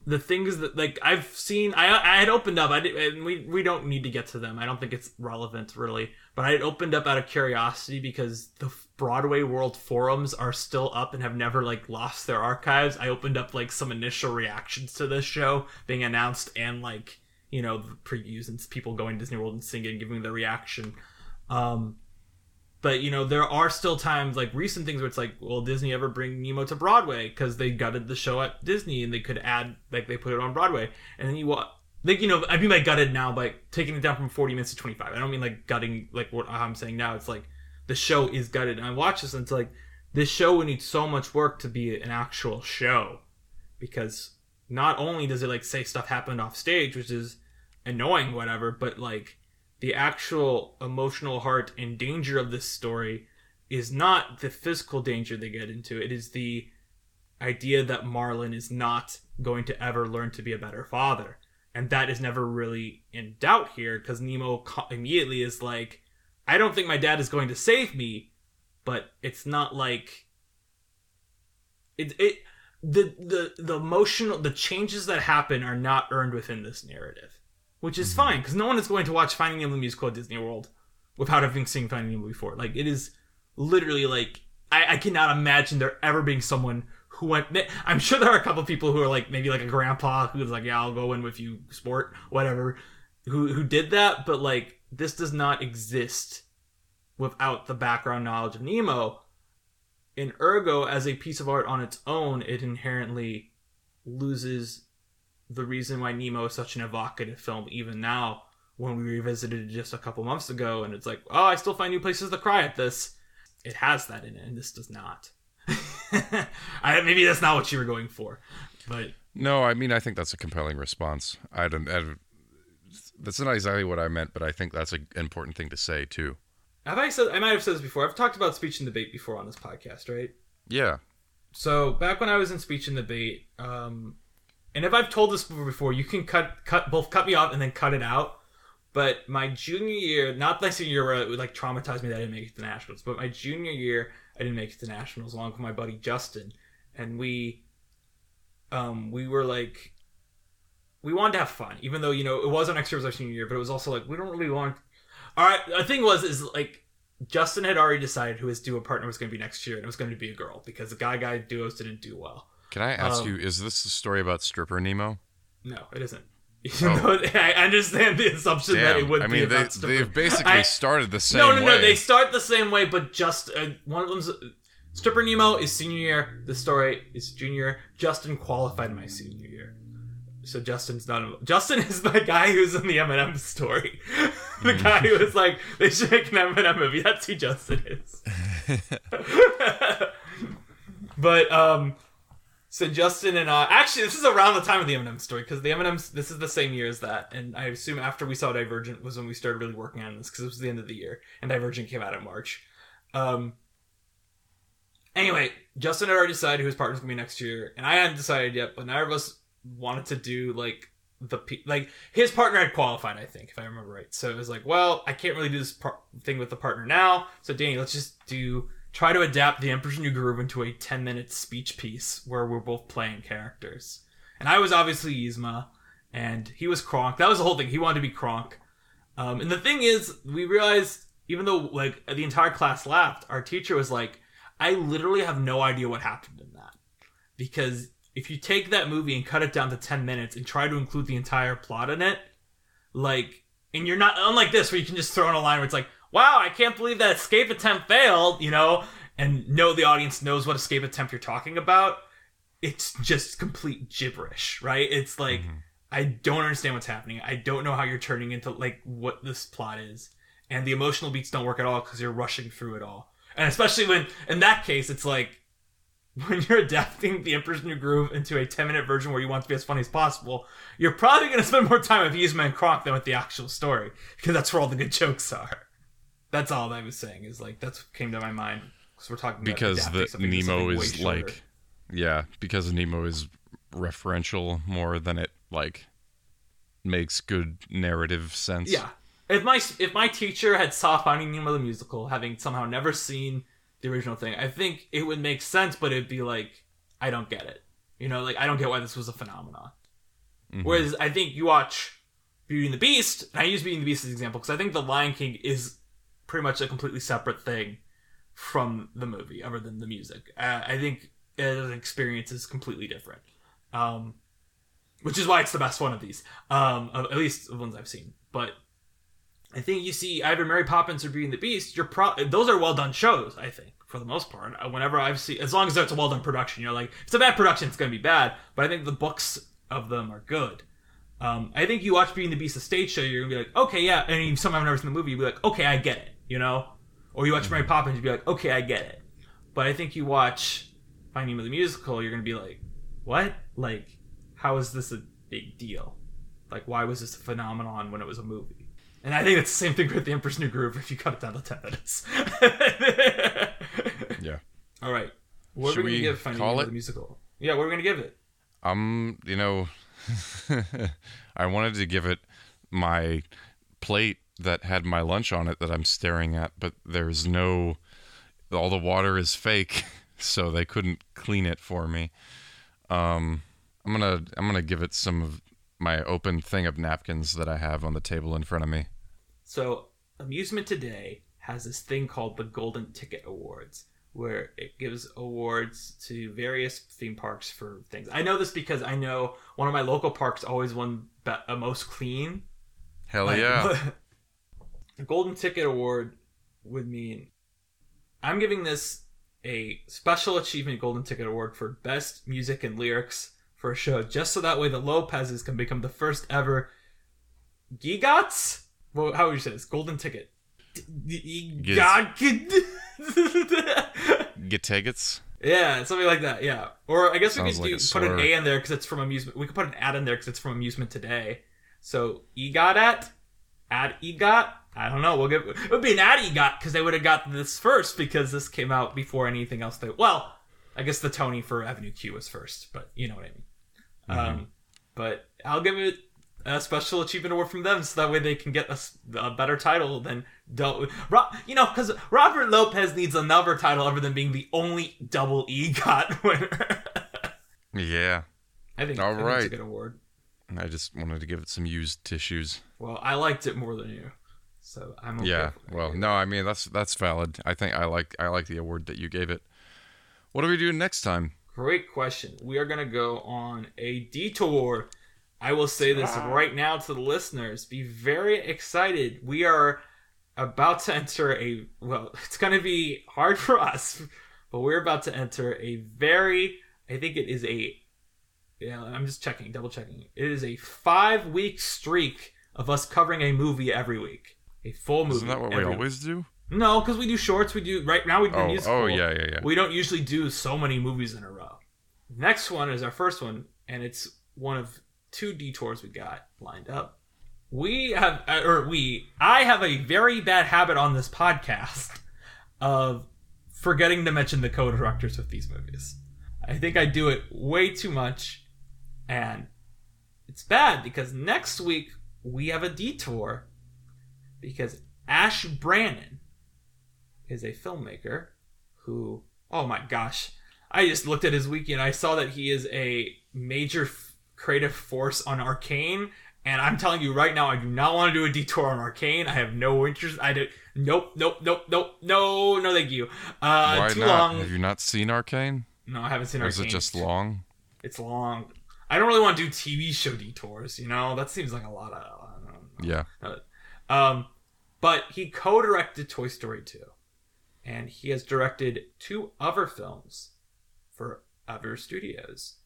the things that like I've seen I I had opened up I did, and we we don't need to get to them I don't think it's relevant really but I had opened up out of curiosity because the Broadway World forums are still up and have never like lost their archives. I opened up like some initial reactions to this show being announced and like you know previews and people going Disney World and singing giving their reaction. Um but you know there are still times like recent things where it's like will disney ever bring nemo to broadway? Because they gutted the show at disney and they could add like they put it on broadway. And then you wa- like you know i mean like gutted now by taking it down from 40 minutes to 25 i don't mean like gutting like what i'm saying now. It's like the show is gutted. And i watch this and it's like this show would need so much work to be an actual show. Because not only does it like say stuff happened off stage which is annoying whatever but like the actual emotional heart and danger of this story is not the physical danger they get into. It is the idea that Marlin is not going to ever learn to be a better father. And that is never really in doubt here because Nemo immediately is like, I don't think my dad is going to save me, but it's not like it it the the the emotional the changes that happen are not earned within this narrative which is mm-hmm. fine because no one is going to watch Finding Nemo the musical at Disney World without having seen Finding Nemo before. Like it is literally like I, I cannot imagine there ever being someone who went. I'm sure there are a couple people who are like maybe like a grandpa who's like, yeah, I'll go in with you, sport, whatever, who who did that. But like this does not exist without the background knowledge of Nemo. In ergo, as a piece of art on its own, it inherently loses the reason why Nemo is such an evocative film, even now when we revisited it just a couple months ago, and it's like, oh, I still find new places to cry at this. It has that in it, and this does not. I, maybe that's not what you were going for, but no, I mean, I think that's a compelling response. I don't. I, that's not exactly what I meant, but I think that's an important thing to say too. Have I said? I might have said this before. I've talked about speech and debate before on this podcast, right? Yeah. So back when I was in speech and debate, um, and if I've told this before, you can cut cut both cut me off and then cut it out. But my junior year, not my senior year where it would like traumatize me that I didn't make it to nationals, but my junior year I didn't make it to nationals along with my buddy Justin, and we, um, we were like, we wanted to have fun, even though you know it was our next year was our senior year, but it was also like we don't really want. All right, the thing was is like Justin had already decided who his duo partner was going to be next year, and it was going to be a girl because the guy guy duos didn't do well. Can I ask um, you, is this the story about stripper Nemo? No, it isn't. Oh. I understand the assumption Damn. that it would I mean, be they, they've basically I, started the same. No, no, no. Way. They start the same way, but just uh, one of them's stripper Nemo is senior year. The story is junior. Justin qualified my senior year, so Justin's not. Justin is the guy who's in the Eminem story. the guy who was like, they should make an Eminem movie. That's who Justin is. but um so Justin and uh, actually, this is around the time of the Eminem story because the Eminem this is the same year as that, and I assume after we saw Divergent was when we started really working on this because it was the end of the year, and Divergent came out in March. Um. Anyway, Justin had already decided who his partner's gonna be next year, and I hadn't decided yet, but neither of us wanted to do like the like his partner had qualified, I think, if I remember right. So it was like, well, I can't really do this par- thing with the partner now, so Danny, let's just do try to adapt the Emperor's New Groove into a 10 minute speech piece where we're both playing characters. And I was obviously Yzma, and he was Kronk. That was the whole thing. He wanted to be Kronk. Um, and the thing is, we realized, even though like the entire class laughed, our teacher was like, I literally have no idea what happened in that. Because if you take that movie and cut it down to 10 minutes and try to include the entire plot in it, like, and you're not, unlike this where you can just throw in a line where it's like, wow, I can't believe that escape attempt failed, you know, and know the audience knows what escape attempt you're talking about, it's just complete gibberish, right? It's like, mm-hmm. I don't understand what's happening. I don't know how you're turning into like what this plot is. And the emotional beats don't work at all because you're rushing through it all. And especially when, in that case, it's like, when you're adapting the Emperor's New Groove into a 10 minute version where you want to be as funny as possible, you're probably going to spend more time with Yzma and Kronk than with the actual story because that's where all the good jokes are. That's all I was saying. Is like that's what came to my mind because we're talking about because the Nemo is like, yeah, because Nemo is referential more than it like makes good narrative sense. Yeah. If my if my teacher had saw Finding Nemo the musical, having somehow never seen the original thing, I think it would make sense, but it'd be like, I don't get it. You know, like I don't get why this was a phenomenon. Mm-hmm. Whereas I think you watch Beauty and the Beast, and I use Beauty and the Beast as an example because I think The Lion King is pretty much a completely separate thing from the movie, other than the music. Uh, I think the experience is completely different, um, which is why it's the best one of these, um, at least the ones I've seen. But I think you see either Mary Poppins or Beauty and the Beast. You're pro- those are well done shows. I think for the most part. Uh, Whenever I've seen, as long as it's a well done production, you're like, it's a bad production, it's gonna be bad. But I think the books of them are good. Um, I think you watch Beauty and the Beast, the stage show, you're gonna be like, okay, yeah. And you somehow never seen the movie, you'll be like, okay, I get it, you know. Or you watch Mary Poppins, you'd be like, okay, I get it. But I think you watch Finding Nemo the musical, you're gonna be like, what? Like, how is this a big deal? Like, why was this a phenomenon when it was a movie? And I think it's the same thing with The Emperor's New Groove if you cut it down to 10 minutes. Yeah. All right. What Should are we going to give Finding call Nemo it? the musical? Yeah, what are we going to give it? Um, you know, I wanted to give it my plate that had my lunch on it that I'm staring at, but there's no all the water is fake, so they couldn't clean it for me. Um, I'm gonna I'm gonna give it some of my open thing of napkins that I have on the table in front of me. So, Amusement Today has this thing called the Golden Ticket Awards, where it gives awards to various theme parks for things. I know this because I know one of my local parks always won be- uh, most clean. Hell Like, yeah! Golden Ticket Award would mean I'm giving this a special achievement Golden Ticket Award for best music and lyrics for a show, just so that way the Lopez's can become the first ever Gigots. Well, how would you say this? Golden Ticket. Get tickets. Yeah, something like that. Yeah, or I guess we could do, put an. A in there because it's from amusement. We could put an ad in there because it's from amusement today. So EGOT at ad EGOT. I don't know. We'll give it would be an ad got because they would have got this first because this came out before anything else. They well, I guess the Tony for Avenue Q was first, but you know what I mean. Mm-hmm. Um, but I'll give it a special achievement award from them so that way they can get a better title than Del- Ro- you know because Robert Lopez needs another title other than being the only double EGOT winner. Yeah, I think, All I think it's a right. good award. I just wanted to give it some used tissues. Well, I liked it more than you, so I'm okay. Yeah. Well, no, I mean that's that's valid. I think I like I like the award that you gave it. What do we do next time? Great question. We are going to go on a detour. I will say this ah. right now to the listeners. Be very excited. We are about to enter a, well, it's going to be hard for us, but we're about to enter a very, I think it is a, yeah, I'm just checking, double checking. It is a five week streak of us covering a movie every week. A full movie. Isn't that what we every always do? No, because we do shorts. We do right now. We do Oh, musical. oh yeah, yeah, yeah. We don't usually do so many movies in a row. Next one is our first one, and it's one of two detours we got lined up. We have, uh, or we, I have a very bad habit on this podcast of forgetting to mention the co-directors with these movies. I think I do it way too much, and it's bad because next week we have a detour because Ash Brannon is a filmmaker who, oh my gosh, I just looked at his wiki and I saw that he is a major f- creative force on Arcane. And I'm telling you right now, I do not want to do a detour on Arcane. I have no interest. I do. Nope, nope, nope, nope, no, no, thank you. Uh, Why too not? long. Have you not seen Arcane? No, I haven't seen Or is it just long? It's long. I don't really want to do TV show detours. You know, that seems like a lot of. I don't know. Yeah. Um, but he co-directed Toy Story 2, and he has directed two other films for other studios,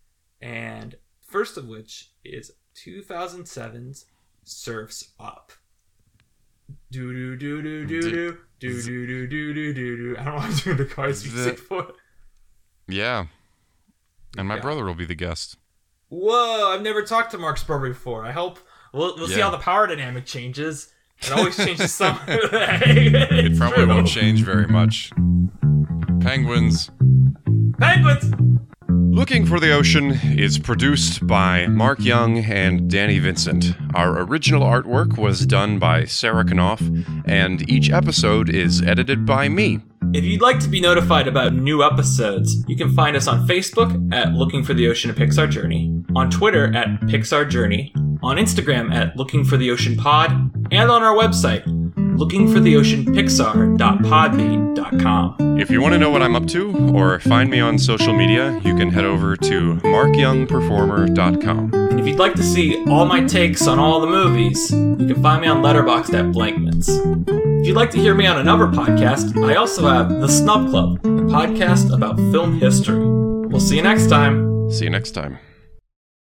and first of which is 2007's Surfs Up. Do do do do do do do do do do do do do. I don't want to do the Cars music The- for. it. Yeah. And my Yeah. brother will be the guest. Whoa! I've never talked to Mark Spurber before. I hope we'll, we'll see how the power dynamic changes. It always changes some. it It probably won't change very much. Penguins. Penguins. Looking for the Ocean is produced by Mark Young and Danny Vincent. Our original artwork was done by Sarah Knopf, and each episode is edited by me. If you'd like to be notified about new episodes, you can find us on Facebook at Looking for the Ocean A Pixar Journey, on Twitter at Pixar Journey, on Instagram at Looking for the Ocean Pod, and on our website, lookingfortheoceanpixar.podbean.com. If you want to know what I'm up to or find me on social media, you can head over to markyoungperformer.com. And if you'd like to see all my takes on all the movies, you can find me on Letterboxd at Blankmans. If you'd like to hear me on another podcast, I also have The Snub Club, a podcast about film history. We'll see you next time. See you next time.